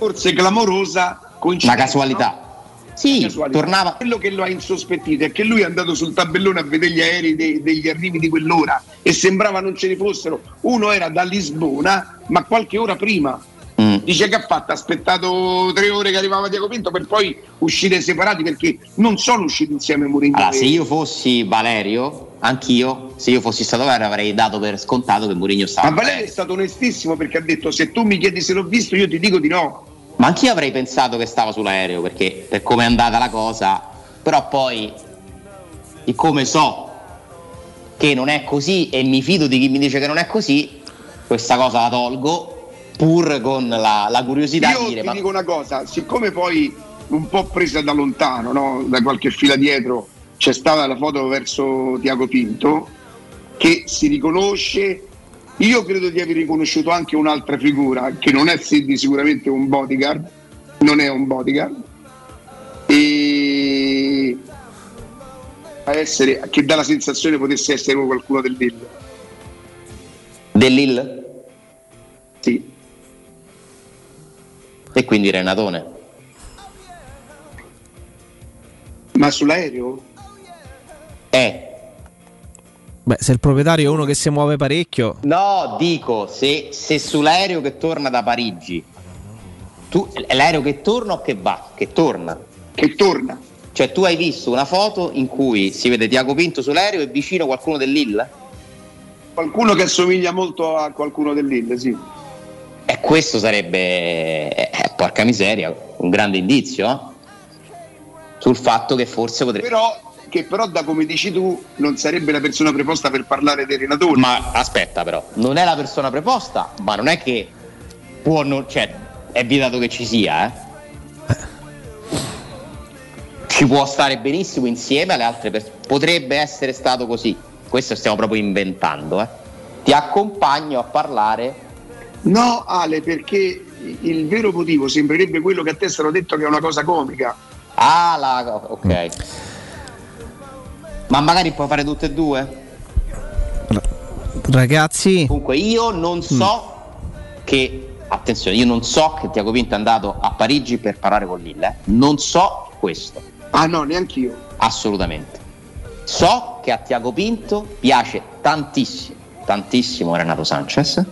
forse clamorosa coincidenza. Una casualità. no? Sì, Casualità. tornava- Quello che lo ha insospettito è che lui è andato sul tabellone a vedere gli aerei dei- degli arrivi di quell'ora e sembrava non ce ne fossero. Uno era da Lisbona, ma qualche ora prima. Mm. Dice che ha fatto? Ha aspettato tre ore che arrivava Diaco Pinto per poi uscire separati perché non sono usciti insieme Mourinho. Allora, se io fossi Valerio, anch'io, se io fossi stato Valerio avrei dato per scontato che Mourinho stava. Ma Valerio è stato onestissimo perché ha detto se tu mi chiedi se l'ho visto io ti dico di no. Ma anch'io avrei pensato che stava sull'aereo perché per come è andata la cosa, però poi, siccome so che non è così e mi fido di chi mi dice che non è così, questa cosa la tolgo pur con la, la curiosità Io di dire ti ma dico una cosa, siccome poi un po' presa da lontano, no? da qualche fila dietro, c'è stata la foto verso Tiago Pinto, che si riconosce. Io credo di aver riconosciuto anche un'altra figura, che non è di sicuramente un bodyguard, non è un bodyguard, e a essere, che dà la sensazione potesse essere qualcuno del Lille. dell'Ill Sì. e quindi Renatone. Ma sull'aereo? Eh, Beh, se il proprietario è uno che si muove parecchio, No, dico, se, se sull'aereo che torna da Parigi, tu, è l'aereo che torna o che va? Che torna. Che torna. Cioè tu hai visto una foto in cui si vede Tiago Pinto sull'aereo e vicino qualcuno dell'Ill? Qualcuno che assomiglia molto a qualcuno del Lille, sì. E questo sarebbe, eh, porca miseria, un grande indizio eh? sul fatto che forse potrebbe... Però, che però da come dici tu non sarebbe la persona preposta per parlare dei renatori. Ma aspetta però, non è la persona preposta, ma non è che può non... cioè è vietato che ci sia, eh? Ci può stare benissimo insieme alle altre persone. Potrebbe essere stato così. Questo stiamo proprio inventando, eh? Ti accompagno a parlare. No, Ale, perché il vero motivo sembrerebbe quello che a te stato detto che è una cosa comica. Ah, la... ok. Ma magari puoi fare tutte e due? ragazzi, Comunque io non so che attenzione, io non so che Tiago Pinto è andato a Parigi per parlare con Lille, eh. non so questo. Ah no, neanche io. Assolutamente. So che a Tiago Pinto piace tantissimo, tantissimo Renato Sanchez,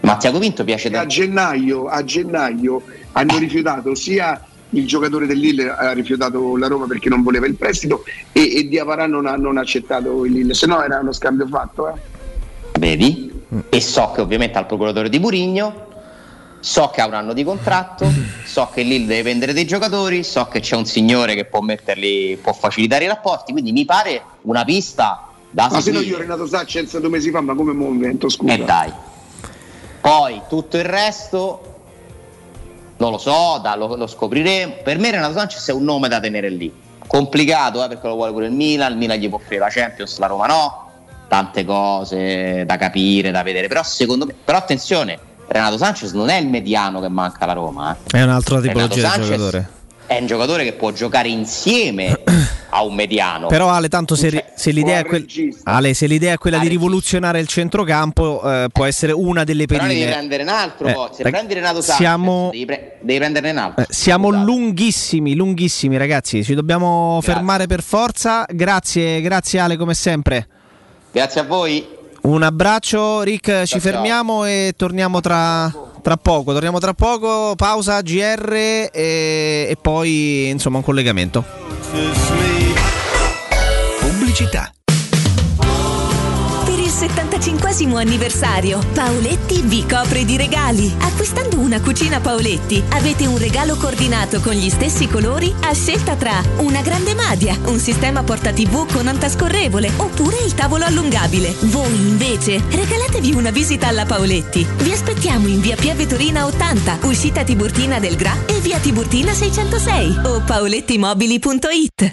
ma a Tiago Pinto piace A tantissimo. gennaio, a gennaio hanno rifiutato sia il giocatore del Lille ha rifiutato la Roma perché non voleva il prestito e, e Diavarà non ha, non ha accettato il Lille, se no era uno scambio fatto. Eh. Vedi? E so che ovviamente al procuratore di Burigno, so che ha un anno di contratto, so che Lille deve vendere dei giocatori, so che c'è un signore che può metterli, può facilitare i rapporti, quindi mi pare una pista da Ma se no seguire. io Renato Sanchez due mesi fa, ma come invento, scusa. E dai. Poi tutto il resto non lo so, da- lo, lo scopriremo. Per me Renato Sanchez è un nome da tenere lì. Complicato, eh, perché lo vuole pure il Milan, il Milan gli può offrire la Champions, la Roma no. Tante cose da capire, da vedere. Però secondo me, però attenzione, Renato Sanchez non è il mediano che manca alla Roma. eh. è un'altra Renato tipologia di Sanchez giocatore. È un giocatore che può giocare insieme a un mediano. Però Ale, tanto se, Cioè, se l'idea, è quel- Ale, se l'idea è quella di rivoluzionare il centrocampo, eh, può essere una delle Però ne devi prendere un altro Eh. Se rag- prendi Renato Sanchez, siamo- devi, pre- devi prenderne un altro. Eh, siamo lunghissimi, lunghissimi ragazzi, ci dobbiamo fermare per forza. Grazie, grazie Ale come sempre. Grazie a voi. Un abbraccio, Rick, ci fermiamo e torniamo tra, tra poco. Torniamo tra poco, pausa GR e, e poi insomma un collegamento. Pubblicità. Per il 75 anniversario, Paoletti vi copre di regali. Acquistando una cucina Paoletti, avete un regalo coordinato con gli stessi colori a scelta tra una grande madia, un sistema porta TV con antascorrevole oppure il tavolo allungabile. Voi invece regalatevi una visita alla Paoletti. Vi aspettiamo in via Pieve Torina 80, uscita Tiburtina del Gra e via Tiburtina 606 o paolettimobili.it.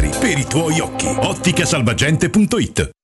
per i tuoi occhi. Otticasalvagente.it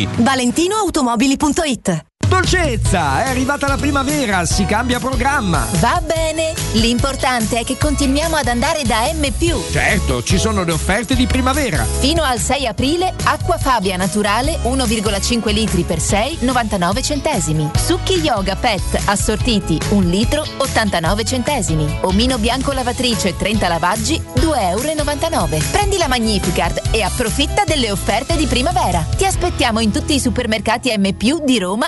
ValentinoAutomobili.it Dolcezza, è arrivata la primavera, si cambia programma. Va bene, l'importante è che continuiamo ad andare da M. Certo, ci sono le offerte di primavera. Fino al 6 aprile, acqua Fabia naturale 1,5 litri per 6, 99 centesimi. Succhi yoga pet assortiti 1 litro 89 centesimi. Omino bianco lavatrice 30 lavaggi 2,99 euro. Prendi la Magnificard e approfitta delle offerte di primavera. Ti aspettiamo in tutti i supermercati M di Roma,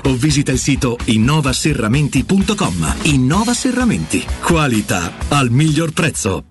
o visita il sito innovaserramenti.com. Innova Serramenti. Qualità al miglior prezzo.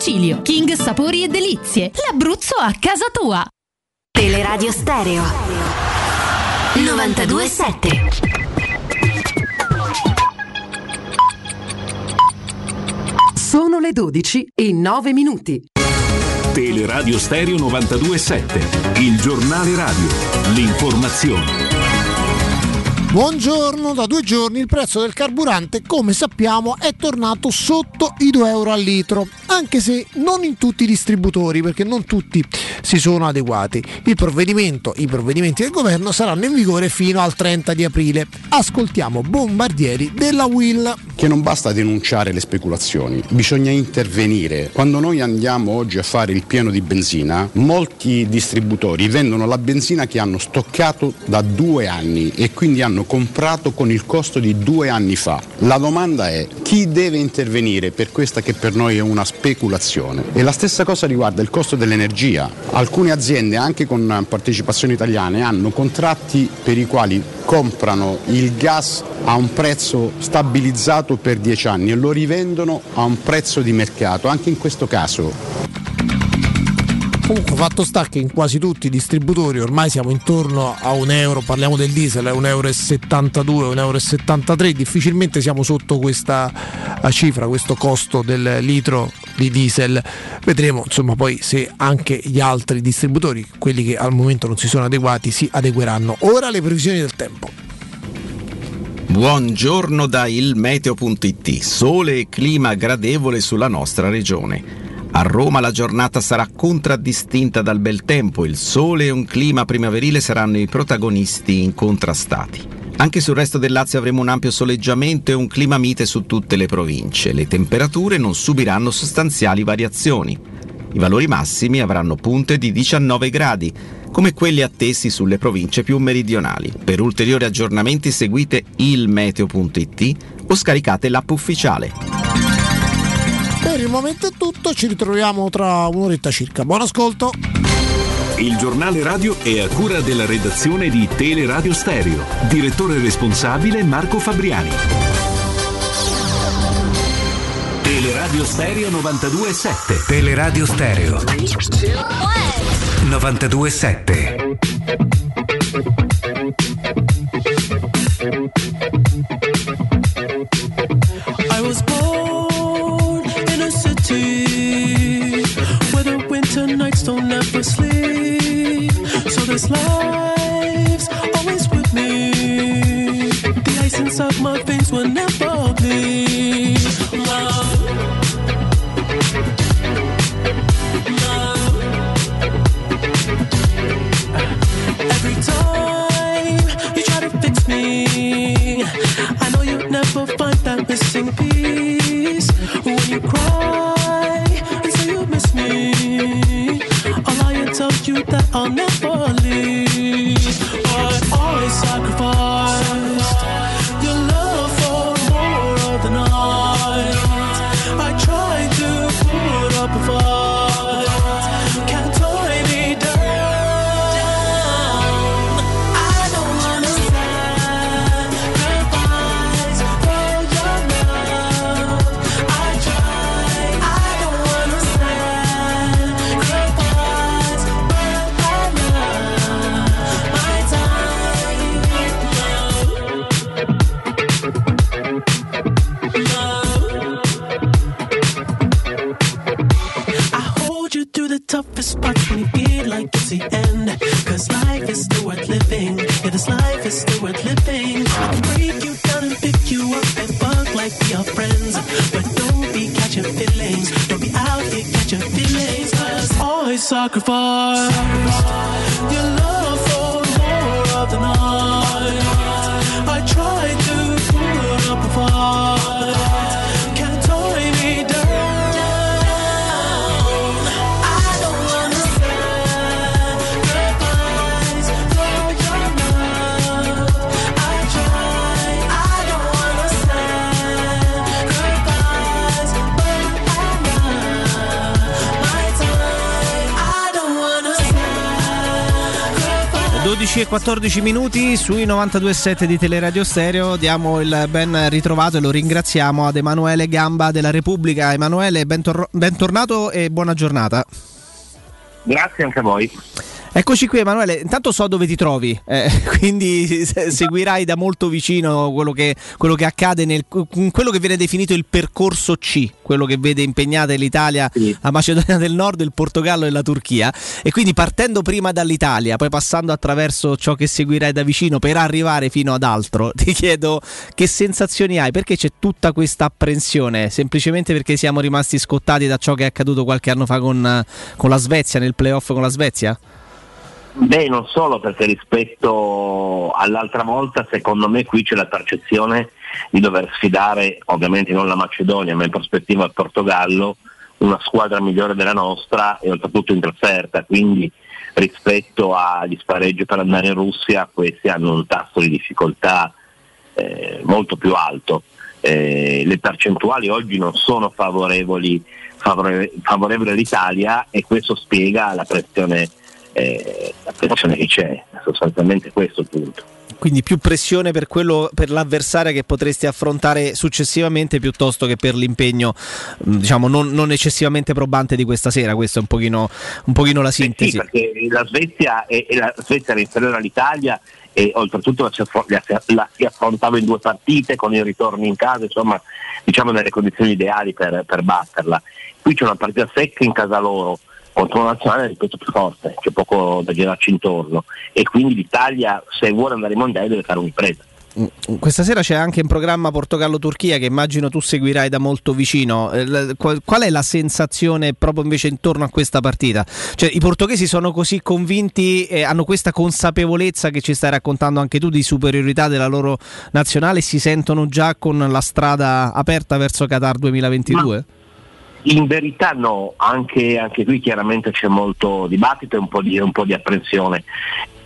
King Sapori e Delizie, l'Abruzzo a casa tua. Teleradio Stereo 927 Sono le 12 e 9 minuti. Teleradio Stereo 927, il giornale radio, l'informazione. Buongiorno, da due giorni il prezzo del carburante, come sappiamo, è tornato sotto i 2 euro al litro, anche se non in tutti i distributori, perché non tutti si sono adeguati. Il provvedimento, i provvedimenti del governo saranno in vigore fino al 30 di aprile. Ascoltiamo Bombardieri della Will. Che non basta denunciare le speculazioni, bisogna intervenire. Quando noi andiamo oggi a fare il pieno di benzina, molti distributori vendono la benzina che hanno stoccato da due anni e quindi hanno comprato con il costo di due anni fa. La domanda è chi deve intervenire per questa che per noi è una speculazione? E la stessa cosa riguarda il costo dell'energia. Alcune aziende, anche con partecipazioni italiane, hanno contratti per i quali comprano il gas a un prezzo stabilizzato per 10 anni e lo rivendono a un prezzo di mercato. Anche in questo caso Comunque fatto sta che in quasi tutti i distributori ormai siamo intorno a un euro, parliamo del diesel, è un euro e 72, un euro 73, difficilmente siamo sotto questa eh, cifra, questo costo del litro di diesel. Vedremo insomma poi se anche gli altri distributori, quelli che al momento non si sono adeguati, si adegueranno. Ora le previsioni del tempo. Buongiorno da ilmeteo.it, sole e clima gradevole sulla nostra regione. A Roma la giornata sarà contraddistinta dal bel tempo, il sole e un clima primaverile saranno i protagonisti incontrastati. Anche sul resto del Lazio avremo un ampio soleggiamento e un clima mite su tutte le province. Le temperature non subiranno sostanziali variazioni. I valori massimi avranno punte di 19 gradi, come quelli attesi sulle province più meridionali. Per ulteriori aggiornamenti seguite ilmeteo.it o scaricate l'app ufficiale. Per il momento è tutto, ci ritroviamo tra un'oretta circa. Buon ascolto. Il giornale radio è a cura della redazione di Teleradio Stereo. Direttore responsabile Marco Fabriani. Teleradio Stereo 927. Teleradio Stereo 927. So life's always with me. The ice inside my veins will never. Love. Love. Every time you try to fix me, I know you'll never find that missing piece. When you cry and say you miss me, told you that I'll never leave, but always sacrifice. When you feel like it's the end. Cause life is still worth living. Yeah, this life is still worth living. I can break you down and pick you up and fuck like we are friends. But don't be catching feelings. Don't be out here catching feelings. Cause I sacrifice your 12 e 14 minuti sui 92.7 di Teleradio Stereo diamo il ben ritrovato e lo ringraziamo ad Emanuele Gamba della Repubblica. Emanuele, bentor- bentornato e buona giornata. Grazie anche a voi. Eccoci qui Emanuele, intanto so dove ti trovi, eh, quindi se- seguirai da molto vicino quello che, quello che accade nel quello che viene definito il percorso C, quello che vede impegnata l'Italia, la Macedonia del Nord, il Portogallo e la Turchia. E quindi partendo prima dall'Italia, poi passando attraverso ciò che seguirai da vicino per arrivare fino ad altro, ti chiedo che sensazioni hai, perché c'è tutta questa apprensione, semplicemente perché siamo rimasti scottati da ciò che è accaduto qualche anno fa con, con la Svezia, nel playoff con la Svezia? Beh, non solo perché rispetto all'altra volta, secondo me qui c'è la percezione di dover sfidare, ovviamente non la Macedonia, ma in prospettiva il Portogallo, una squadra migliore della nostra e oltretutto in trasferta, quindi rispetto agli spareggi per andare in Russia questi hanno un tasso di difficoltà eh, molto più alto. Eh, le percentuali oggi non sono favorevoli, favore- favorevoli all'Italia e questo spiega la pressione, eh, la pressione che c'è, sostanzialmente questo il punto. Quindi più pressione per, quello, per l'avversaria che potresti affrontare successivamente piuttosto che per l'impegno mh, diciamo, non, non eccessivamente probante di questa sera, questa è un pochino, un pochino la sintesi. Sì, perché la Svezia, è, è la Svezia era inferiore all'Italia e oltretutto la si affrontava in due partite con i ritorni in casa, insomma diciamo nelle condizioni ideali per, per batterla. Qui c'è una partita secca in casa loro contro una nazionale ripeto più forte, c'è poco da girarci intorno e quindi l'Italia se vuole andare ai mondiali deve fare un'impresa. Mm, Questa sera c'è anche in programma Portogallo-Turchia che immagino tu seguirai da molto vicino. Eh, Qual è la sensazione proprio invece intorno a questa partita? Cioè, I portoghesi sono così convinti e hanno questa consapevolezza che ci stai raccontando anche tu di superiorità della loro nazionale si sentono già con la strada aperta verso Qatar 2022? In verità no, anche, anche qui chiaramente c'è molto dibattito e un po' di, un po' di apprensione.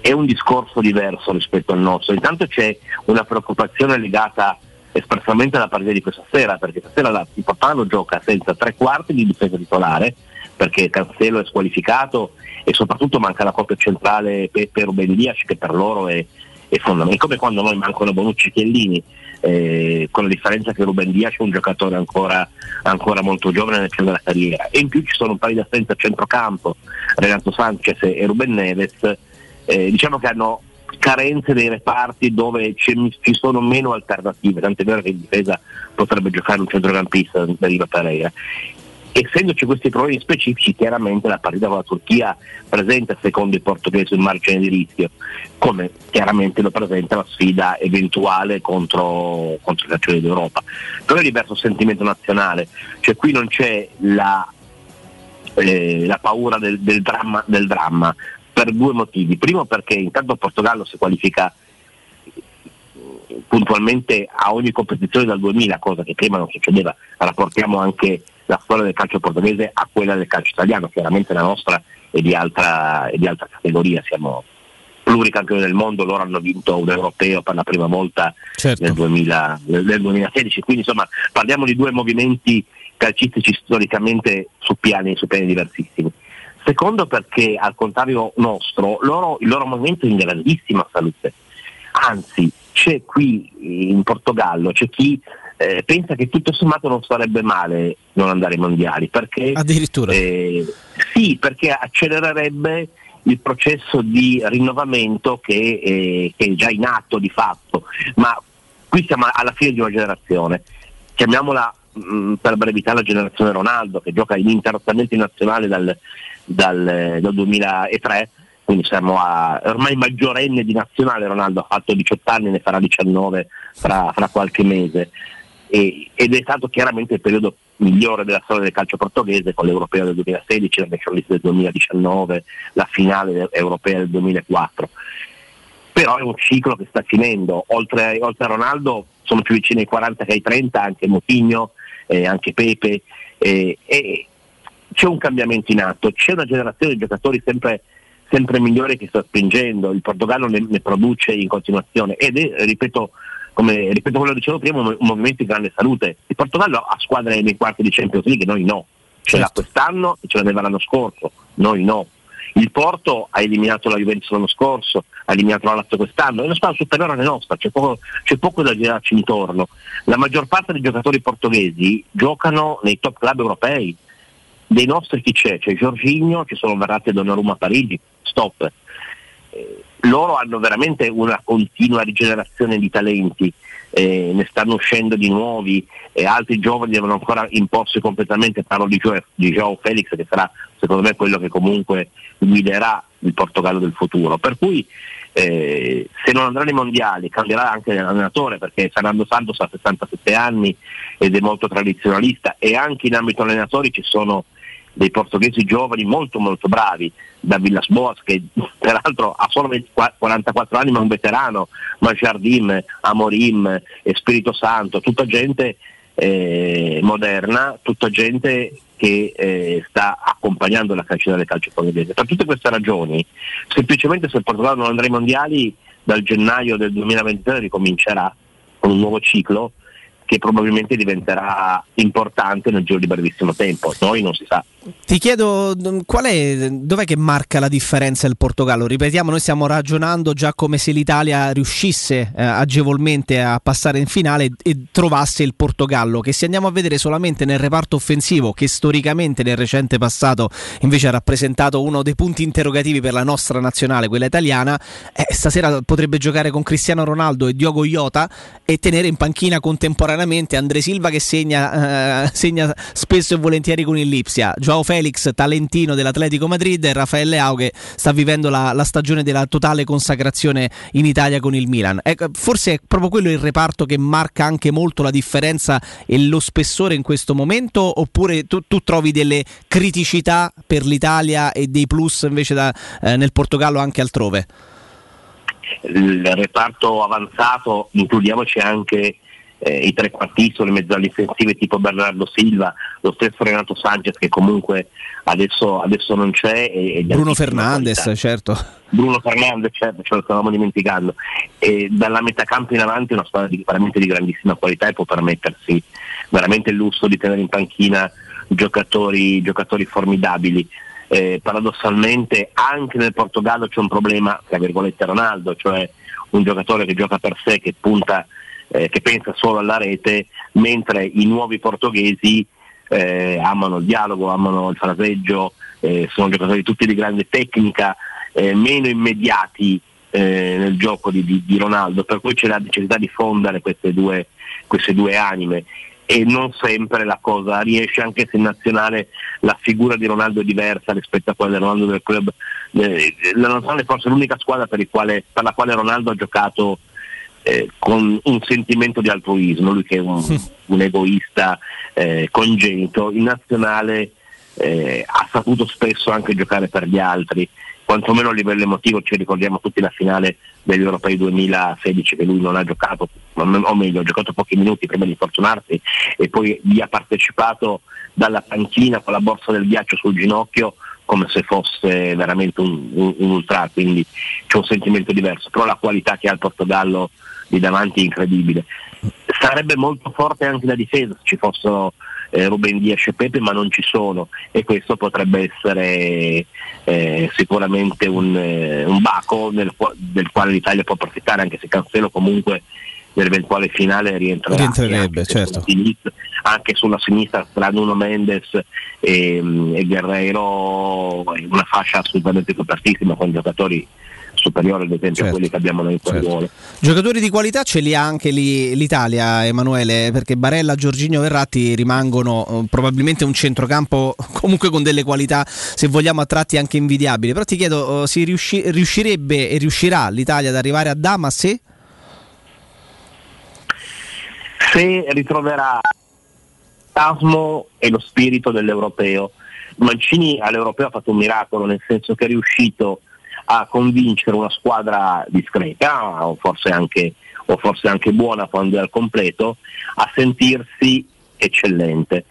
È un discorso diverso rispetto al nostro. Intanto c'è una preoccupazione legata espressamente alla partita di questa sera, perché stasera la, il Papano gioca senza tre quarti di difesa titolare, perché Cancelo è squalificato e soprattutto manca la coppia centrale Pepe Ruben che per loro è, è fondamentale. Come quando noi mancano Bonucci e Chiellini, eh, con la differenza che Ruben Dias è un giocatore ancora, ancora molto giovane nel piano della carriera. E in più ci sono un paio di assenze a centrocampo, Renato Sanchez e Ruben Neves, eh, diciamo che hanno carenze dei reparti dove ci sono meno alternative, tant'è vero che in difesa potrebbe giocare un centrocampista da Riva Pereira. Essendoci questi problemi specifici, chiaramente la partita con la Turchia presenta secondo i portoghesi un margine di rischio, come chiaramente lo presenta la sfida eventuale contro, contro i calciatori d'Europa. Però è diverso il sentimento nazionale, cioè qui non c'è la, eh, la paura del, del dramma, del dramma, per due motivi. Primo perché intanto il Portogallo si qualifica puntualmente a ogni competizione dal 2000, cosa che prima non succedeva. Rapportiamo anche la storia del calcio portoghese a quella del calcio italiano, chiaramente la nostra è di altra, è di altra categoria, siamo pluricampioni del mondo, loro hanno vinto un europeo per la prima volta nel, 2000 nel- nel 2016, quindi insomma parliamo di due movimenti calcistici storicamente su piani, su piani diversissimi. Secondo perché al contrario nostro, loro- il loro movimento è in grandissima salute, anzi c'è qui in Portogallo, c'è chi eh, pensa che tutto sommato non sarebbe male non andare ai mondiali, perché Addirittura. eh, sì, perché accelererebbe il processo di rinnovamento che, eh, che è già in atto di fatto, ma qui siamo alla fine di una generazione, chiamiamola mh, per brevità la generazione Ronaldo che gioca ininterrottamente in nazionale dal, dal, dal 2003, quindi siamo a, ormai maggiorenne di nazionale, Ronaldo ha fatto 18 anni, ne farà 19 fra, fra qualche mese e- ed è stato chiaramente il periodo migliore della storia del calcio portoghese con l'Europeo del 2016, la National League del 2019, la finale europea del 2004. Però è un ciclo che sta finendo, oltre, oltre a Ronaldo sono più vicini ai 40 che ai 30, anche Motigno, eh, anche Pepe, eh, e c'è un cambiamento in atto, c'è una generazione di giocatori sempre, sempre migliori che sta spingendo, il Portogallo ne, ne produce in continuazione ed è, ripeto, come ripeto quello che dicevo prima, un movimento di grande salute. Il Portogallo ha squadre nei quarti di Champions League, noi no. Ce l'ha quest'anno e ce l'aveva l'anno scorso, noi no. Il Porto ha eliminato la Juventus l'anno scorso, ha eliminato la Lazio quest'anno, è una squadra superiore alle nostre, c'è poco, c'è poco da girarci intorno. La maggior parte dei giocatori portoghesi giocano nei top club europei. Dei nostri chi c'è? C'è Giorginio, ci sono Verratti e Donnarumma a Parigi, stop. Eh, loro hanno veramente una continua rigenerazione di talenti, eh, ne stanno uscendo di nuovi, e altri giovani devono ancora imporsi completamente, parlo di Joao, di Joao Felix che sarà secondo me quello che comunque guiderà il Portogallo del futuro. Per cui eh, se non andrà nei mondiali cambierà anche l'allenatore perché Fernando Santos ha 67 anni ed è molto tradizionalista e anche in ambito allenatori ci sono dei portoghesi giovani molto molto bravi, da Villas Boas che peraltro ha solo 20 44 anni ma è un veterano, ma Jardim, Amorim, Spirito Santo, tutta gente eh, moderna, tutta gente che eh, sta accompagnando la crescita del calcio portoghese. Per tutte queste ragioni, semplicemente se il Portogallo non andrà ai mondiali, dal gennaio del 2023 ricomincerà con un nuovo ciclo che probabilmente diventerà importante nel giro di brevissimo tempo. Noi non si sa. Ti chiedo mm, qual è, dov'è che marca la differenza il Portogallo? Ripetiamo, noi stiamo ragionando già come se l'Italia riuscisse eh, agevolmente a passare in finale e trovasse il Portogallo, che se andiamo a vedere solamente nel reparto offensivo, che storicamente nel recente passato invece ha rappresentato uno dei punti interrogativi per la nostra nazionale, quella italiana, eh, stasera potrebbe giocare con Cristiano Ronaldo e Diogo Iota e tenere in panchina contemporaneamente Andre Silva che segna, eh, segna spesso e volentieri con il Lipsia. Joao Felix, talentino dell'Atletico Madrid, e Raffaele Leao che sta vivendo la, la stagione della totale consacrazione in Italia con il Milan. Ecco, forse è proprio quello il reparto che marca anche molto la differenza e lo spessore in questo momento, oppure tu, tu trovi delle criticità per l'Italia e dei plus invece da, eh, nel Portogallo anche altrove? Il reparto avanzato, includiamoci anche eh, i trequartisti o le mezzali difensive tipo Bernardo Silva, lo stesso Renato Sanchez che comunque adesso, adesso non c'è. E, e Bruno Fernandes, certo. Bruno Fernandes, certo, ce lo stavamo dimenticando. E dalla metà campo in avanti è una squadra di, veramente di grandissima qualità e può permettersi veramente il lusso di tenere in panchina giocatori, giocatori formidabili. Eh, paradossalmente anche nel Portogallo c'è un problema, tra virgolette Ronaldo, cioè un giocatore che gioca per sé, che punta, eh, che pensa solo alla rete, mentre i nuovi portoghesi eh, amano il dialogo, amano il fraseggio, eh, sono giocatori tutti di grande tecnica, eh, meno immediati eh, nel gioco di, di- di Ronaldo, per cui c'è la necessità di fondere queste due, queste due anime e non sempre la cosa riesce, anche se in nazionale la figura di Ronaldo è diversa rispetto a quella di Ronaldo del club. Eh, la nazionale è forse l'unica squadra per, quale- per la quale Ronaldo ha giocato eh, con un sentimento di altruismo, lui che è un, un egoista eh, congenito, in nazionale eh, ha saputo spesso anche giocare per gli altri, quantomeno a livello emotivo ci ricordiamo tutti la finale degli europei 2016 che lui non ha giocato, o meglio ha giocato pochi minuti prima di infortunarsi e poi vi ha partecipato dalla panchina con la borsa del ghiaccio sul ginocchio come se fosse veramente un, un, un ultra, quindi c'è un sentimento diverso, però la qualità che ha il Portogallo di davanti incredibile. Sarebbe molto forte anche la difesa se ci fossero eh, Ruben Dias e Pepe, ma non ci sono e questo potrebbe essere eh, sicuramente un, eh, un baco nel, del quale l'Italia può approfittare, anche se Cancelo comunque nell'eventuale finale rientrerà. Rientrerebbe, anche certo. sulla sinistra- anche sulla sinistra tra Nuno Mendes e, e Guerrero è una fascia assolutamente copertissima con giocatori superiori ad esempio a quelli che abbiamo in quel ruolo. Giocatori di qualità ce li ha anche lì- l'Italia, Emanuele, perché Barella, Giorginio Verratti rimangono eh, probabilmente un centrocampo comunque con delle qualità, se vogliamo, a tratti anche invidiabili. Però ti chiedo, eh, si riusci- riuscirebbe e riuscirà l'Italia ad arrivare a Dama se? se ritroverà l'entusiasmo e lo spirito dell'europeo. Mancini all'europeo ha fatto un miracolo, nel senso che è riuscito a convincere una squadra discreta, o forse anche, o forse anche buona quando è al completo, a sentirsi eccellente,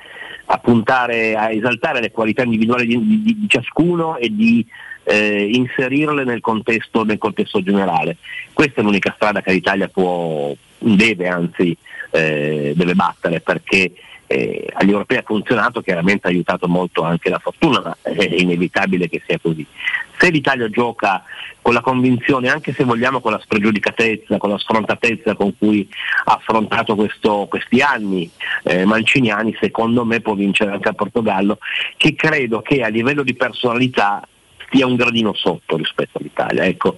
a puntare, a esaltare le qualità individuali di, di- di ciascuno e di eh, inserirle nel contesto, nel contesto generale. Questa è l'unica strada che l'Italia può, deve anzi, eh, deve battere perché eh, agli europei ha funzionato, chiaramente ha aiutato molto anche la fortuna, ma è inevitabile che sia così. Se l'Italia gioca con la convinzione, anche se vogliamo con la spregiudicatezza, con la sfrontatezza con cui ha affrontato questo- questi anni eh, manciniani, secondo me può vincere anche a Portogallo, che credo che a livello di personalità stia un gradino sotto rispetto all'Italia. Ecco,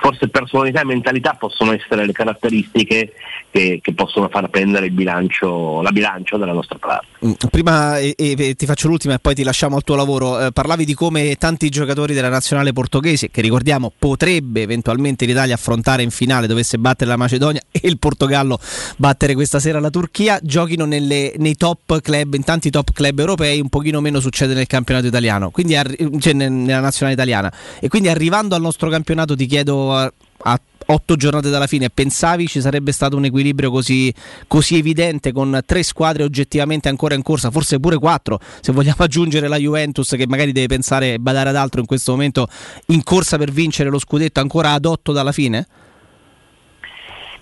forse personalità e mentalità possono essere le caratteristiche che, che possono far prendere il bilancio, la bilancia della nostra parte. Mm, Prima e- e ti faccio l'ultima e poi ti lasciamo al tuo lavoro. Eh, parlavi di come tanti giocatori della nazionale portoghese, che ricordiamo potrebbe eventualmente l'Italia affrontare in finale, dovesse battere la Macedonia e il Portogallo battere questa sera la Turchia, giochino nelle- nei top club, in tanti top club europei, un pochino meno succede nel campionato italiano, quindi arri- cioè nel- nella nazionale italiana. E quindi arrivando al nostro campionato ti chiedo a, a otto giornate dalla fine, pensavi ci sarebbe stato un equilibrio così, così evidente con tre squadre oggettivamente ancora in corsa, forse pure quattro, se vogliamo aggiungere la Juventus che magari deve pensare e badare ad altro in questo momento in corsa per vincere lo scudetto ancora ad otto dalla fine?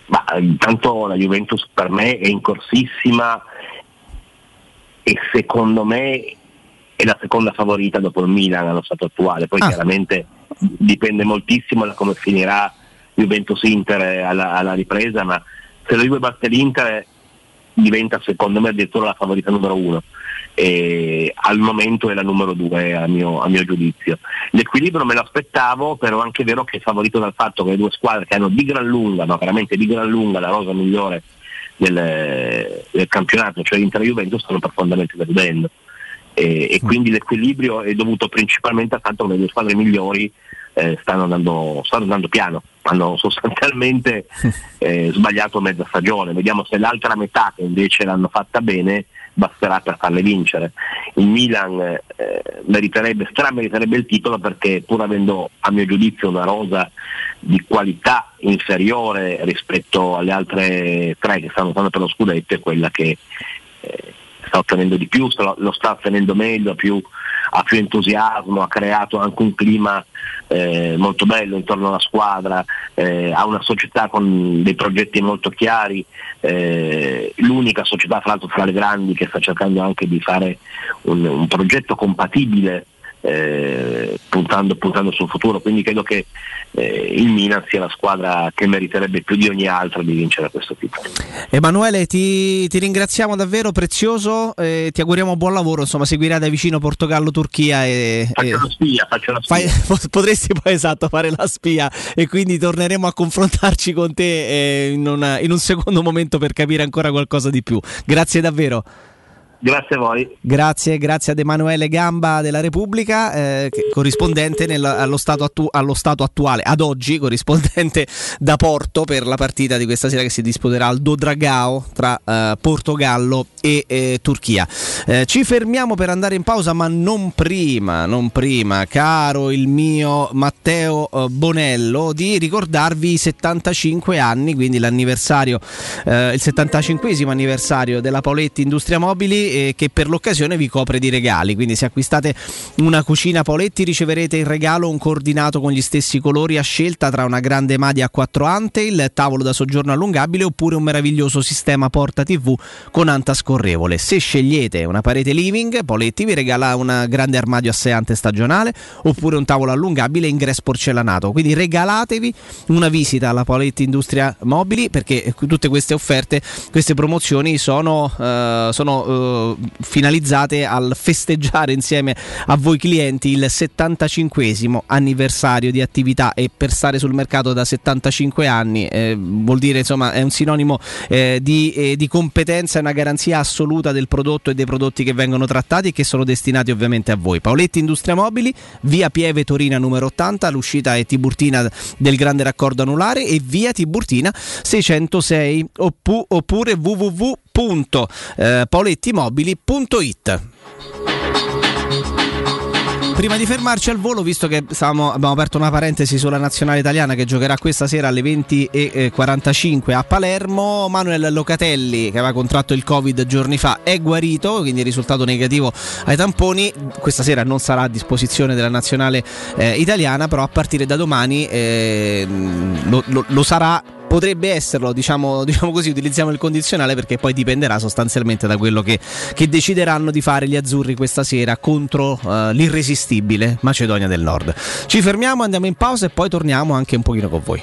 Ma intanto la Juventus per me è in corsissima e secondo me è la seconda favorita dopo il Milan allo stato attuale. Poi chiaramente dipende moltissimo da come finirà Juventus-Inter alla, alla ripresa, ma se la Juve batte l'Inter diventa secondo me addirittura la favorita numero uno. E al momento è la numero due a mio, a mio giudizio. L'equilibrio me lo aspettavo, però è anche vero che è favorito dal fatto che le due squadre che hanno di gran lunga, ma veramente di gran lunga la rosa migliore del, del campionato, cioè l'Inter e Juventus, stanno profondamente deludendo. E, e quindi l'equilibrio è dovuto principalmente al fatto che le due squadre migliori eh, stanno, andando, stanno andando piano, hanno sostanzialmente eh, sbagliato mezza stagione. Vediamo se l'altra metà che invece l'hanno fatta bene basterà per farle vincere. Il Milan eh, meriterebbe, strameriterebbe il titolo perché pur avendo a mio giudizio una rosa di qualità inferiore rispetto alle altre tre che stanno lottando per lo scudetto è quella che eh, sta ottenendo di più, lo sta ottenendo meglio, ha più, ha più entusiasmo, ha creato anche un clima eh, molto bello intorno alla squadra, eh, ha una società con dei progetti molto chiari, eh, l'unica società fra l'altro fra le grandi che sta cercando anche di fare un, un progetto compatibile eh, puntando, puntando sul futuro, quindi credo che eh, il Milan sia la squadra che meriterebbe più di ogni altra di vincere questo titolo. Emanuele, ti, ti ringraziamo davvero, prezioso, eh, ti auguriamo buon lavoro, insomma seguirai da vicino Portogallo-Turchia e, Faccio e- la spia, faccio la spia. fai- potresti poi esatto fare la spia e quindi torneremo a confrontarci con te eh, in, una- in un secondo momento per capire ancora qualcosa di più. Grazie davvero. Grazie a voi. Grazie, grazie ad Emanuele Gamba della Repubblica, eh, corrispondente nel- allo, stato attu- allo stato attuale, ad oggi corrispondente da Porto per la partita di questa sera che si disputerà al Dodragao tra eh, Portogallo e eh, Turchia. Eh, ci fermiamo per andare in pausa, ma non prima, non prima, caro il mio Matteo eh, Bonello, di ricordarvi i 75 anni, quindi l'anniversario, eh, il 75 anniversario della Paoletti Industria Mobili eh, che per l'occasione vi copre di regali. Quindi se acquistate una cucina Paoletti riceverete in regalo un coordinato con gli stessi colori a scelta tra una grande madia a 4 ante, il tavolo da soggiorno allungabile oppure un meraviglioso sistema porta TV con anta scorrevole. Se scegliete una parete living, Paoletti vi regala un grande armadio a 6 ante stagionale oppure un tavolo allungabile ingresso porcellanato. Quindi regalatevi una visita alla Paoletti Industria Mobili perché tutte queste offerte, queste promozioni sono, eh, sono finalizzate al festeggiare insieme a voi clienti il 75 anniversario di attività e per stare sul mercato da 75 anni eh, vuol dire insomma è un sinonimo eh, di, eh, di competenza e una garanzia assoluta del prodotto e dei prodotti che vengono trattati e che sono destinati ovviamente a voi. Paoletti Industria Mobili, via Pieve Torina numero 80, l'uscita è Tiburtina del grande raccordo anulare e via Tiburtina 606 oppu- oppure www.paolettimobili.it. Prima di fermarci al volo, visto che stavamo- abbiamo aperto una parentesi sulla nazionale italiana che giocherà questa sera alle 20.45 a Palermo, Manuel Locatelli, che aveva contratto il Covid giorni fa, è guarito, quindi risultato negativo ai tamponi. Questa sera non sarà a disposizione della nazionale eh, italiana, però a partire da domani eh, lo, lo- lo sarà. Po- potrebbe esserlo, diciamo, diciamo così, utilizziamo il condizionale perché poi dipenderà sostanzialmente da quello che, che decideranno di fare gli azzurri questa sera contro eh, l'irresistibile Macedonia del Nord. Ci fermiamo, andiamo in pausa e poi torniamo anche un pochino con voi.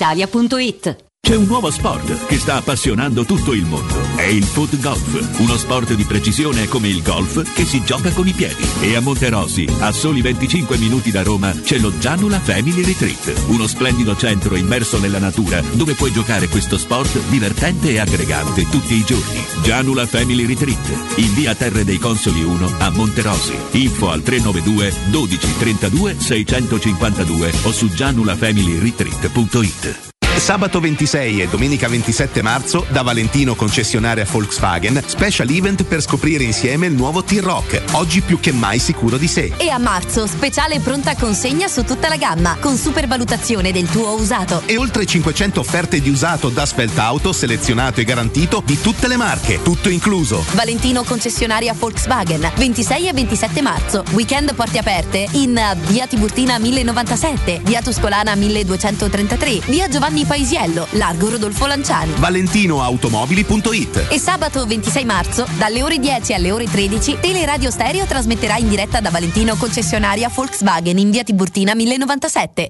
brispalitalia.it. C'è un nuovo sport che sta appassionando tutto il mondo. È il foot golf, uno sport di precisione come il golf che si gioca con i piedi. E a Monterosi, a soli 25 minuti da Roma, c'è lo Gianula Family Retreat, uno splendido centro immerso nella natura dove puoi giocare questo sport divertente e aggregante tutti i giorni. Gianula Family Retreat, in via Terre dei Consoli 1 a Monterosi. Info al 392 12 32 652 o su gianulafamilyretreat.it. Sabato 26 e domenica 27 marzo da Valentino concessionaria Volkswagen, special event per scoprire insieme il nuovo T-Rock, oggi più che mai sicuro di sé. E a marzo, speciale pronta consegna su tutta la gamma, con supervalutazione del tuo usato. E oltre 500 offerte di usato da Spelt Auto selezionato e garantito di tutte le marche, tutto incluso. Valentino concessionaria Volkswagen, 26 e 27 marzo. Weekend porte aperte in via Tiburtina 1097, via Tuscolana 1233, via Giovanni Paisiello, largo Rodolfo Lanciani. ValentinoAutomobili.it E sabato 26 marzo, dalle ore 10 alle ore 13, Teleradio Stereo trasmetterà in diretta da Valentino concessionaria Volkswagen in via Tiburtina 1097.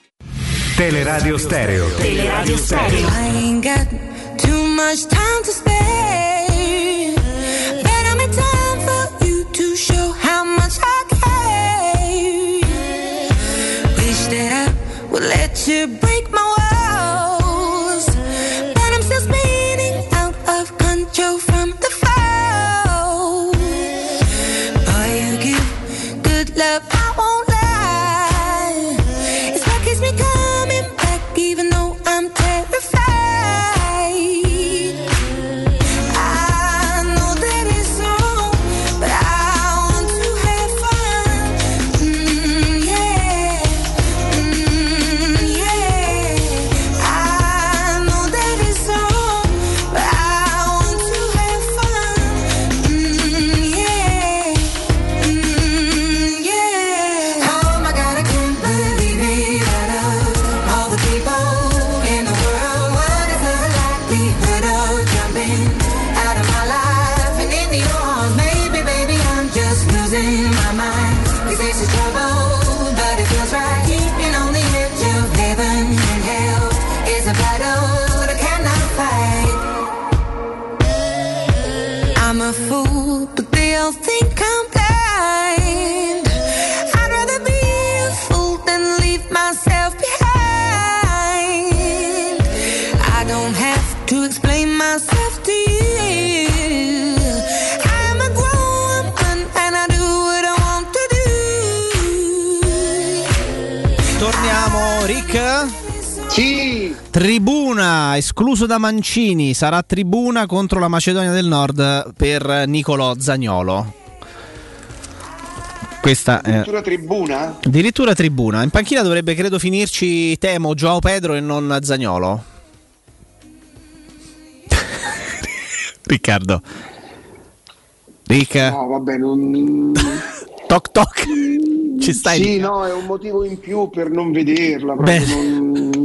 Teleradio Stereo. Teleradio Stereo. I ain't got too much time to spare. Better make time for you to show how much I care. Wish that I would let you break Sì. Tribuna, escluso da Mancini, sarà tribuna contro la Macedonia del Nord per Nicolò Zagnolo. Questa è Addirittura tribuna? addirittura tribuna. In panchina dovrebbe credo finirci Temo, Joao Pedro e non Zagnolo. Riccardo. Rick. No, vabbè, non... Toc toc. Ci stai? Sì, Rick? no, è un motivo in più per non vederla, proprio Beh. non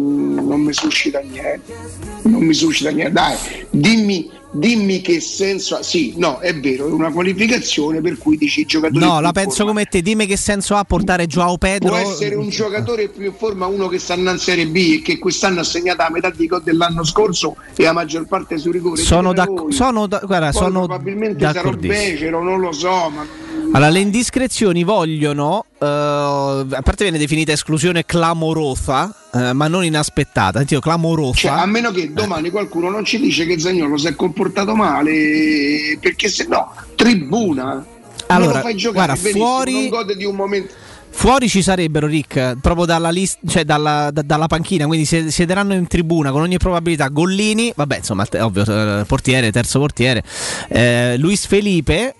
mi suscita niente. Non mi suscita niente. Dai, dimmi, dimmi che senso ha. Sì, no, è vero, è una qualificazione per cui dici i giocatori No, la penso forma. come te. Dimmi che senso ha portare Joao Pedro. Può essere un giocatore più in forma uno che sta in Serie B e che quest'anno ha segnato la metà dei gol dell'anno scorso e la maggior parte su rigore. Sono, Ditemi d'acc- voi. sono da- guarda, Poi sono probabilmente sarò becero, non lo so, ma Allora, le indiscrezioni vogliono, eh, a parte viene definita esclusione clamorosa, eh, ma non inaspettata. Sentito, clamorosa. Cioè, a meno che domani qualcuno non ci dice che Zagnolo si è comportato male, perché se no, tribuna. non Allora, lo fai giocare guarda, fuori- non gode di un momento. Fuori ci sarebbero, Rick, proprio dalla, list- cioè dalla, da- dalla panchina, quindi si- siederanno in tribuna con ogni probabilità Gollini, vabbè insomma, ovvio, eh, portiere, terzo portiere, eh, Luis Felipe,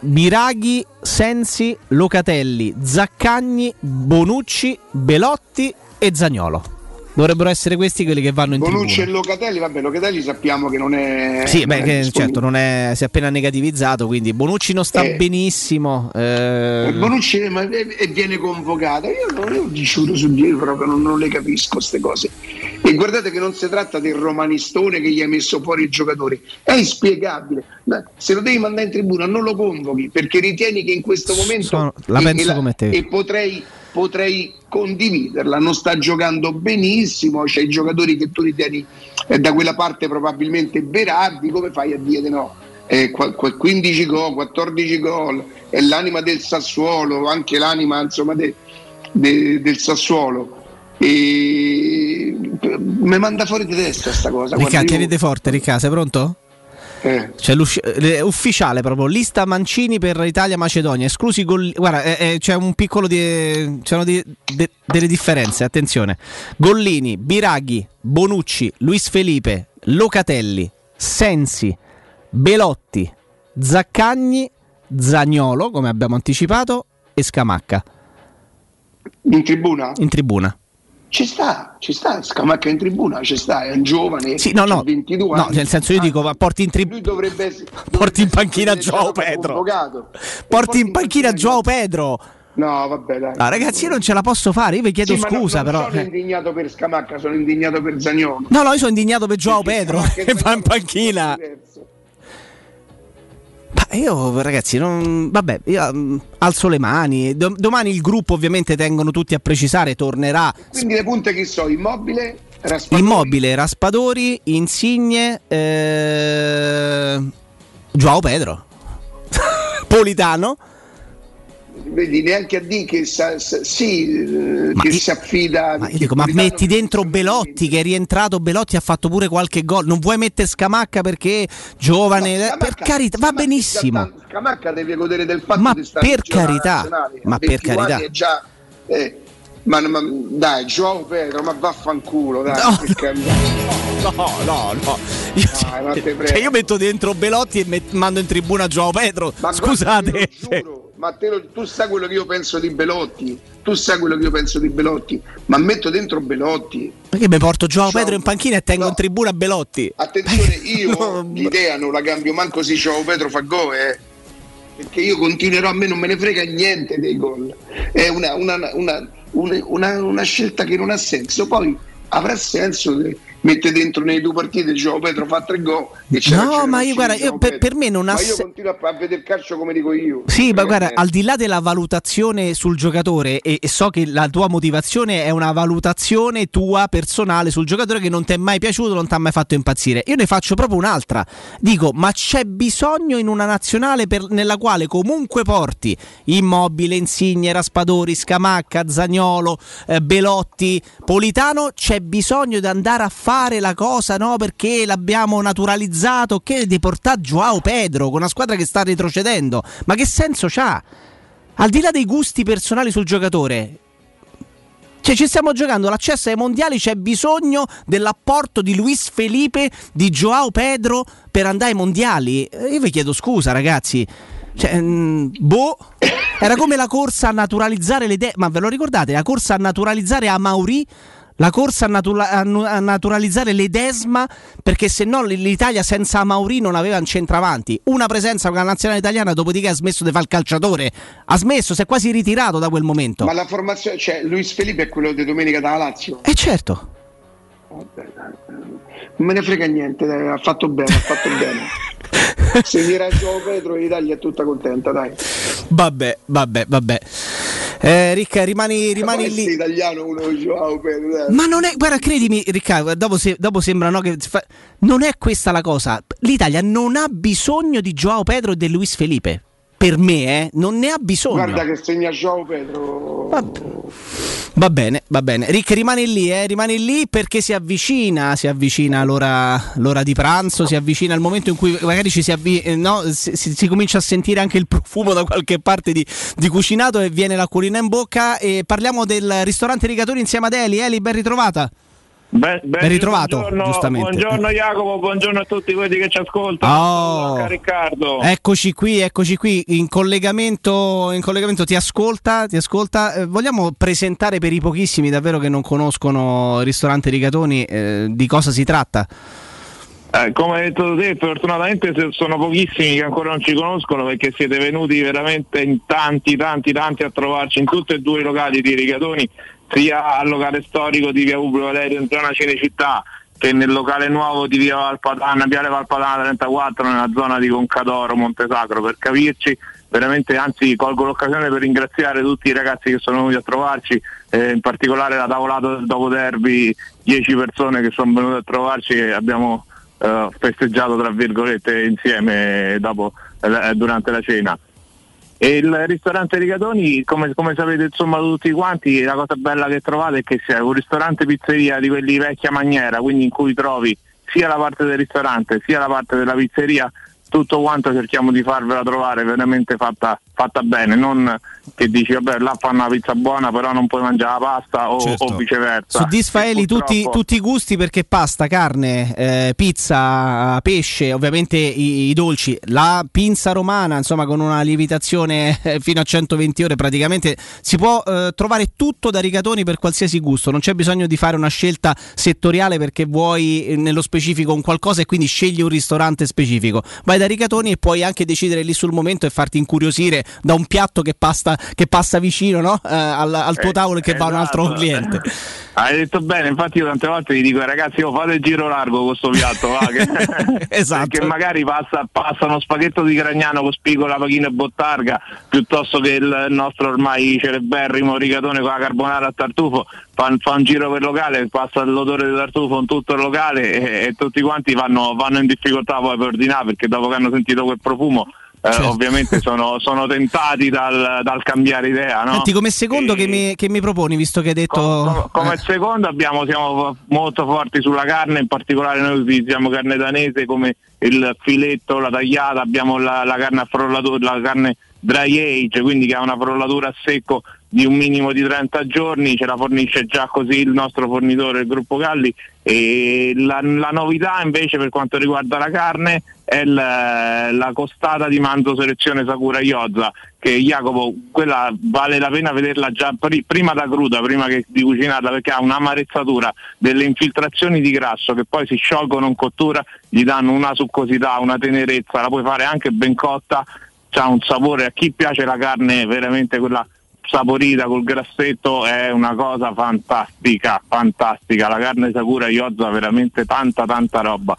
Biraghi, Sensi, Locatelli, Zaccagni, Bonucci, Belotti e Zagnolo. Dovrebbero essere questi quelli che vanno in Bonucci e tribuna. Locatelli, vabbè, Locatelli sappiamo che non è. Sì, non beh, è che, certo, non è, si è appena negativizzato, quindi Bonucci non sta Eh. benissimo. eh, Eh, Bonucci ma- e, e viene convocato. Io non io giuro su Dio proprio non, non le capisco queste cose. E guardate che non si tratta del romanistone che gli ha messo fuori il giocatore, è inspiegabile. Se lo devi mandare in tribuna non lo convochi perché ritieni che in questo momento Sono- la e- penso e come te. e potrei, potrei condividerla. Non sta giocando benissimo, c'è i giocatori che tu ritieni eh, da quella parte probabilmente Berardi, come fai a dire di no? Eh, qua- qua- 15 gol, 14 gol, è l'anima del Sassuolo, anche l'anima insomma de- de- del Sassuolo. E mi manda fuori di testa sta cosa. Ricca, io- tieniti forte, Ricca, sei pronto? Eh. C'è l'usci- eh, ufficiale proprio, lista Mancini per Italia-Macedonia, esclusi gol. Guarda, eh, eh, c'è un piccolo di. c'erano di- de- delle differenze, attenzione. Gollini, Biraghi, Bonucci, Luis Felipe, Locatelli, Sensi, Belotti, Zaccagni, Zagnolo, come abbiamo anticipato, e Scamacca. In tribuna? In tribuna. Ci sta, ci sta, Scamacca in tribuna, ci sta, è un giovane, Sì, no, no. c'ha 22 No, anni. nel senso io dico, ma porti in tribuna. Dovrebbe essere, Porti in panchina Joao Pedro. Porti in panchina Joao Pedro. No, vabbè, dai. No, ragazzi, io non ce la posso fare. Io vi chiedo Sì, scusa, non però. sono eh. indignato per Scamacca, sono indignato per Zagnolo. No, no, io sono indignato per Joao Pedro Scamacca e che va in panchina. Ma io, ragazzi, non. Vabbè, io mm, alzo le mani. Do- domani il gruppo, ovviamente, tengono tutti a precisare. Tornerà. Quindi le punte chi so, Immobile, Immobile, Raspadori, Insigne, eh, Joao Pedro, Politano. Vedi, neanche a dire che sa- sa- sì, che si affida. Ma io dico, ma metti dentro Belotti che è rientrato, Belotti ha fatto pure qualche gol. Non vuoi mettere Scamacca perché giovane? eh, per carità, va benissimo. Scamacca deve godere del fatto Ma per carità, ma per 21 carità. già, eh, ma, ma- dai, Joao Pedro, ma vaffanculo, dai. No. No, no, no. Io, Dai, prego. cioè, io metto dentro Belotti e met- mando in tribuna Joao Pedro. Ma Scusate. guarda, ma te tu sai quello che io penso di Belotti, tu sai quello che io penso di Belotti, ma metto dentro Belotti. Perché mi porto Joao Pedro in panchina e tengo in tribuna Belotti? Attenzione, io l'idea non la cambio manco se Joao Pedro fa gol, eh. perché io continuerò, a me non me ne frega niente dei gol. È una, una- una- una- scelta che non ha senso. Poi avrà senso mette dentro nei due partite Joao Pedro fa tre gol e c'è No, ma io guarda, io per, per me non ha ma io continuo a, a vedere il calcio come dico io. Sì, ma guarda, Eh, al di là della valutazione sul giocatore, e, e so che la tua motivazione è una valutazione tua personale sul giocatore che non ti è mai piaciuto, non ti ha mai fatto impazzire. Io ne faccio proprio un'altra. Dico, ma c'è bisogno in una nazionale per- nella quale comunque porti Immobile, Insigne, Raspadori, Scamacca, Zagnolo, eh, Belotti, Politano, c'è bisogno di andare a fare la cosa, no? Perché l'abbiamo naturalizzato, che di portare Joao Pedro con una squadra che sta retrocedendo. Ma che senso c'ha? Al di là dei gusti personali sul giocatore, cioè, ci stiamo giocando l'accesso ai mondiali, c'è bisogno dell'apporto di Luis Felipe, di Joao Pedro per andare ai mondiali. Io vi chiedo scusa, ragazzi. Cioè, mm, boh, era come la corsa a naturalizzare le de- ma ve lo ricordate? La corsa a naturalizzare a Mauri, la corsa a, natura- a naturalizzare l'Edesma, perché se no l'Italia senza Mauri non aveva un centravanti. Una presenza con la nazionale italiana, dopodiché ha smesso di fare il calciatore. Ha smesso, si è quasi ritirato da quel momento. Ma la formazione, cioè Luis Felipe è quello di domenica dalla Lazio. E certo. Non me ne frega niente, ha fatto bene, ha fatto bene. Seguirà Joao Pedro e l'Italia è tutta contenta, dai. Vabbè, vabbè, vabbè. Eh, Ricca, rimani, rimani Ma lì. italiano uno Joao Pedro. Ma non è, guarda, credimi, Riccardo, dopo, se- dopo sembra no, che fa- non è questa la cosa. L'Italia non ha bisogno di Joao Pedro e di Luis Felipe. Per me, eh, non ne ha bisogno. Guarda che segna Joao Pedro. Va bene, va bene. Rick, rimani lì, eh, rimani lì perché si avvicina, si avvicina l'ora, l'ora di pranzo, si avvicina il momento in cui magari ci si, avvi- eh, no, si, si- si comincia a sentire anche il profumo da qualche parte di, di cucinato e viene l'acquolina in bocca e parliamo del ristorante Rigatori insieme ad Eli. Eli, ben ritrovata. Ben, Ben ritrovato, buongiorno, giustamente. Buongiorno Jacopo, buongiorno a tutti quelli che ci ascoltano. Oh. Ciao, Riccardo. Eccoci qui, eccoci qui, in collegamento, in collegamento ti ascolta, ti ascolta. Eh, vogliamo presentare per i pochissimi davvero che non conoscono il ristorante Rigatoni eh, di cosa si tratta? Eh, come hai detto te, fortunatamente sono pochissimi che ancora non ci conoscono perché siete venuti veramente in tanti, tanti, tanti a trovarci in tutti e due i locali di Rigatoni, sia al locale storico di via Publio Valerio in zona Cinecittà che nel locale nuovo di via Valpadana, Viale Valpadana 34 nella zona di Concadoro, Montesacro per capirci. Veramente, anzi, colgo l'occasione per ringraziare tutti i ragazzi che sono venuti a trovarci, eh, in particolare la tavolata del dopo derby, 10 persone che sono venute a trovarci e abbiamo eh, festeggiato tra virgolette insieme dopo, eh, durante la cena. E il ristorante Rigatoni, come, come sapete insomma tutti quanti, la cosa bella che trovate è che sia un ristorante pizzeria di quelli vecchia maniera, quindi in cui trovi sia la parte del ristorante sia la parte della pizzeria, tutto quanto cerchiamo di farvela trovare veramente fatta, fatta bene, non che dici vabbè là fanno una pizza buona però non puoi mangiare la pasta o, Certo. o viceversa. Soddisfa Eli tutti, tutti i gusti perché pasta, carne, eh, pizza, pesce, ovviamente i, i dolci, la pinza romana, insomma con una lievitazione eh, fino a 120 ore praticamente si può eh, trovare tutto da rigatoni per qualsiasi gusto, non c'è bisogno di fare una scelta settoriale perché vuoi eh, nello specifico un qualcosa e quindi scegli un ristorante specifico. Vai da rigatoni e puoi anche decidere lì sul momento e farti incuriosire da un piatto che pasta che passa vicino no? Eh, al, al tuo tavolo e che va a un altro esatto. cliente. Hai detto bene, infatti io tante volte gli dico "Eh, ragazzi io fate il giro largo con questo piatto, va, che... esatto. perché magari passa, passa uno spaghetto di Gragnano con spigola, pachino e bottarga, piuttosto che il nostro ormai celeberrimo rigatone con la carbonara a tartufo, fa, fa un giro per il locale, passa l'odore di tartufo in tutto il locale e, e tutti quanti vanno, vanno in difficoltà poi per ordinare perché dopo che hanno sentito quel profumo eh, Certo. ovviamente sono, sono tentati dal, dal cambiare idea. No? Senti, come secondo che, mi, che mi proponi, visto che hai detto... Come eh, secondo abbiamo, siamo molto forti sulla carne, in particolare noi utilizziamo carne danese come il filetto, la tagliata, abbiamo la, la carne a frollatura, la carne dry age, quindi che ha una frollatura a secco di un minimo di 30 giorni, ce la fornisce già così il nostro fornitore, il gruppo Galli. La, la novità invece per quanto riguarda la carne è il- la costata di manzo selezione Sakura Yozza che Jacopo quella vale la pena vederla già pri- prima da cruda prima che di cucinarla perché ha un'amarezzatura delle infiltrazioni di grasso che poi si sciolgono in cottura gli danno una succosità una tenerezza la puoi fare anche ben cotta ha un sapore a chi piace la carne veramente quella saporita col grassetto è una cosa fantastica fantastica. La carne Sakura Yozza veramente tanta tanta roba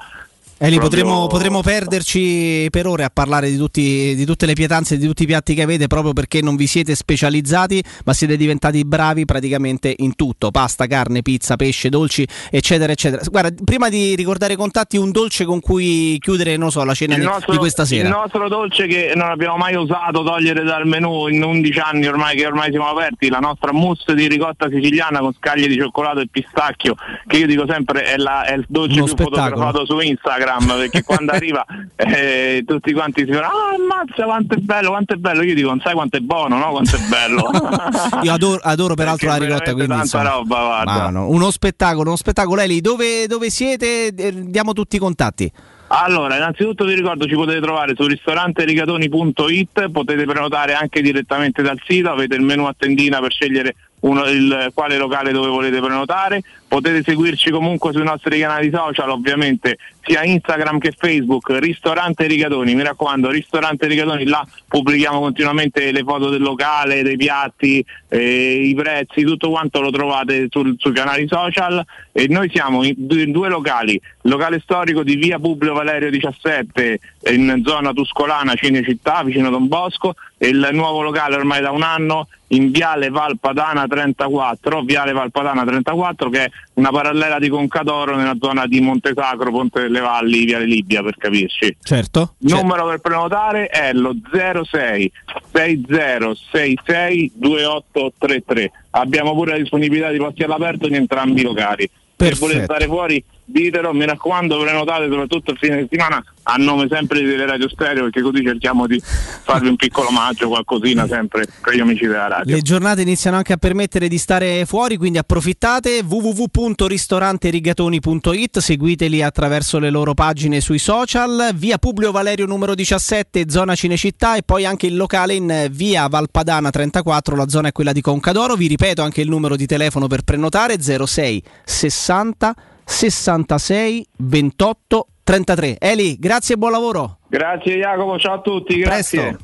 Eli, Proprio- potremmo, potremmo perderci per ore a parlare di, tutti- di tutte le pietanze, di tutti i piatti che avete, proprio perché non vi siete specializzati, ma siete diventati bravi praticamente in tutto: pasta, carne, pizza, pesce, dolci, eccetera, eccetera. Guarda, prima di ricordare i contatti, un dolce con cui chiudere, non so, la cena nostro, di questa sera. il nostro dolce che non abbiamo mai osato togliere dal menù in 11 anni ormai che ormai siamo aperti, la nostra mousse di ricotta siciliana con scaglie di cioccolato e pistacchio, che io dico sempre è, la- è il dolce Uno più spettacolo. fotografato su Instagram, perché quando arriva eh, tutti quanti si dicono ah ammazza quanto è bello, quanto è bello, io dico non sai quanto è buono, no? Quanto è bello. Io adoro, adoro peraltro la Perché ricotta, quindi insomma, roba, guarda. no, uno spettacolo, uno spettacolo. Eli, dove, dove siete? Eh, Diamo tutti i contatti. Allora, innanzitutto vi ricordo ci potete trovare su ristoranterigatoni.it, potete prenotare anche direttamente dal sito, avete il menu a tendina per scegliere uno- il, quale locale dove volete prenotare, potete seguirci comunque sui nostri canali social, ovviamente sia Instagram che Facebook, Ristorante Rigatoni, mi raccomando, Ristorante Rigatoni, là pubblichiamo continuamente le foto del locale, dei piatti, eh, i prezzi, tutto quanto lo trovate sul- sui canali social. E noi siamo in due, in due locali, il locale storico di via Publio Valerio 17 in zona Tuscolana, Cinecittà, vicino Don Bosco e il nuovo locale ormai da un anno in Viale Valpadana 34, Viale Valpadana 34 che è una parallela di Concadoro nella zona di Montesacro, Ponte delle Valli, Viale Libia per capirci. Certo. Il numero per prenotare è lo 06 6066 2833. Abbiamo pure la disponibilità di posti all'aperto in entrambi i locali. Se Perfetto. volete stare fuori, ditelo, mi raccomando, prenotate soprattutto il fine settimana a nome sempre di Radio Stereo perché così cerchiamo di farvi un piccolo omaggio, qualcosina sempre con gli amici della radio. Le giornate iniziano anche a permettere di stare fuori, quindi approfittate. www.ristoranterigatoni.it, seguiteli attraverso le loro pagine sui social, via Publio Valerio numero 17, zona Cinecittà e poi anche il locale in via Valpadana 34, la zona è quella di Concadoro, vi ripeto anche il numero di telefono per prenotare 06 60 66 28 33. Eli, grazie e buon lavoro. Grazie Jacopo, ciao a tutti, grazie.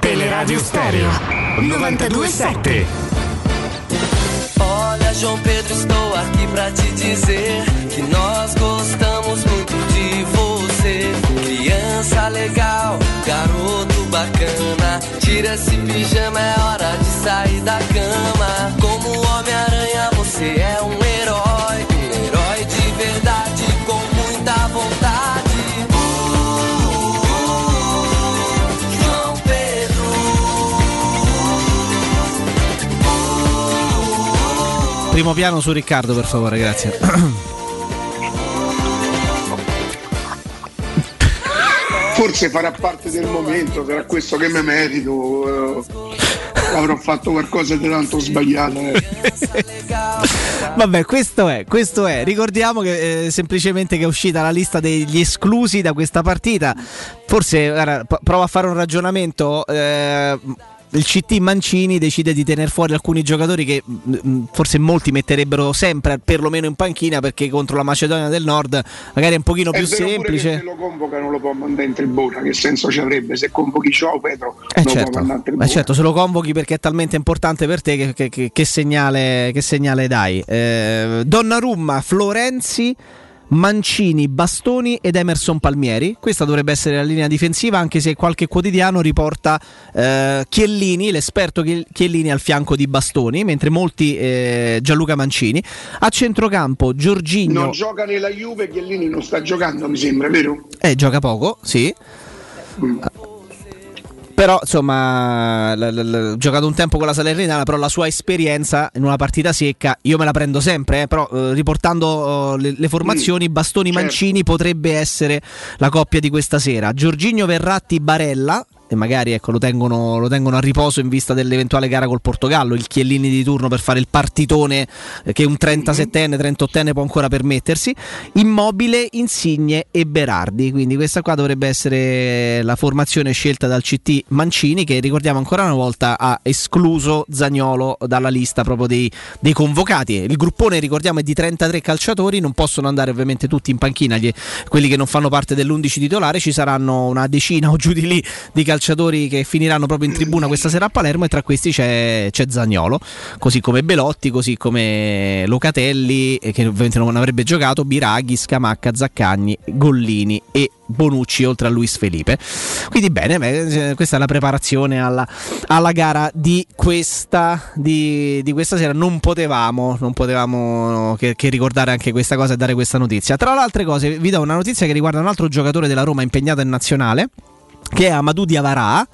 Teleradio Stereo 927. Olha, João Pedro, estou aqui pra te dizer que nós gostamos muito de você. Criança legal, garoto bacana. Tira esse pijama, é hora de sair da cama. Como Homem-Aranha, você é um Primo piano su Riccardo, per favore, grazie. Forse farà parte del momento, sarà questo che mi merito. eh, avrò fatto qualcosa di tanto sbagliato. eh. Vabbè, questo è, questo è. Ricordiamo che eh, semplicemente che è uscita la lista degli esclusi da questa partita. Forse guarda, p- provo a fare un ragionamento. eh, il CT Mancini decide di tenere fuori alcuni giocatori che mh, mh, forse molti metterebbero sempre perlomeno in panchina perché contro la Macedonia del Nord magari è un pochino È più semplice. se lo convoca non lo può mandare in tribuna, che senso ci avrebbe se convochi Ciao Pedro Eh certo, eh certo, se lo convochi perché è talmente importante per te che, che- che- che segnale, che segnale dai? Eh, Donnarumma, Florenzi, Mancini, Bastoni ed Emerson Palmieri. Questa dovrebbe essere la linea difensiva, anche se qualche quotidiano riporta eh, Chiellini, l'esperto Chiel- Chiellini al fianco di Bastoni, mentre molti eh, Gianluca Mancini. A centrocampo Giorginio Non gioca nella Juve, Chiellini non sta giocando, mi sembra, vero? eh, gioca poco, sì. Però insomma, l- l- l- giocato un tempo con la Salernitana, però la sua esperienza in una partita secca, io me la prendo sempre, eh, però eh, riportando eh, le, le formazioni, Bastoni certo. Mancini potrebbe essere la coppia di questa sera. Giorginio Verratti Barella. E magari ecco, lo, tengono, lo tengono a riposo in vista dell'eventuale gara col Portogallo, il Chiellini di turno per fare il partitone eh, che un 37enne, 38enne può ancora permettersi. Immobile, Insigne e Berardi. Quindi questa qua dovrebbe essere la formazione scelta dal CT Mancini che ricordiamo ancora una volta ha escluso Zagnolo dalla lista proprio dei, dei convocati. Il gruppone ricordiamo è di 33 calciatori, non possono andare ovviamente tutti in panchina, gli- quelli che non fanno parte dell'11 titolare, ci saranno una decina o giù di lì di calciatori che finiranno proprio in tribuna questa sera a Palermo e tra questi c'è, c'è Zagnolo, così come Belotti, così come Locatelli eh, che ovviamente non avrebbe giocato, Biraghi, Scamacca, Zaccagni, Gollini e Bonucci oltre a Luis Felipe. Quindi bene, beh, eh, questa è la preparazione alla, alla gara di questa, di, di questa sera. Non potevamo, non potevamo che, che ricordare anche questa cosa e dare questa notizia. Tra le altre cose vi do una notizia che riguarda un altro giocatore della Roma impegnato in nazionale che è Amadou Diavara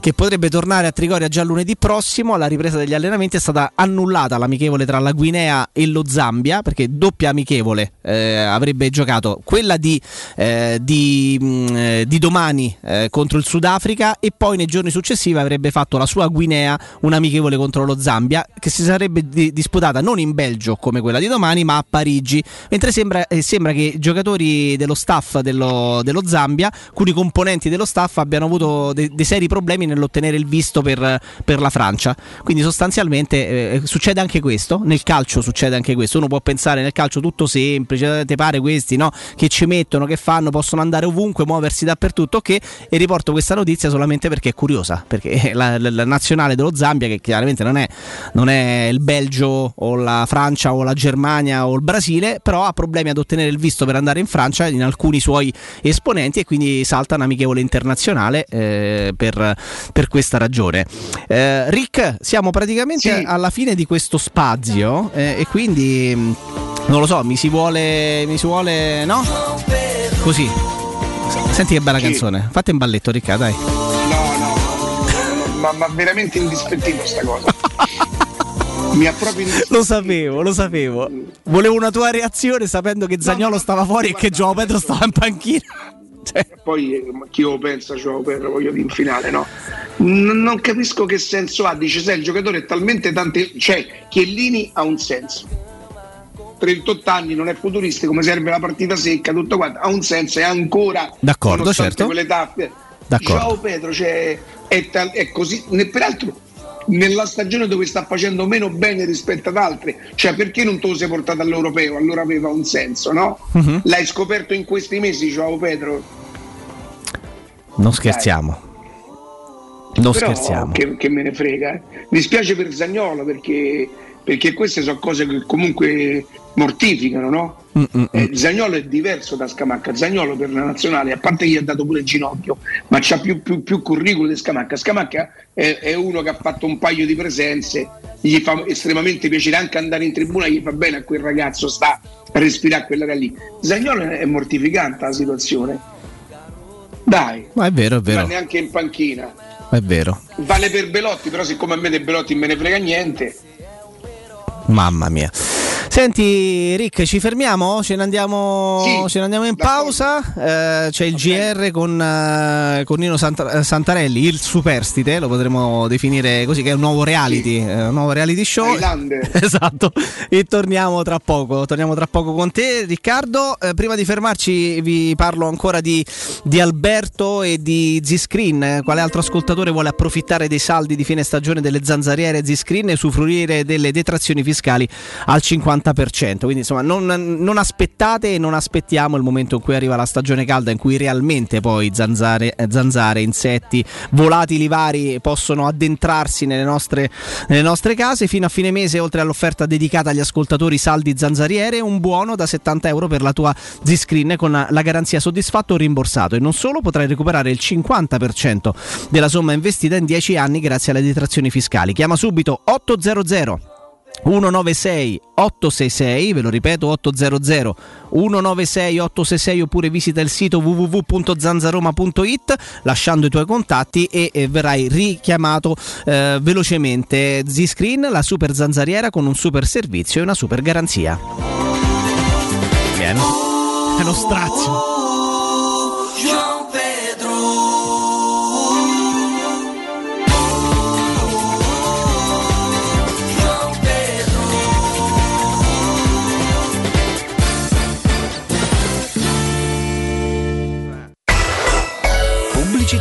che potrebbe tornare a Trigoria già lunedì prossimo. Alla ripresa degli allenamenti è stata annullata l'amichevole tra la Guinea e lo Zambia perché doppia amichevole eh, avrebbe giocato quella di, eh, di, mh, eh, di domani eh, contro il Sudafrica e poi nei giorni successivi avrebbe fatto la sua Guinea un'amichevole contro lo Zambia che si sarebbe di- disputata non in Belgio come quella di domani ma a Parigi. Mentre sembra, eh, sembra che i giocatori dello staff dello, dello Zambia alcuni componenti dello staff abbiano avuto de- dei seri problemi nell'ottenere il visto per, per la Francia. Quindi sostanzialmente eh, succede anche questo. Nel calcio succede anche questo. Uno può pensare nel calcio tutto semplice te pare questi no? che ci mettono che fanno possono andare ovunque muoversi dappertutto ok? E riporto questa notizia solamente perché è curiosa perché la, la- la nazionale dello Zambia che chiaramente non è, non è il Belgio o la Francia o la Germania o il Brasile però ha problemi ad ottenere il visto per andare in Francia in alcuni suoi esponenti e quindi salta un amichevole internazionale eh, per, per questa ragione Eh, Rick siamo praticamente alla fine di questo spazio eh, e quindi mh, non lo so mi si vuole mi si vuole no? così senti che bella Sì. canzone fate un balletto Ricca dai No, no, ma, ma veramente indispettito sta cosa. Mi ha proprio. Lo sapevo, lo sapevo. Volevo una tua reazione sapendo che Zagnolo stava fuori e che Gio Pedro stava in panchina. Poi eh, chi lo pensa, cioè, per voglio dire in finale, no? N- non capisco che senso ha. Dice, sai, il giocatore è talmente tanti. Cioè, Chiellini ha un senso. 38 anni, non è futuristico, come serve la partita secca, tutto quanto. Ha un senso, è ancora. D'accordo, certo. Quelle tappe. D'accordo. Ciao Pedro, cioè, è, tal- è così. ne- peraltro, nella stagione dove sta facendo meno bene rispetto ad altre, cioè perché non te lo sei portato all'europeo? Allora aveva un senso, no? Mhm. L'hai scoperto in questi mesi, ciao Pedro? Non scherziamo. Non Però scherziamo. Che, che me ne frega. eh. Mi spiace per Zagnolo perché, perché queste sono cose che comunque mortificano, no? Eh, Zagnolo è diverso da Scamacca. Zagnolo per la nazionale, a parte che gli ha dato pure il ginocchio, ma c'ha più, più, più curriculum di Scamacca. Scamacca è, è uno che ha fatto un paio di presenze, gli fa estremamente piacere anche andare in tribuna, gli fa bene a quel ragazzo, sta a respirare quell'area lì. Zagnolo è mortificante la situazione. Dai, Ma è vero, è vero. va neanche in panchina. È vero. Vale per Belotti, però siccome a me dei Belotti me ne frega niente, Mamma mia. Senti Rick, ci fermiamo? Ce ne andiamo, Sì, ce ne andiamo in pausa? Eh, c'è il GR con, eh, con Nino Sant- eh, Santarelli, il superstite, lo potremmo definire così, che è un nuovo reality, eh, un nuovo reality show. Esatto, e torniamo tra poco, torniamo tra poco con te Riccardo. Eh, prima di fermarci vi parlo ancora di, di Alberto e di Z-Screen. Eh, Quale altro ascoltatore vuole approfittare dei saldi di fine stagione delle zanzariere Z-Screen e usufruire delle detrazioni fiscali al 50%? Quindi insomma non, non aspettate e non aspettiamo il momento in cui arriva la stagione calda in cui realmente poi zanzare, eh, zanzare insetti, volatili vari possono addentrarsi nelle nostre, nelle nostre case. Fino a fine mese, oltre all'offerta dedicata agli ascoltatori saldi zanzariere, un buono da 70 euro per la tua Z-Screen con la garanzia soddisfatto o rimborsato. E non solo, potrai recuperare il 50% della somma investita in 10 anni grazie alle detrazioni fiscali. Chiama subito 800 196 866, ve lo ripeto 800 196 866 oppure visita il sito www.zanzaroma.it lasciando i tuoi contatti e, e verrai richiamato eh, velocemente. Z-Screen, la super zanzariera con un super servizio e una super garanzia. Vieni. È uno strazio.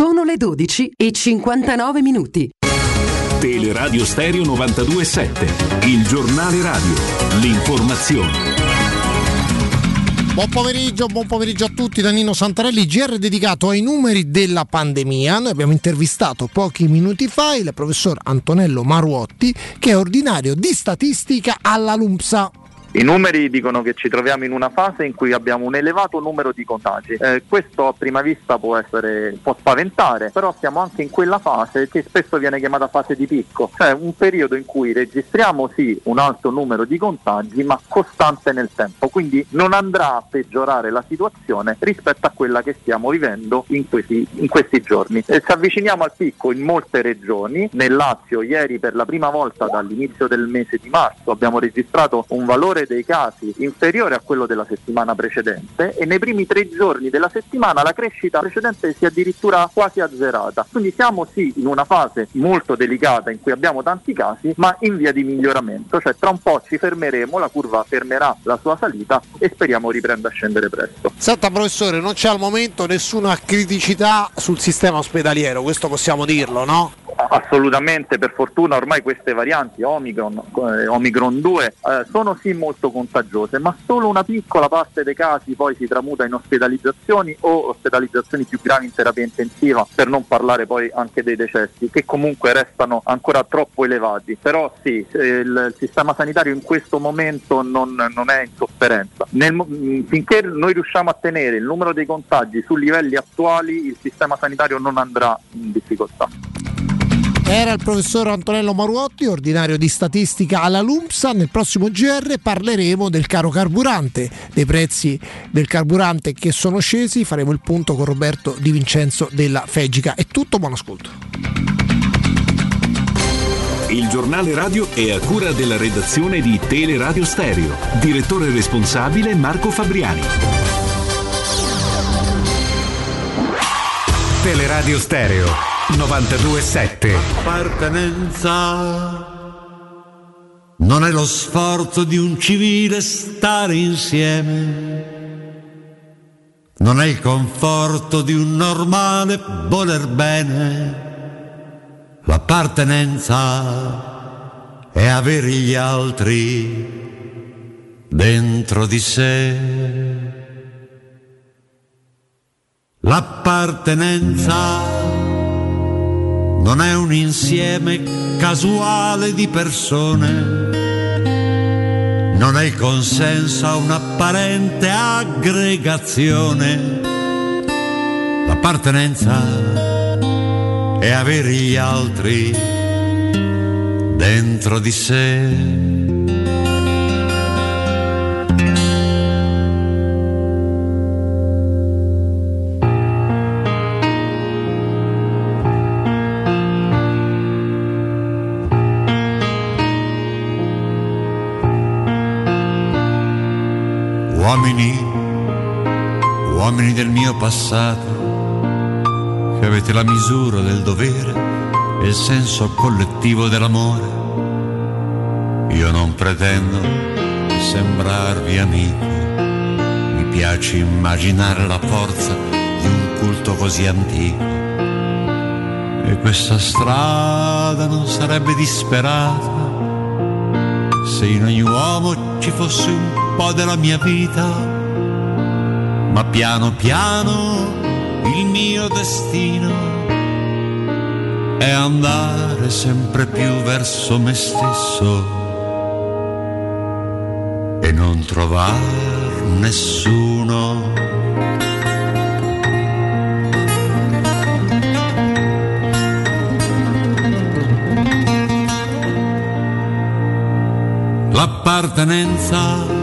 Sono le 12 e 59 minuti. Teleradio Stereo 927, il giornale radio, l'informazione. Buon pomeriggio, buon pomeriggio a tutti da Nino Santarelli, GR dedicato ai numeri della pandemia. Noi abbiamo intervistato pochi minuti fa il professor Antonello Maruotti che è ordinario di statistica alla LUMSA. I numeri dicono che ci troviamo in una fase in cui abbiamo un elevato numero di contagi. Eh, questo a prima vista può, essere, può spaventare, però siamo anche in quella fase che spesso viene chiamata fase di picco, cioè un periodo in cui registriamo sì un alto numero di contagi ma costante nel tempo, quindi non andrà a peggiorare la situazione rispetto a quella che stiamo vivendo in questi, in questi giorni. Eh, ci avviciniamo al picco in molte regioni, nel Lazio ieri per la prima volta dall'inizio del mese di marzo abbiamo registrato un valore dei casi inferiore a quello della settimana precedente e nei primi tre giorni della settimana la crescita precedente si è addirittura quasi azzerata. Quindi siamo sì in una fase molto delicata in cui abbiamo tanti casi ma in via di miglioramento, cioè tra un po' ci fermeremo, la curva fermerà la sua salita e speriamo riprenda a scendere presto. Senta professore, non c'è al momento nessuna criticità sul sistema ospedaliero, questo possiamo dirlo, no? Assolutamente, per fortuna ormai queste varianti Omicron, eh, Omicron 2 eh, sono sì molto contagiose, ma solo una piccola parte dei casi poi si tramuta in ospedalizzazioni o ospedalizzazioni più gravi in terapia intensiva, per non parlare poi anche dei decessi, che comunque restano ancora troppo elevati. Però sì, il, sistema sanitario in questo momento non, non è in sofferenza. Nel, mh, finché noi riusciamo a tenere il numero dei contagi su livelli attuali, il sistema sanitario non andrà in difficoltà. Era il professor Antonello Maruotti, ordinario di statistica alla LUMSA. Nel prossimo GR parleremo del caro carburante, dei prezzi del carburante che sono scesi. Faremo il punto con Roberto Di Vincenzo della Fegica. È tutto, buon ascolto. Il giornale radio è a cura della redazione di Teleradio Stereo. Direttore responsabile Marco Fabriani. Teleradio Stereo 927 Appartenenza. Non è lo sforzo di un civile stare insieme, non è il conforto di un normale voler bene, l'appartenenza è avere gli altri dentro di sé. L'appartenenza non è un insieme casuale di persone, non è il consenso a un'apparente aggregazione. L'appartenenza è avere gli altri dentro di sé. Uomini, uomini del mio passato, che avete la misura del dovere e il senso collettivo dell'amore. Io non pretendo sembrarvi amico, mi piace immaginare la forza di un culto così antico. E questa strada non sarebbe disperata se in ogni uomo ci fosse un po' della mia vita. Ma piano piano il mio destino è andare sempre più verso me stesso e non trovar nessuno. L'appartenenza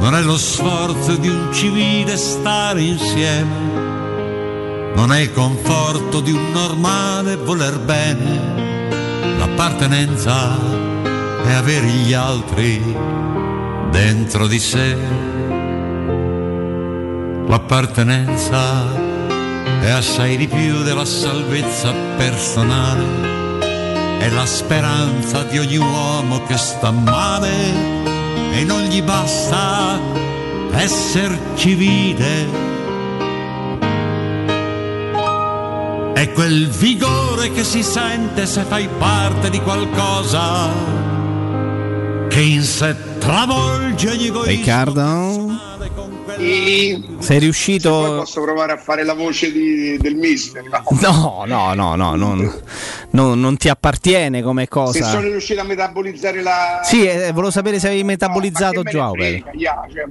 non è lo sforzo di un civile stare insieme, non è il conforto di un normale voler bene. L'appartenenza è avere gli altri dentro di sé. L'appartenenza è assai di più della salvezza personale è la speranza di ogni uomo che sta male e non gli basta essere civile. È quel vigore che si sente se fai parte di qualcosa che in sé travolge ogni egoismo. Riccardo? E- Sei riuscito. Poi posso provare a fare la voce di- del mister. No, no, no, no, non, non- non ti appartiene come Se cosa. sono riuscito a metabolizzare la. Sì, eh, volevo sapere se avevi metabolizzato me ne Joao. cioè,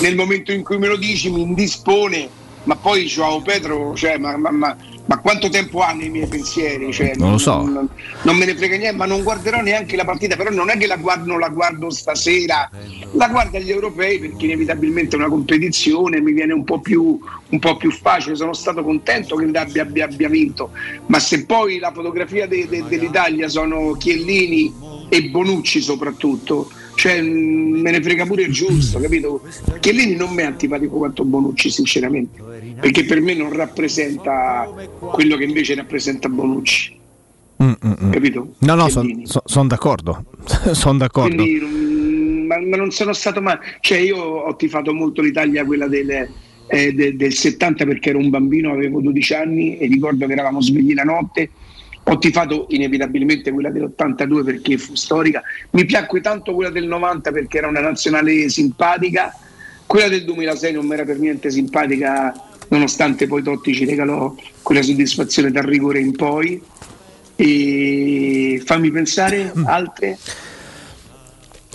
nel momento in cui me lo dici mi indispone, ma poi Joao Pedro, cioè, ma, ma- ma- ma quanto tempo ha nei miei pensieri? Cioè, Non lo so. Non, non me ne frega niente, ma non guarderò neanche la partita, però non è che la guardo, non la guardo stasera, la guardo agli europei perché inevitabilmente è una competizione, mi viene un po' più, un po' più facile, sono stato contento che l'Italia abbia, abbia vinto, ma se poi la fotografia de- de- dell'Italia sono Chiellini e Bonucci soprattutto, cioè me ne frega pure il giusto, capito? Chiellini non mi è antipatico quanto Bonucci sinceramente, perché per me non rappresenta quello che invece rappresenta Bonucci, Mm, mm, mm. capito? No, no, sono Chiellini. d'accordo. sono d'accordo. Quindi, mm, ma, ma non sono stato mai. Cioè, io ho tifato molto l'Italia, quella del, eh, de- del 70, perché ero un bambino, avevo 12 anni e ricordo che eravamo svegli la notte. Ho tifato inevitabilmente quella dell'82 perché fu storica. Mi piacque tanto quella del 90 perché era una nazionale simpatica. Quella del 2006 non mi era per niente simpatica, nonostante poi Totti ci regalò quella soddisfazione dal rigore in poi. E fammi pensare altre.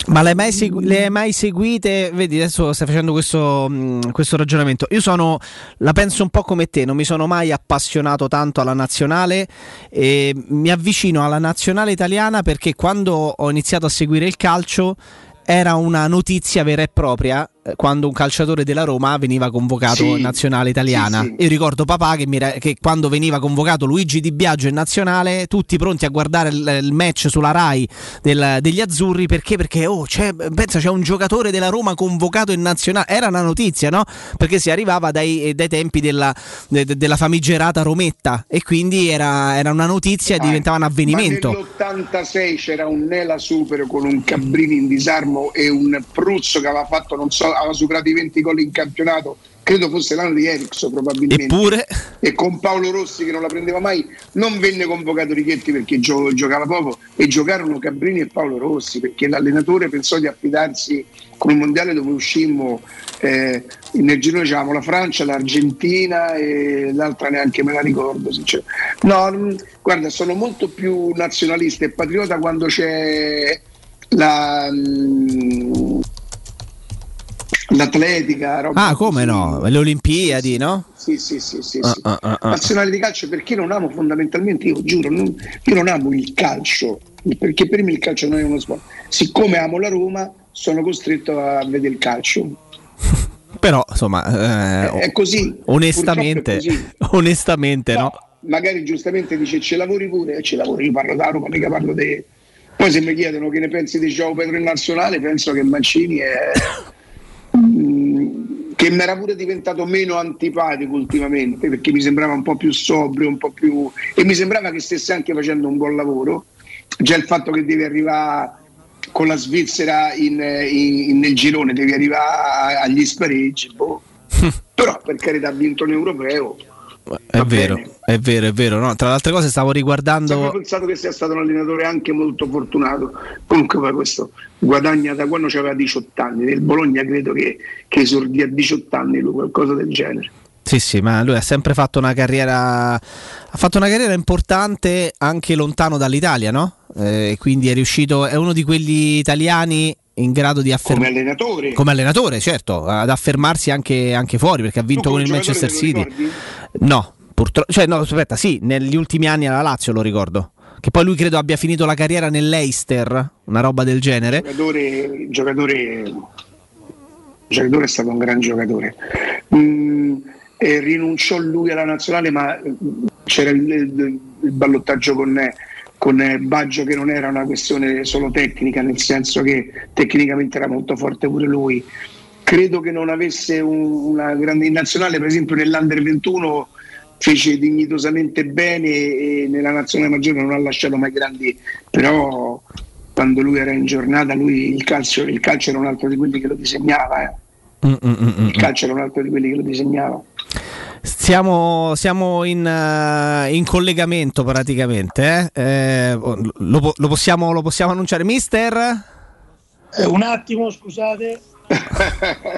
Ma le hai mai, segu- mai seguite? Vedi, adesso stai facendo questo, mh, questo ragionamento. Io sono, la penso un po' come te, non mi sono mai appassionato tanto alla nazionale e mi avvicino alla nazionale italiana perché quando ho iniziato a seguire il calcio era una notizia vera e propria quando un calciatore della Roma veniva convocato Sì. in nazionale italiana. Sì, sì. Io ricordo papà che, mi che quando veniva convocato Luigi Di Biagio in nazionale, tutti pronti a guardare il, il match sulla Rai del- degli azzurri perché? Perché oh, c'è, pensa c'è un giocatore della Roma convocato in nazionale. Era una notizia, no? Perché si arrivava dai, dai tempi della, de- de- della famigerata Rometta e quindi era, era una notizia e diventava un avvenimento. Ma nell'86 c'era un Nela Super con un Cabrini in disarmo e un Pruzzo che aveva fatto, non so, aveva superato i 20 gol in campionato. Credo fosse l'anno di Ericsson probabilmente. Eppure, E con Paolo Rossi che non la prendeva mai, non venne convocato Richetti perché gio- giocava poco e giocarono Cabrini e Paolo Rossi perché l'allenatore pensò di affidarsi come mondiale dove uscimmo eh, nel girone c'avevamo la Francia, l'Argentina e l'altra neanche me la ricordo sinceramente. No, guarda, sono molto più nazionalista e patriota quando c'è la, mm, l'atletica. roba ah, come no? Le Olimpiadi, no? sì, sì, sì, sì, Ah, sì. ah, ah, ah. Nazionale di calcio perché non amo fondamentalmente, io giuro, non- io non amo il calcio, perché per me il calcio non è uno sport. Siccome amo la Roma, sono costretto a vedere il calcio. Però, insomma, eh, È così. onestamente, è così. onestamente, no. Magari giustamente dice ce lavori pure, e ci lavoro, io parlo da Roma, mica parlo di... Poi se mi chiedono che ne pensi di Gioco Pedro in nazionale, penso che Mancini è... che mi era pure diventato meno antipatico ultimamente perché mi sembrava un po' più sobrio, un po' più e mi sembrava che stesse anche facendo un buon lavoro. Già il fatto che devi arrivare con la Svizzera in- in- nel girone, devi arrivare agli spareggi, boh. però per carità ha vinto un europeo. È vero, è vero, è vero. No, tra le altre cose stavo Ho riguardando. pensato che sia stato un allenatore anche molto fortunato. Comunque poi questo guadagna da quando aveva 18 anni. Nel Bologna credo che, che esordì a 18 anni lui, qualcosa del genere. Sì, sì, ma lui ha sempre fatto una carriera. Ha fatto una carriera importante anche lontano dall'Italia, no? Eh, quindi è riuscito. È uno di quelli italiani in grado di Come affermare. allenatore. Come allenatore, certo, ad affermarsi anche, anche fuori perché ha vinto con come il Manchester City. lo No, purtroppo. Cioè, no, aspetta, sì, negli ultimi anni alla Lazio lo ricordo. Che poi lui credo abbia finito la carriera nell'Eister, una roba del genere. giocatore, giocatore, giocatore è stato un gran giocatore. Mm, rinunciò lui alla nazionale, ma c'era il, il- il ballottaggio con, con Baggio che non era una questione solo tecnica, nel senso che tecnicamente era molto forte pure lui. Credo che non avesse un- una grande in nazionale, per esempio nell'Under 21 fece dignitosamente bene e nella nazionale maggiore non ha lasciato mai grandi, però quando lui era in giornata lui il calcio, il calcio era un altro di quelli che lo disegnava, eh. Mm, mm, mm, mm. il calcio era un altro di quelli che lo disegnava. Siamo, siamo in, eh, in collegamento praticamente. eh. Eh, lo, po- lo possiamo, lo possiamo annunciare, mister? Eh, un attimo, scusate.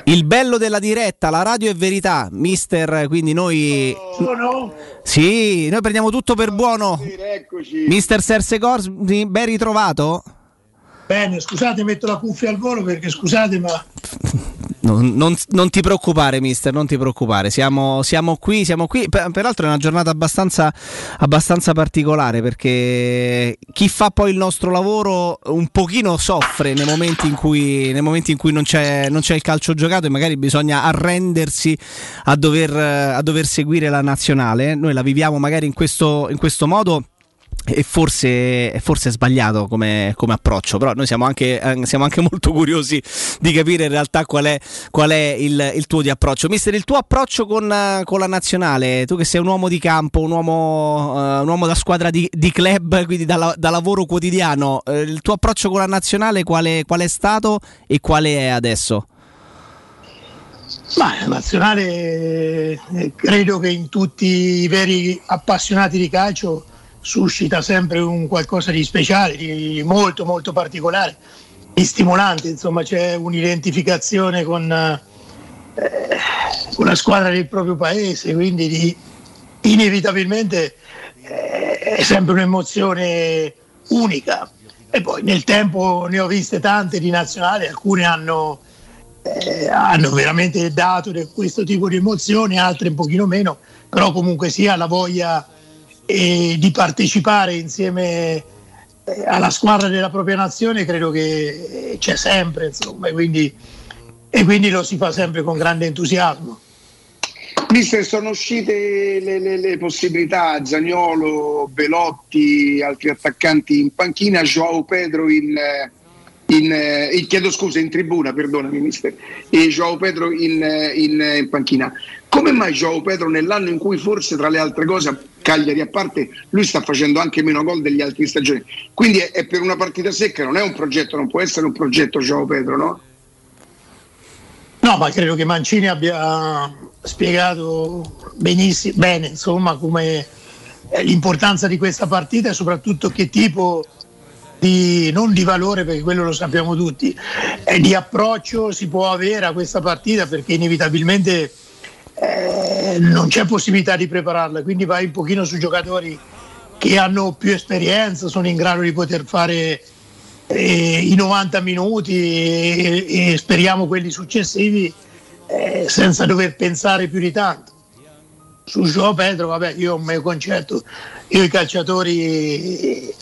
Il bello della diretta, la radio è verità, mister. Quindi noi. Sono? Sì, noi prendiamo tutto per buono. Mister Serse Corsi, ben ritrovato? Bene, scusate, metto la cuffia al volo perché scusate, ma Non, non- non ti preoccupare, mister, non ti preoccupare. Siamo, siamo qui, siamo qui. Per- peraltro è una giornata abbastanza, abbastanza particolare perché chi fa poi il nostro lavoro un pochino soffre nei momenti in cui, momenti in cui non, c'è, non c'è il calcio giocato e magari bisogna arrendersi a dover, a dover seguire la nazionale. Noi la viviamo magari in questo, in questo modo. E forse, forse è sbagliato come, come approccio, però noi siamo anche, eh, siamo anche molto curiosi di capire in realtà qual è, qual è il, il tuo di approccio. Mister, il tuo approccio con, con la nazionale, tu che sei un uomo di campo, un uomo, eh, un uomo da squadra di, di club, quindi da, da lavoro quotidiano, eh, il tuo approccio con la nazionale quale, qual è stato e quale è adesso? Ma la nazionale credo che in tutti i veri appassionati di calcio suscita sempre un qualcosa di speciale, di molto molto particolare, di stimolante, insomma c'è un'identificazione con, eh, con la squadra del proprio paese, quindi di- inevitabilmente eh, è sempre un'emozione unica. E poi nel tempo ne ho viste tante di nazionali, alcune hanno eh, hanno veramente dato questo tipo di emozioni, altre un pochino meno, però comunque sia la voglia eh, di partecipare insieme eh, alla squadra della propria nazione credo che eh, c'è sempre, insomma, e quindi, e quindi lo si fa sempre con grande entusiasmo. Mister, sono uscite le, le- le possibilità, Zagnolo, Belotti, altri attaccanti in panchina, Joao Pedro in, in, eh, chiedo scusa, in tribuna, perdonami mister, e Joao Pedro in, eh, in, eh, in panchina. Come mai Joao Pedro nell'anno in cui forse tra le altre cose, Cagliari a parte, lui sta facendo anche meno gol degli altri stagioni, quindi è, è per una partita secca, non è un progetto, non può essere un progetto Joao Pedro, no? No, ma credo che Mancini abbia spiegato benissimo, bene, insomma, come l'importanza di questa partita e soprattutto che tipo di, non di valore, perché quello lo sappiamo tutti, eh, di approccio si può avere a questa partita perché inevitabilmente eh, non c'è possibilità di prepararla, quindi vai un pochino su giocatori che hanno più esperienza, sono in grado di poter fare eh, i 90 minuti e, e speriamo quelli successivi eh, senza dover pensare più di tanto. Su Joao Pedro, vabbè, io ho un mio concetto, io i calciatori eh,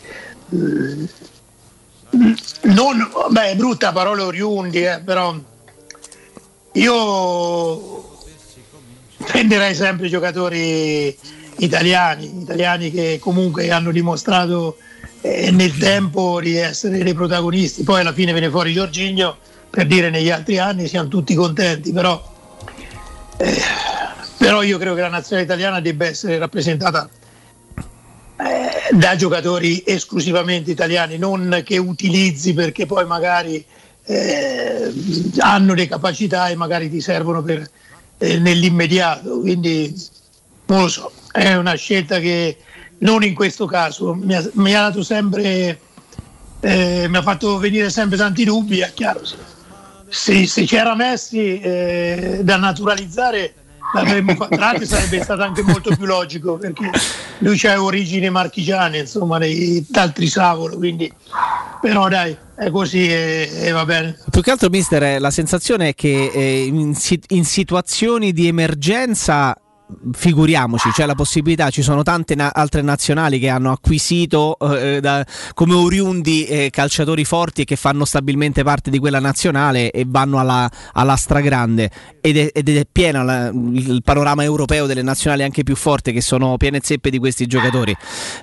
non, beh, brutta parola oriundi, eh, però io prenderei sempre giocatori italiani, italiani che comunque hanno dimostrato eh, nel tempo di essere dei protagonisti. Poi alla fine viene fuori Giorginio per dire negli altri anni siamo tutti contenti, però Eh, però io credo che la nazionale italiana debba essere rappresentata eh, da giocatori esclusivamente italiani, non che utilizzi perché poi magari eh, hanno le capacità e magari ti servono per, eh, nell'immediato. Quindi non lo so, è una scelta che non in questo caso mi ha, mi ha dato sempre, eh, mi ha fatto venire sempre tanti dubbi, è chiaro. Se, se c'era Messi eh, da naturalizzare l'avremmo fatto, tra l'altro sarebbe stato anche molto più logico perché lui ha origini marchigiane, insomma, nei, d'altri savolo, quindi però dai, è così e, e va bene. Più che altro, mister, eh, la sensazione è che eh, in, in situazioni di emergenza. Figuriamoci, c'è la possibilità, ci sono tante na- altre nazionali che hanno acquisito eh, da- come oriundi eh, calciatori forti e che fanno stabilmente parte di quella nazionale e vanno alla, alla stragrande ed è, ed è pieno la- il panorama europeo delle nazionali anche più forti che sono piene zeppe di questi giocatori.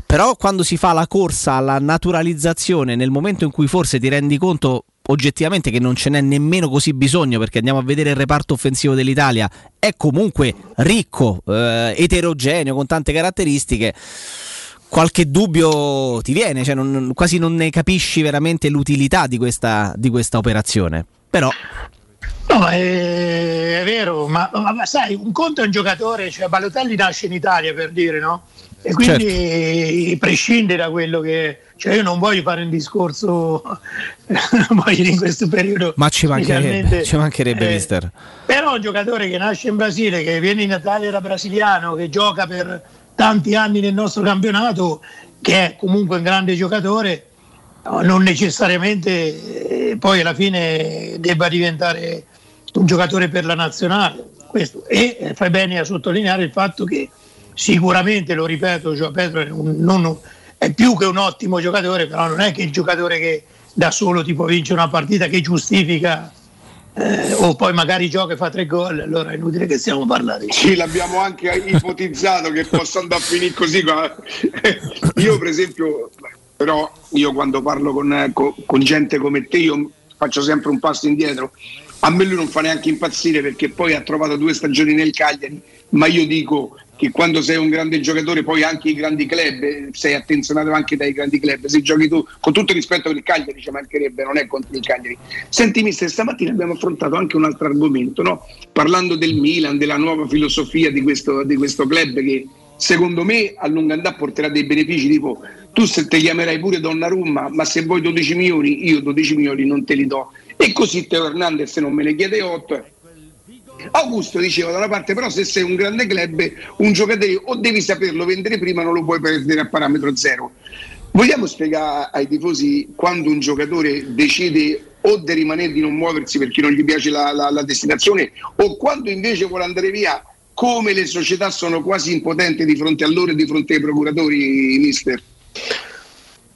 Però quando si fa la corsa alla naturalizzazione nel momento in cui forse ti rendi conto oggettivamente che non ce n'è nemmeno così bisogno perché andiamo a vedere il reparto offensivo dell'Italia è comunque ricco, eh, eterogeneo, con tante caratteristiche. Qualche dubbio ti viene, cioè non- quasi non ne capisci veramente l'utilità di questa, di questa operazione. Però No, è, è vero, ma, ma- ma sai, un conto è un giocatore, cioè Balotelli nasce in Italia per dire, no? E quindi prescinde da quello che... Cioè io non voglio fare un discorso, voglio dire, in questo periodo... Ma ci mancherebbe, ci mancherebbe eh, mister. Però un giocatore che nasce in Brasile, che viene in Italia da brasiliano, che gioca per tanti anni nel nostro campionato, che è comunque un grande giocatore, no, non necessariamente eh, poi alla fine debba diventare un giocatore per la nazionale. Questo. E eh, fai bene a sottolineare il fatto che sicuramente, lo ripeto, Gio Pedro è, un- non- è più che un ottimo giocatore, però non è che il giocatore che da solo ti può vincere una partita che giustifica eh, o poi magari gioca e fa tre gol, allora è inutile che stiamo parlando. Sì, l'abbiamo anche ipotizzato che possa andare a finire così. ma- Io, per esempio, però, io quando parlo con- con gente come te, io faccio sempre un passo indietro. A me lui non fa neanche impazzire perché poi ha trovato due stagioni nel Cagliari, ma io dico che quando sei un grande giocatore, poi anche i grandi club, eh, sei attenzionato anche dai grandi club. Se giochi tu, con tutto rispetto per il Cagliari, ci mancherebbe, non è contro il Cagliari. Senti, mister, stamattina abbiamo affrontato anche un altro argomento, no? parlando del Milan, della nuova filosofia di questo, di questo club che secondo me a lungo andare porterà dei benefici tipo tu se te chiamerai pure Donnarumma ma se vuoi 12 milioni io 12 milioni non te li do e così Teo Hernandez non me ne chiede 8 Augusto diceva da una parte però se sei un grande club un giocatore o devi saperlo vendere prima non lo puoi perdere a parametro zero. Vogliamo spiegare ai tifosi quando un giocatore decide o di rimanere di non muoversi perché non gli piace la, la- la destinazione o quando invece vuole andare via come le società sono quasi impotenti di fronte a loro e di fronte ai procuratori mister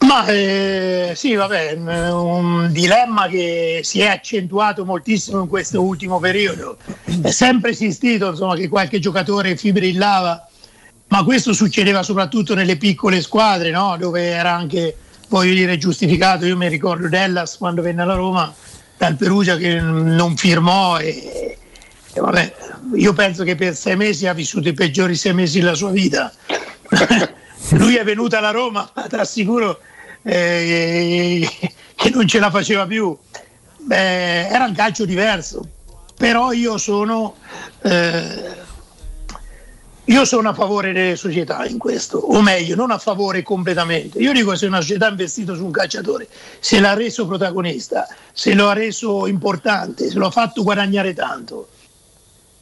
Ma eh, sì, vabbè, un, dilemma che si è accentuato moltissimo in questo ultimo periodo. È sempre esistito insomma, che qualche giocatore fibrillava, ma questo succedeva soprattutto nelle piccole squadre, no? dove era anche, voglio dire, giustificato. Io mi ricordo Dellas quando venne alla Roma dal Perugia che non firmò e, e vabbè, io penso che per sei mesi ha vissuto i peggiori sei mesi della sua vita. Lui è venuto alla Roma, ma ti assicuro eh, che non ce la faceva più. Beh, era un calcio diverso, però io sono, eh, io sono a favore delle società in questo, o meglio, non a favore completamente. Io dico se una società ha investito su un calciatore, se l'ha reso protagonista, se lo ha reso importante, se lo ha fatto guadagnare tanto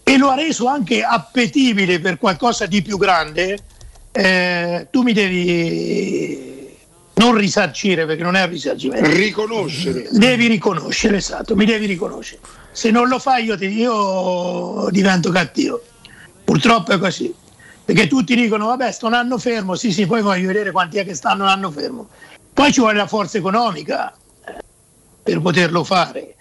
e lo ha reso anche appetibile per qualcosa di più grande, eh, tu mi devi non risarcire perché non è un risarcimento. riconoscere Devi riconoscere, esatto, mi devi riconoscere. Se non lo fai io, ti- io divento cattivo. Purtroppo è così. Perché tutti dicono, vabbè, sto un anno fermo, sì sì, poi voglio vedere quanti è che stanno un anno fermo. Poi ci vuole la forza economica eh, per poterlo fare.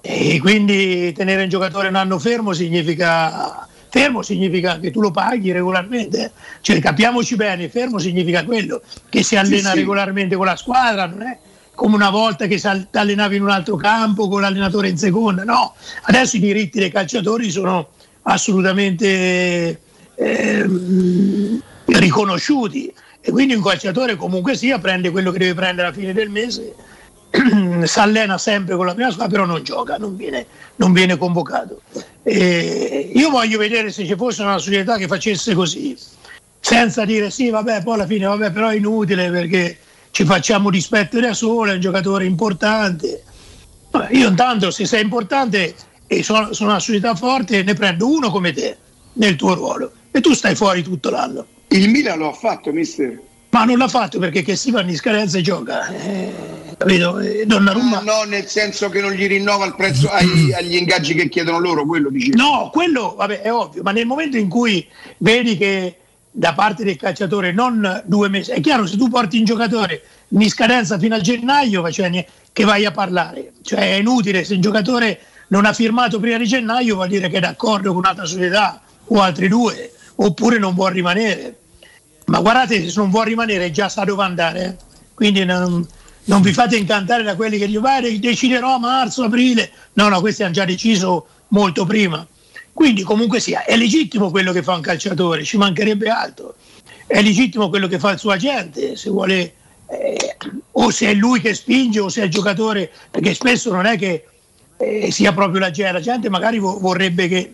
E quindi tenere un giocatore un anno fermo significa fermo significa che tu lo paghi regolarmente. eh. Cioè capiamoci bene, fermo significa quello che si allena sì. regolarmente con la squadra, non è come una volta che si allenavi in un altro campo con l'allenatore in seconda, no. Adesso i diritti dei calciatori sono assolutamente ehm, riconosciuti e quindi un calciatore comunque sia prende quello che deve prendere alla fine del mese si allena sempre con la prima squadra, però non gioca, non viene, non viene convocato. E io voglio vedere se ci fosse una società che facesse così, senza dire sì, vabbè, poi alla fine, vabbè, però è inutile perché ci facciamo rispetto da solo, è un giocatore importante. Vabbè, io intanto, se sei importante e sono, sono una società forte, ne prendo uno come te nel tuo ruolo e tu stai fuori tutto l'anno. Il Milan lo ha fatto, mister. Ma non l'ha fatto perché che si va in scadenza e gioca. Eh, capito? Eh, Donnarumma... No, nel senso che non gli rinnova il prezzo ai- agli ingaggi che chiedono loro, quello dice. No, quello vabbè, è ovvio, ma nel momento in cui vedi che da parte del calciatore non due mesi, è chiaro se tu porti un giocatore in scadenza fino a gennaio cioè, che vai a parlare, cioè è inutile se un giocatore non ha firmato prima di gennaio vuol dire che è d'accordo con un'altra società o altri due, oppure non vuole rimanere. Ma guardate, se non vuole rimanere già sa dove andare, eh. quindi non, non vi fate incantare da quelli che dicono "Vai, deciderò a marzo, aprile. No, no, questi hanno già deciso molto prima. Quindi comunque sia, è legittimo quello che fa un calciatore, ci mancherebbe altro. È legittimo quello che fa il suo agente, se vuole, eh, o se è lui che spinge o se è il giocatore, perché spesso non è che eh, sia proprio la gente, la gente magari vo- vorrebbe che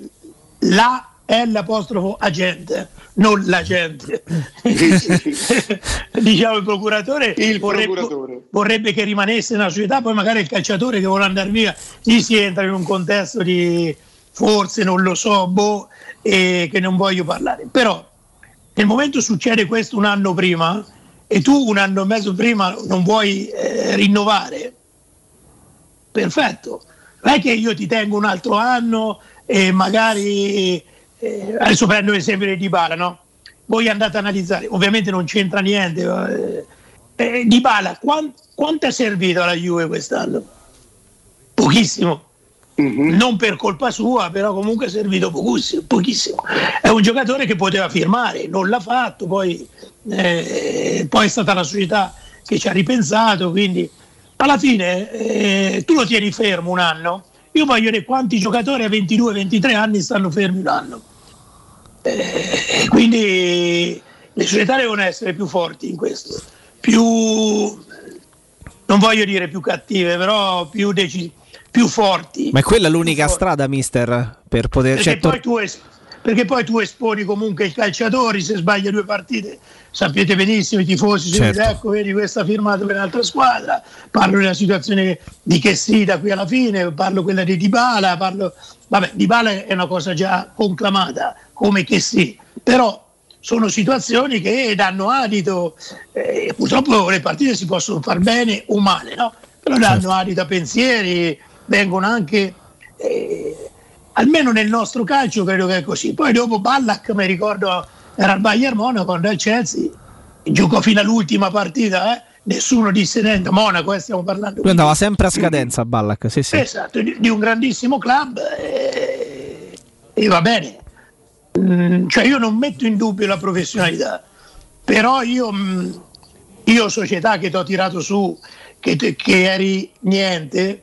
la è l'apostrofo agente, non l'agente. diciamo il procuratore, vorrebbe, vorrebbe che rimanesse nella società, poi magari il calciatore che vuole andare via, gli si entra in un contesto di forse non lo so, boh, e che non voglio parlare. Però nel momento succede questo un anno prima e tu un anno e mezzo prima non vuoi eh, rinnovare, perfetto. Non è che io ti tengo un altro anno e magari eh, adesso prendo l'esempio di Dybala, no? Voi andate a analizzare, ovviamente non c'entra niente. Eh, eh, Dybala, quan- quanto è servito alla Juve quest'anno? Pochissimo. Non per colpa sua, però comunque è servito pochissimo, pochissimo. È un giocatore che poteva firmare, non l'ha fatto, poi, eh, poi è stata la società che ci ha ripensato, quindi alla fine eh, tu lo tieni fermo un anno. Io voglio vedere quanti giocatori a 22-23 anni stanno fermi un anno. Eh, quindi le società devono essere più forti in questo, più, non voglio dire più cattive, però più, deci- più forti. Ma è quella l'unica strada, mister, per poter... Perché tor- poi, tu es- perché poi tu esponi comunque i calciatori, se sbaglia due partite, sapete benissimo i tifosi, si Certo. dice, ecco vedi questa ha firmato per un'altra squadra, parlo della situazione di che sì da qui alla fine, parlo quella di Dybala, parlo... Vabbè, Dybala è una cosa già conclamata, come che sì, però sono situazioni che danno adito, eh, purtroppo le partite si possono far bene o male, no? però danno Certo. adito a pensieri, vengono anche eh, almeno nel nostro calcio credo che è così. Poi dopo Ballack, mi ricordo, era al Bayern Monaco, andò al Chelsea, giocò fino all'ultima partita, eh, nessuno disse niente, Monaco, eh, stiamo parlando Lui andava sempre a scadenza, Ballack, sì sì. Esatto, di, di un grandissimo club eh, e va bene. Mm, cioè io non metto in dubbio la professionalità, però io, mm, io società che ti ho tirato su, che, che eri niente,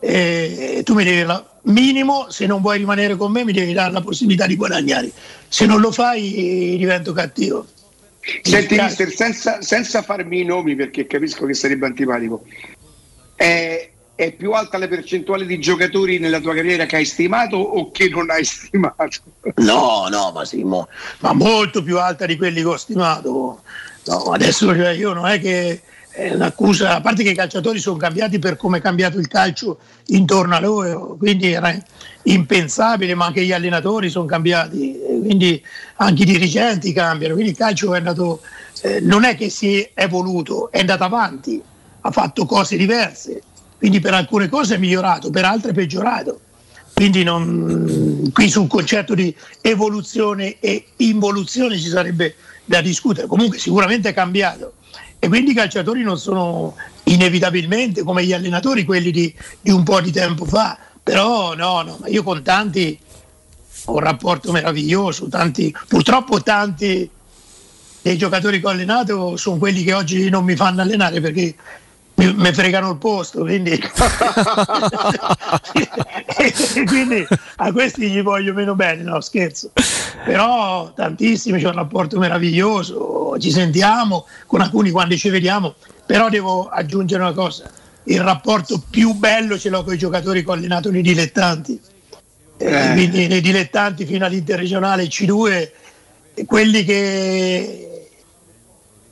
eh, tu mi devi la- minimo se non vuoi rimanere con me mi devi dare la possibilità di guadagnare se non lo fai divento cattivo Senti, Mi mister, senza, senza farmi i nomi perché capisco che sarebbe antipatico, è, è più alta la percentuale di giocatori nella tua carriera che hai stimato o che non hai stimato? No, no, ma sì, mo- ma molto più alta di quelli che ho stimato. No, adesso cioè, io non è che è a parte che i calciatori sono cambiati per come è cambiato il calcio intorno a loro, quindi era impensabile, ma anche gli allenatori sono cambiati, quindi anche i dirigenti cambiano, quindi il calcio è andato, eh, non è che si è evoluto, è andato avanti, ha fatto cose diverse, quindi per alcune cose è migliorato, per altre è peggiorato. Quindi non- qui sul concetto di evoluzione e involuzione ci sarebbe da discutere. Comunque sicuramente è cambiato. E quindi i calciatori non sono inevitabilmente come gli allenatori quelli di, di un po' di tempo fa. Però no, no, io con tanti ho un rapporto meraviglioso. Tanti, purtroppo tanti dei giocatori che ho allenato sono quelli che oggi non mi fanno allenare perché mi, mi fregano il posto, quindi... e quindi a questi gli voglio meno bene, no scherzo. Però tantissimi, c'è un rapporto meraviglioso, ci sentiamo, con alcuni quando ci vediamo, però devo aggiungere una cosa, il rapporto più bello ce l'ho con i giocatori che ho allenato nei dilettanti. Eh, quindi nei dilettanti fino all'interregionale C2, quelli che,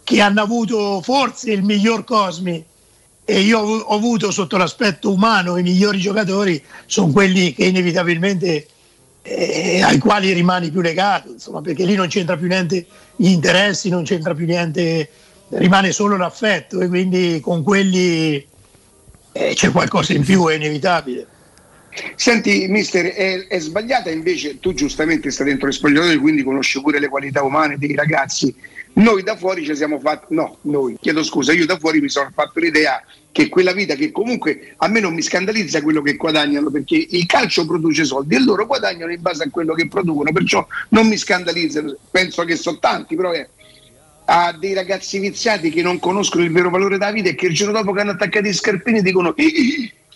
che hanno avuto forse il miglior Cosmi e io ho, avuto sotto l'aspetto umano i migliori giocatori, sono quelli che inevitabilmente eh, ai quali rimani più legato, insomma, perché lì non c'entra più niente gli interessi, non c'entra più niente, rimane solo l'affetto e quindi con quelli eh, c'è qualcosa in più, è inevitabile. Senti, mister, è, è sbagliata invece, tu giustamente stai dentro gli spogliatori, quindi conosci pure le qualità umane dei ragazzi. Noi da fuori ci siamo fatti, no, noi, chiedo scusa, io da fuori mi sono fatto l'idea che quella vita che comunque a me non mi scandalizza quello che guadagnano perché il calcio produce soldi e loro guadagnano in base a quello che producono, perciò non mi scandalizza, penso che sono tanti, però è a dei ragazzi viziati che non conoscono il vero valore della vita e che il giorno dopo che hanno attaccato i scarpini dicono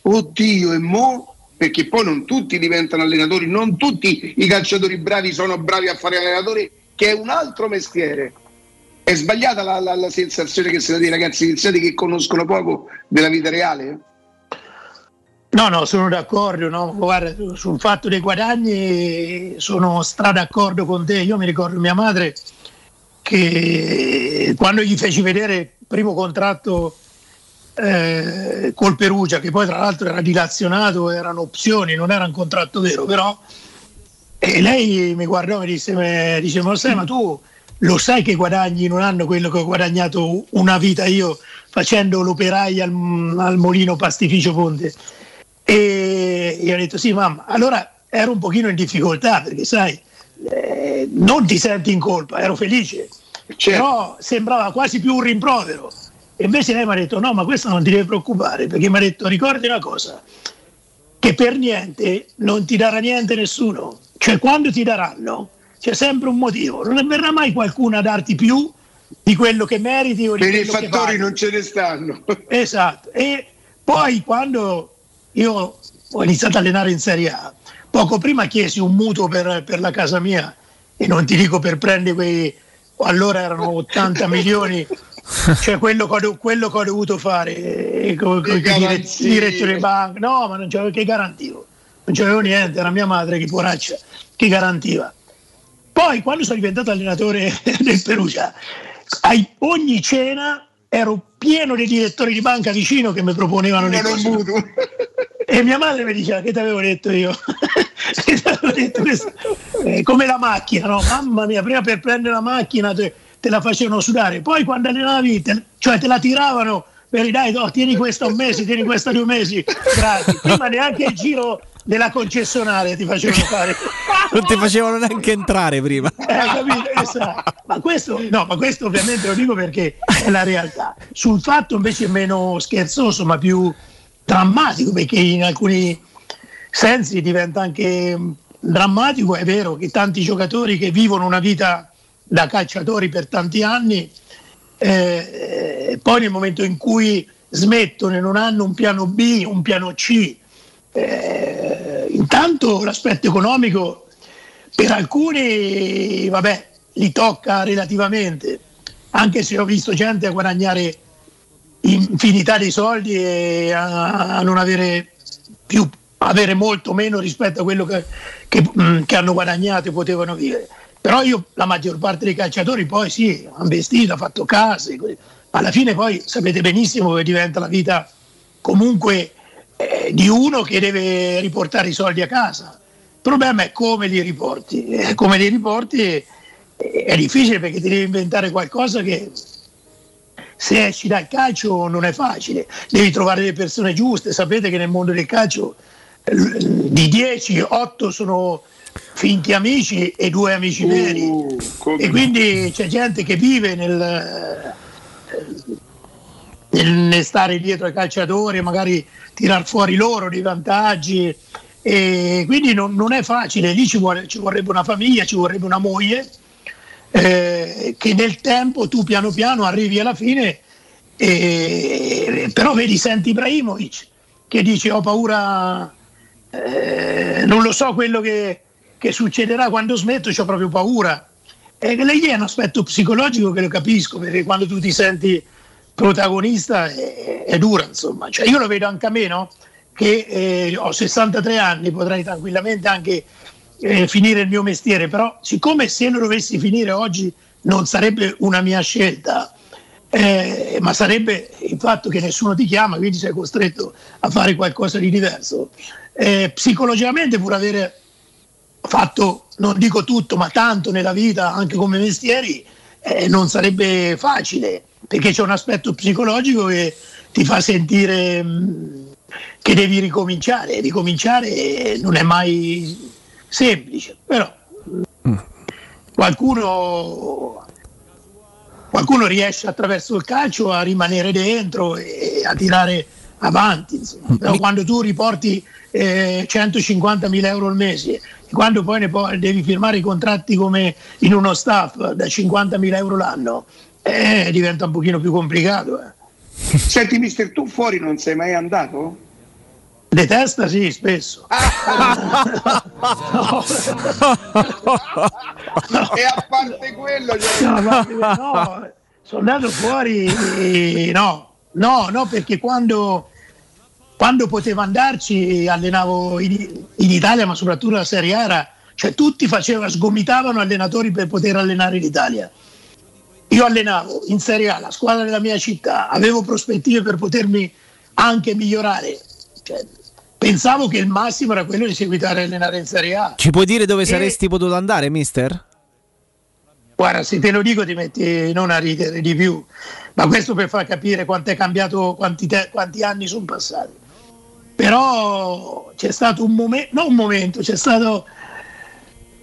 oddio e mo perché poi non tutti diventano allenatori, non tutti i calciatori bravi sono bravi a fare allenatori, che è un altro mestiere. È sbagliata la, la, la sensazione che si dà dei ragazzi iniziati che conoscono poco della vita reale? No, no, sono d'accordo. No? Guarda, sul fatto dei guadagni sono stra d'accordo con te. Io mi ricordo mia madre che quando gli feci vedere il primo contratto eh, col Perugia, che poi tra l'altro era dilazionato, erano opzioni, non era un contratto vero, però e lei mi guardò e mi disse, dice, ma, sai, ma tu lo sai che guadagni in un anno quello che ho guadagnato una vita io facendo l'operaio al, al Molino Pastificio Ponte? E io ho detto sì mamma, allora ero un pochino in difficoltà perché sai, eh, non ti senti in colpa, ero felice, però sembrava quasi più un rimprovero. E invece lei mi ha detto no, ma questo non ti deve preoccupare, perché mi ha detto ricordi una cosa, che per niente non ti darà niente nessuno, cioè quando ti daranno c'è sempre un motivo, non verrà mai qualcuno a darti più di quello che meriti o di Per i fattori non ce ne stanno. Esatto, e poi quando io ho iniziato a allenare in Serie A, poco prima chiesi un mutuo per, per la casa mia e non ti dico per prendere quei, allora erano 80 milioni, cioè quello che ho, quello che ho dovuto fare eh, con i direttori di banca, no ma non c'avevo che garantivo, non c'avevo niente, era mia madre che poraccia, che garantiva. Poi quando sono diventato allenatore del Perugia, ai- ogni cena ero pieno di direttori di banca vicino che mi proponevano le cose. E mia madre mi diceva che ti avevo detto io? Detto? Eh, come la macchina, no? Mamma mia, prima per prendere la macchina te, te la facevano sudare, poi quando allenavi, te, cioè te la tiravano per dai, no, tieni questa un mese, tieni questa due mesi, grazie. Prima neanche il giro della concessionaria ti facevano fare. Non ti facevano neanche entrare prima. Eh, capito? Esatto. Ma questo, no, ma questo ovviamente lo dico perché è la realtà. Sul fatto invece meno scherzoso, ma più drammatico, perché in alcuni sensi diventa anche mh, drammatico, è vero che tanti giocatori che vivono una vita da calciatori per tanti anni, eh, poi nel momento in cui smettono e non hanno un piano B, un piano C, eh, intanto l'aspetto economico per alcuni, vabbè, li tocca relativamente, anche se ho visto gente guadagnare infinità di soldi e a, a non avere più, avere molto meno rispetto a quello che, che, mh, che hanno guadagnato e potevano vivere. Però io, la maggior parte dei calciatori poi sì, hanno vestito, ha fatto case, alla fine poi sapete benissimo che diventa la vita comunque eh, di uno che deve riportare i soldi a casa. Il problema è come li riporti. Eh, come li riporti è, è difficile perché ti devi inventare qualcosa che se esci dal calcio non è facile. Devi trovare le persone giuste. Sapete che nel mondo del calcio eh, di 10, 8 sono finti amici e due amici veri. e quindi c'è gente che vive nel, nel, stare dietro ai calciatori, magari tirar fuori loro dei vantaggi. E quindi non, non è facile, lì ci, vuole- ci vorrebbe una famiglia, ci vorrebbe una moglie eh, che nel tempo tu piano piano arrivi alla fine Eh, però vedi, senti Ibrahimovic che dice ho paura, eh, non lo so quello che, che succederà quando smetto, ho proprio paura. E lì è un aspetto psicologico che lo capisco, perché quando tu ti senti protagonista è, è dura, insomma. Cioè, io lo vedo anche a me, no? che eh, ho 63 anni, potrei tranquillamente anche eh, finire il mio mestiere, però siccome se lo dovessi finire oggi non sarebbe una mia scelta, eh, ma sarebbe il fatto che nessuno ti chiama, quindi sei costretto a fare qualcosa di diverso. Eh, psicologicamente pur avere fatto, non dico tutto, ma tanto nella vita, anche come mestieri, eh, non sarebbe facile, perché c'è un aspetto psicologico che ti fa sentire mh, che devi ricominciare. Ricominciare non è mai semplice, però qualcuno, qualcuno riesce attraverso il calcio a rimanere dentro e a tirare avanti. insomma. Però quando tu riporti eh, 150.000 euro al mese quando poi po- devi firmare i contratti come in uno staff da 50.000 euro l'anno, eh, diventa un pochino più complicato. eh. Senti, mister, tu fuori non sei mai andato? De testa sì, spesso. E a parte quello, cioè- No, ma- no, sono andato fuori, no, no, no, perché quando, quando potevo andarci allenavo in, in Italia, ma soprattutto la Serie A era, cioè tutti facevano, sgomitavano allenatori per poter allenare l'Italia. Io allenavo in Serie A la squadra della mia città, avevo prospettive per potermi anche migliorare. Cioè, pensavo che il massimo era quello di seguitare a allenare in Serie A. Ci puoi dire dove E- saresti potuto andare, mister? Guarda, se te lo dico ti metti non a ridere di più, ma questo per far capire quanto è cambiato, quanti, te- quanti anni sono passati. Però c'è stato un momento, non un momento, c'è stato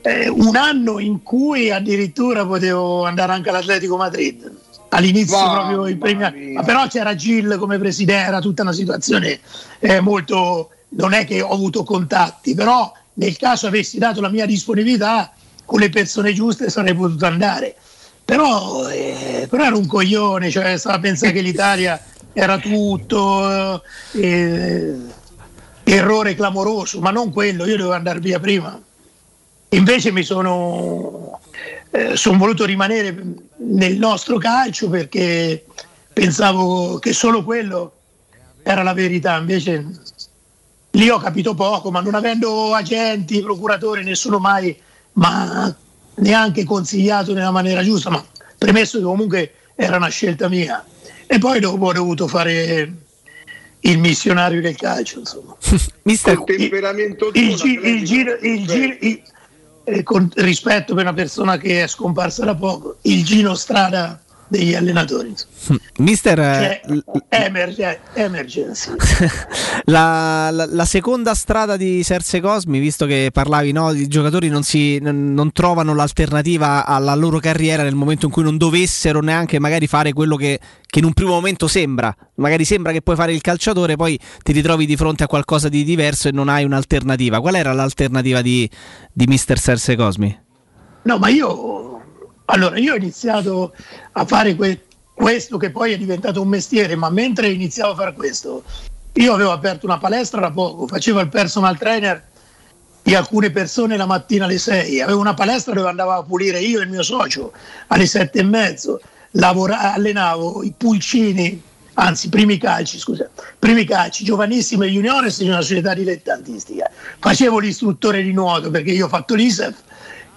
eh, un anno in cui addirittura potevo andare anche all'Atletico Madrid. All'inizio Mamma proprio i primi anni. Ma però c'era Gil come presidente, era tutta una situazione eh, molto... Non è che ho avuto contatti, però nel caso avessi dato la mia disponibilità con le persone giuste sarei potuto andare. Però, eh, però era un coglione, cioè stava a pensare che l'Italia era tutto, eh, errore clamoroso, ma non quello, io dovevo andare via prima. Invece mi sono, eh, sono voluto rimanere nel nostro calcio perché pensavo che solo quello era la verità, invece lì ho capito poco, ma non avendo agenti, procuratori, nessuno mai ma neanche consigliato nella maniera giusta, ma premesso che comunque era una scelta mia. E poi dopo ho dovuto fare il missionario del calcio, insomma. Col temperamento tuo, il, gi- il giro, il giro- il- eh, con rispetto per una persona che è scomparsa da poco, il giro strada degli allenatori. insomma. Mister, Cioè, eh, l- emerge- emergency. la, la- la seconda strada di Serse Cosmi, visto che parlavi, no, i giocatori non, si, non trovano l'alternativa alla loro carriera nel momento in cui non dovessero neanche magari fare quello che, che in un primo momento sembra. Magari sembra che puoi fare il calciatore, poi ti ritrovi di fronte a qualcosa di diverso e non hai un'alternativa. Qual era l'alternativa di, di Mister Serse Cosmi? No, ma io, allora, io ho iniziato a fare que- questo che poi è diventato un mestiere, ma mentre iniziavo a fare questo, io avevo aperto una palestra da poco, facevo il personal trainer di alcune persone la mattina alle 6, avevo una palestra dove andavo a pulire io e il mio socio alle 7 e mezzo, lavora- allenavo i pulcini, anzi primi calci, scusa, primi calci, giovanissimi e juniores in una società dilettantistica, facevo l'istruttore di nuoto perché io ho fatto l'ISEF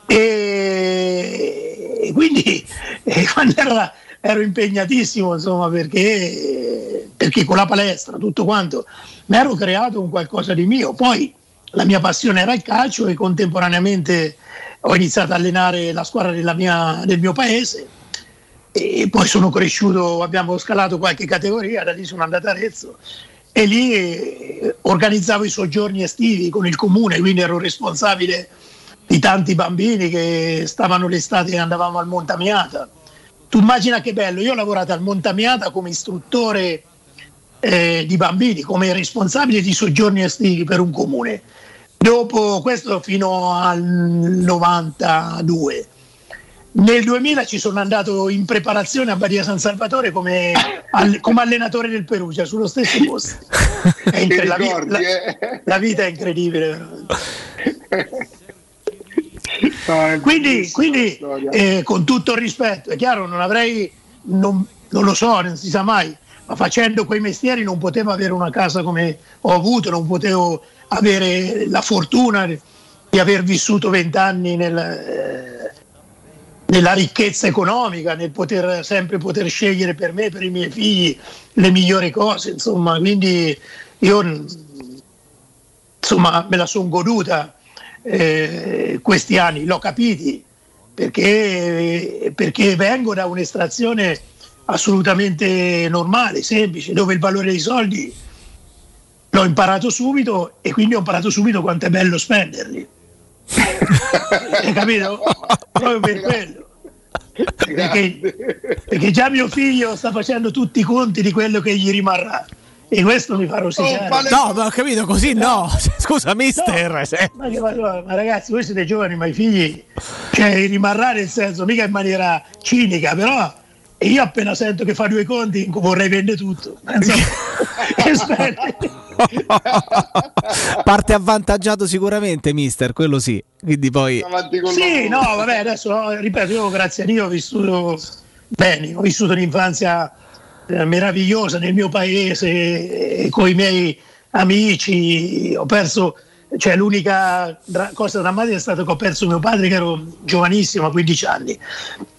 e, e quindi eh, quando ero, ero impegnatissimo insomma perché, perché con la palestra tutto quanto mi ero creato un qualcosa di mio. Poi la mia passione era il calcio e contemporaneamente ho iniziato a allenare la squadra mia- del mio paese. E poi sono cresciuto, abbiamo scalato qualche categoria, da lì sono andato a Arezzo. E lì eh, organizzavo i soggiorni estivi con il comune, quindi ero responsabile di tanti bambini che stavano l'estate e andavamo al Montamiata. Tu immagina che bello, io ho lavorato al Montamiata come istruttore eh, di bambini, come responsabile di soggiorni estivi per un comune. Dopo questo fino al 92. Nel 2000 ci sono andato in preparazione a Badia San Salvatore come, al- come allenatore del Perugia, sullo stesso posto. La, vi- ricordi, la- eh? la vita è incredibile. veramente. Quindi, quindi, eh, con tutto il rispetto, è chiaro, non avrei, non, non lo so, non si sa mai, ma facendo quei mestieri non potevo avere una casa come ho avuto, non potevo avere la fortuna di aver vissuto vent'anni nel, eh, nella ricchezza economica, nel poter sempre poter scegliere per me, per i miei figli le migliori cose, insomma, quindi io insomma me la sono goduta eh, questi anni, l'ho capiti perché, perché vengo da un'estrazione assolutamente normale, semplice, dove il valore dei soldi l'ho imparato subito e quindi ho imparato subito quanto è bello spenderli. Hai capito? Proprio per quello. Perché, perché già mio figlio sta facendo tutti i conti di quello che gli rimarrà e questo mi fa rosicare. No, ma ho capito così no. Scusa, mister. se- Ma, che- ma- ma ragazzi, voi siete giovani, ma i figli, cioè rimarrà nel senso, mica in maniera cinica, però io appena sento che fa due conti vorrei vendere tutto. Parte avvantaggiato sicuramente, mister, quello sì. Quindi poi Sì, no, vabbè, adesso no, ripeto, io grazie a Dio ho vissuto bene, ho vissuto un'infanzia meravigliosa nel mio paese e con i miei amici, ho perso, cioè l'unica cosa drammatica è stata che ho perso mio padre che ero giovanissimo, a 15 anni,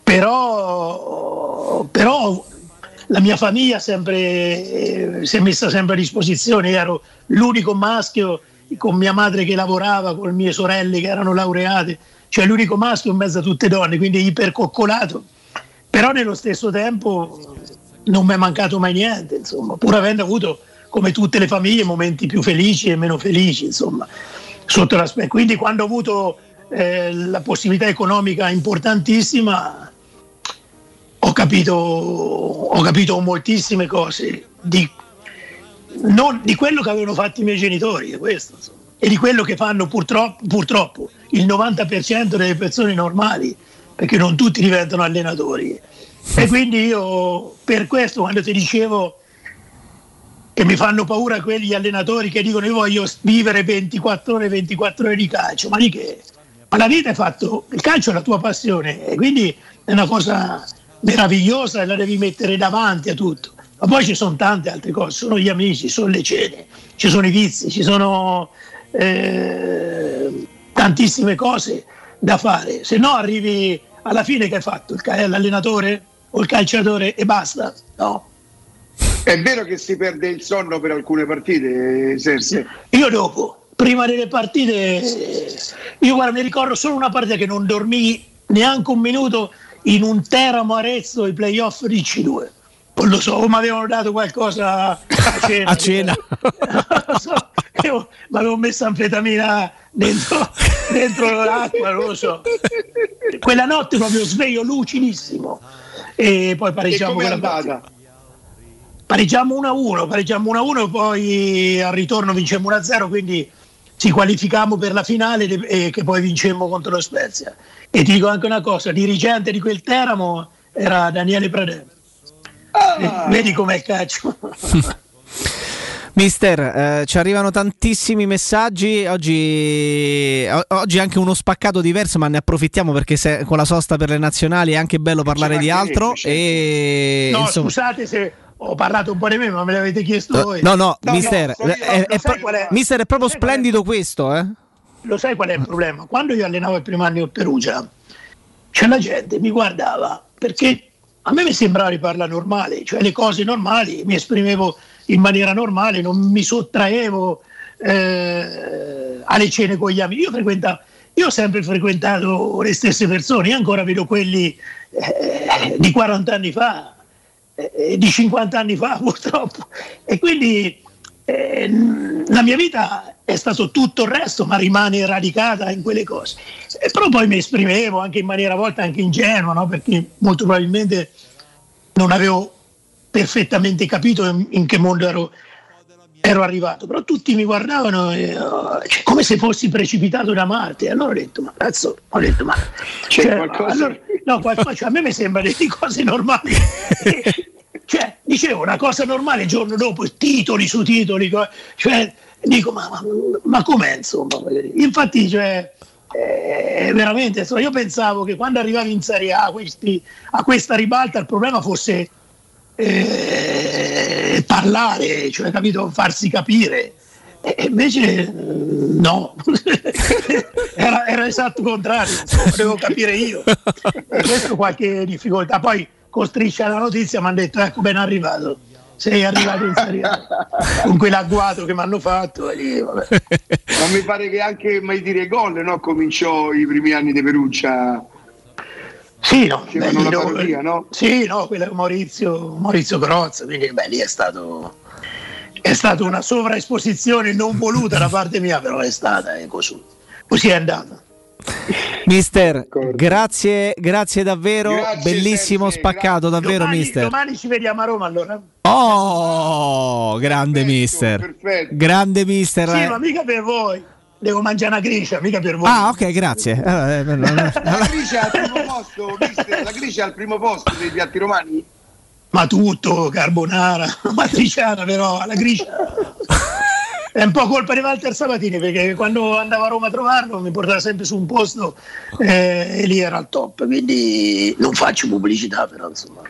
però, però la mia famiglia sempre, eh, si è messa sempre a disposizione, io ero l'unico maschio con mia madre che lavorava, con le mie sorelle che erano laureate, cioè l'unico maschio in mezzo a tutte donne, quindi ipercoccolato, però nello stesso tempo non mi è mancato mai niente, insomma, pur avendo avuto come tutte le famiglie momenti più felici e meno felici, insomma. Quindi quando ho avuto eh, la possibilità economica importantissima, ho capito, ho capito moltissime cose di, non di quello che avevano fatto i miei genitori, questo, insomma, e di quello che fanno purtroppo, purtroppo il 90% delle persone normali, perché non tutti diventano allenatori. E quindi io per questo quando ti dicevo che mi fanno paura quegli allenatori che dicono io voglio vivere 24 ore 24 ore di calcio, ma di che? Ma la vita è fatto, il calcio è la tua passione e quindi è una cosa meravigliosa e la devi mettere davanti a tutto. Ma poi ci sono tante altre cose, sono gli amici, sono le cene, ci sono i vizi, ci sono eh, tantissime cose da fare. Se no arrivi alla fine che hai fatto l'allenatore o il calciatore e basta. No. È vero che si perde il sonno per alcune partite, Sergio? Io dopo, prima delle partite, eh, io guarda, mi ricordo solo una partita che non dormii neanche un minuto in un Teramo Arezzo, i playoff di C2. Non lo so, o mi avevano dato qualcosa a cena. a cena. Non lo so, io mi avevo messo anfetamina dentro, dentro l'acqua, non lo so. Quella notte proprio sveglio lucidissimo. E poi E pareggiamo andata? partita. Pareggiamo 1-1, pareggiamo 1-1 poi al ritorno vincemmo 1-0, quindi ci qualificammo per la finale e che poi vincemmo contro lo Spezia. E ti dico anche una cosa, dirigente di quel Teramo era Daniele Pradè. Ah. Vedi com'è il calcio. Mister, eh, ci arrivano tantissimi messaggi. Oggi, o- oggi anche uno spaccato diverso, ma ne approfittiamo perché se- con la sosta per le nazionali è anche bello parlare di altro. E, no, insomma, scusate se ho parlato un po' di me, ma me l'avete chiesto voi. no, no, mister, sono io. è, è pro- è? mister, è proprio splendido questo, eh? Lo sai qual è il problema? Quando io allenavo il primo anno a Perugia, c'è la gente mi guardava perché a me mi sembrava di parlare normale, cioè le cose normali, mi esprimevo in maniera normale, non mi sottraevo eh, alle cene con gli amici. Io, frequentavo, io ho sempre frequentato le stesse persone, io ancora vedo quelli eh, di 40 anni fa, eh, di 50 anni fa purtroppo. E quindi eh, la mia vita è stato tutto il resto, ma rimane radicata in quelle cose. Però poi mi esprimevo anche in maniera a volte anche ingenua, no? perché molto probabilmente non avevo perfettamente capito in, che mondo ero ero arrivato, però tutti mi guardavano e, oh, cioè, come se fossi precipitato da Marte. Allora ho detto, ma cazzo, ho detto, ma C'è cioè, qualcosa- allora- no, qualcosa- cioè, a me mi sembra di cose normali. cioè, dicevo, una cosa normale il giorno dopo, titoli su titoli, cioè, dico, ma, ma, ma com'è insomma? Infatti, cioè, eh, veramente, insomma, io pensavo che quando arrivavi in Serie A questi- a questa ribalta il problema fosse eh, parlare, cioè capito, farsi capire. E invece mm, no, era, era esatto il contrario, devo capire io. E questo qualche difficoltà. Poi con striscia la notizia mi hanno detto ecco ben arrivato, sei arrivato in Serie con quell'agguato che mi hanno fatto. lì. Ma mi pare che anche mai dire gol no? cominciò i primi anni di Perugia. Sì, no, beh, la no, parodia, no? Sì, no, quella con Maurizio, Maurizio Crozza, quindi beh, lì è stato è stata una sovraesposizione non voluta da parte mia, però è stata e così, così è andata. Mister, grazie, grazie davvero, Grazie, bellissimo spaccato, davvero domani, mister. domani ci vediamo a Roma allora. Oh, grande mister. Grande mister. Sì, eh. ma mica per voi. Devo mangiare una gricia, mica per voi. Ah, ok, grazie. Eh, eh, no, no. La Gricia è al primo posto, mister, la Gricia è al primo posto dei piatti romani. Ma tutto, carbonara, matriciana però, la gricia. È un po' colpa di Walter Sabatini perché quando andavo a Roma a trovarlo mi portava sempre su un posto eh, e lì era al top, quindi non faccio pubblicità però insomma.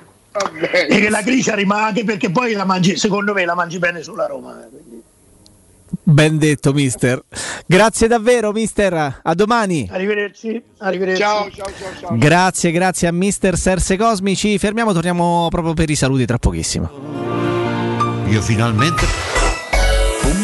E che la gricia rimane anche perché poi la mangi, secondo me la mangi bene sulla Roma. eh. Ben detto, mister. Grazie davvero, mister. A domani. Arrivederci, arrivederci. Ciao, ciao, ciao, ciao. Grazie, grazie a mister Serse Cosmi. Ci fermiamo, torniamo proprio per i saluti tra pochissimo. Io finalmente...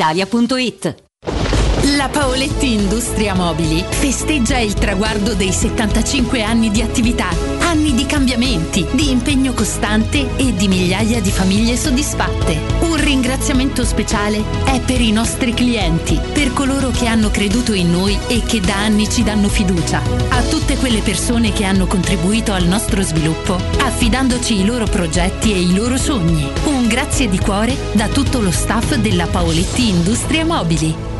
brispalitalia.it. La Paoletti Industria Mobili festeggia il traguardo dei 75 anni di attività, anni di cambiamenti, di impegno costante e di migliaia di famiglie soddisfatte. Un ringraziamento speciale è per i nostri clienti, per coloro che hanno creduto in noi e che da anni ci danno fiducia, a tutte quelle persone che hanno contribuito al nostro sviluppo, affidandoci i loro progetti e i loro sogni. Un grazie di cuore da tutto lo staff della Paoletti Industria Mobili.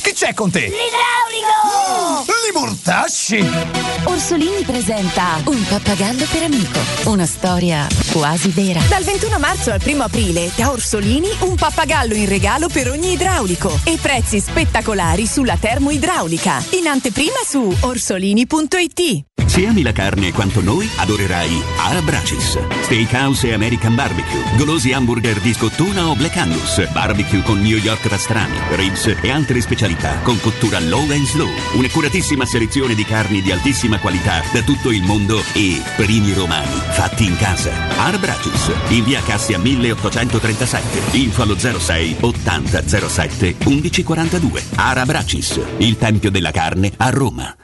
Che c'è con te? L'idraulico! Li mortasci! Orsolini presenta Un pappagallo per amico. Una storia quasi vera. Dal 21 marzo al 1 aprile, da Orsolini, un pappagallo in regalo per ogni idraulico. E prezzi spettacolari sulla termoidraulica. In anteprima su orsolini.it. Se ami la carne quanto noi, adorerai Arabracis. Steakhouse e American Barbecue. Golosi hamburger di scottuna o Black Angus. Barbecue con New York pastrami, ribs e altre specialità con cottura low and slow. Un'accuratissima selezione di carni di altissima qualità da tutto il mondo e primi romani fatti in casa. Arabracis. In via Cassia 1837. Info allo 06 80 07 1142. Arabracis. Il tempio della carne a Roma.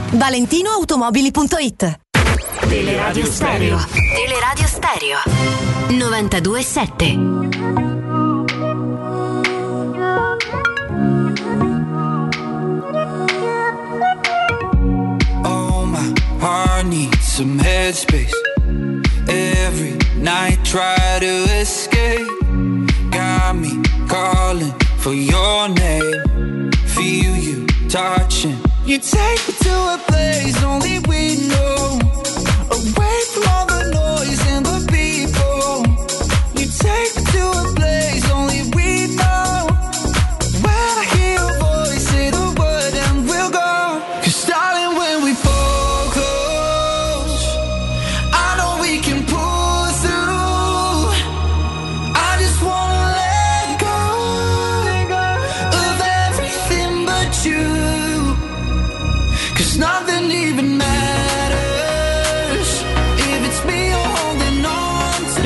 ValentinoAutomobili.it Teleradio Stereo. Teleradio Stereo. 92.7. Oh, my heart needs some headspace. Every night, try to escape. Got me calling for your name. Feel you touching. You take me to a place only we know. Away from all the noise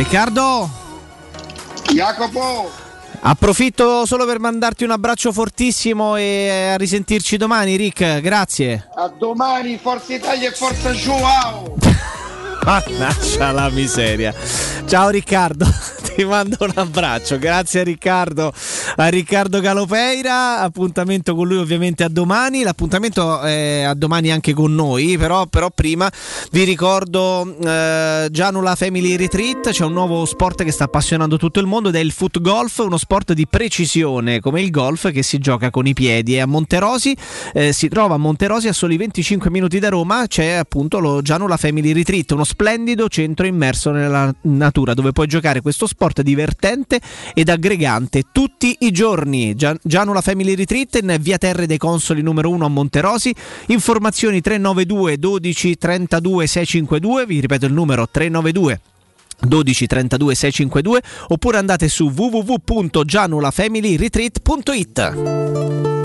Riccardo, Jacopo, approfitto solo per mandarti un abbraccio fortissimo e a risentirci domani, Rick. Grazie. a domani, Forza Italia e Forza Joao! Mannaggia la miseria. Ciao Riccardo, ti mando un abbraccio. Grazie a Riccardo, a Riccardo Calopeira. Appuntamento con lui ovviamente a domani. L'appuntamento è a domani anche con noi, però, però prima vi ricordo eh, Gianula Family Retreat. C'è un nuovo sport che sta appassionando tutto il mondo ed è il foot golf, uno sport di precisione come il golf che si gioca con i piedi. È a Monterosi, eh, si trova a Monterosi a soli 25 minuti da Roma. C'è appunto lo Gianula Family Retreat, uno splendido centro immerso nella natura dove puoi giocare questo sport divertente ed aggregante tutti i giorni. Gian- Gianula Family Retreat in via Terre dei Consoli numero 1 a Monterosi. Informazioni 392 12 32 652, vi ripeto il numero 392 12 32 652 oppure andate su www.gianulafamilyretreat.it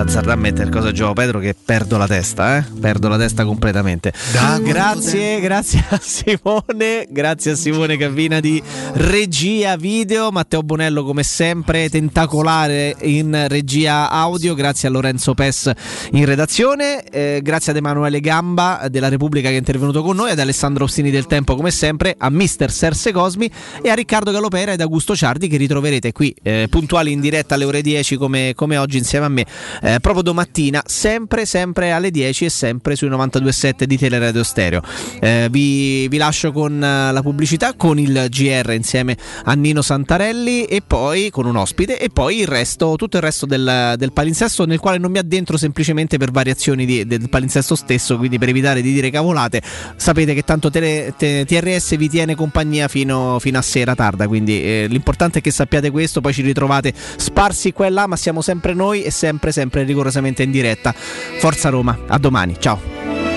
Azzarda a mettere cosa gioco Pedro che perdo la testa, eh? Perdo la testa completamente. grazie, grazie a Simone, grazie a Simone Cavina di regia video, Matteo Bonello come sempre tentacolare in regia audio, grazie a Lorenzo Pes in redazione, eh, grazie ad Emanuele Gamba della Repubblica che è intervenuto con noi, ad Alessandro Ostini del Tempo come sempre, a Mister Serse Cosmi e a Riccardo Galopera ed Augusto Ciardi che ritroverete qui eh, puntuali in diretta alle ore 10 come, come oggi insieme a me. Eh, proprio domattina, sempre, sempre alle 10 e sempre sui 92.7 di Teleradio Stereo. Eh, vi, vi lascio con eh, la pubblicità, con il GR insieme a Nino Santarelli e poi con un ospite e poi il resto, tutto il resto del, del palinsesto nel quale non mi addentro semplicemente per variazioni di- del palinsesto stesso, quindi per evitare di dire cavolate. Sapete che tanto tele- te- TRS vi tiene compagnia fino, fino a sera tarda, quindi eh, l'importante è che sappiate questo, poi ci ritrovate sparsi qua e là, ma siamo sempre noi e sempre, sempre sempre rigorosamente in diretta. Forza Roma, a domani, ciao.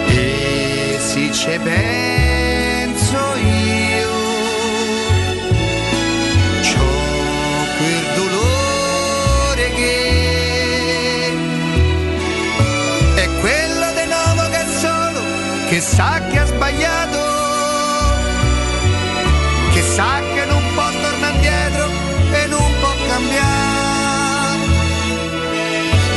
E si ci penso io, c'ho quel dolore che è quello di nuovo che solo, che sa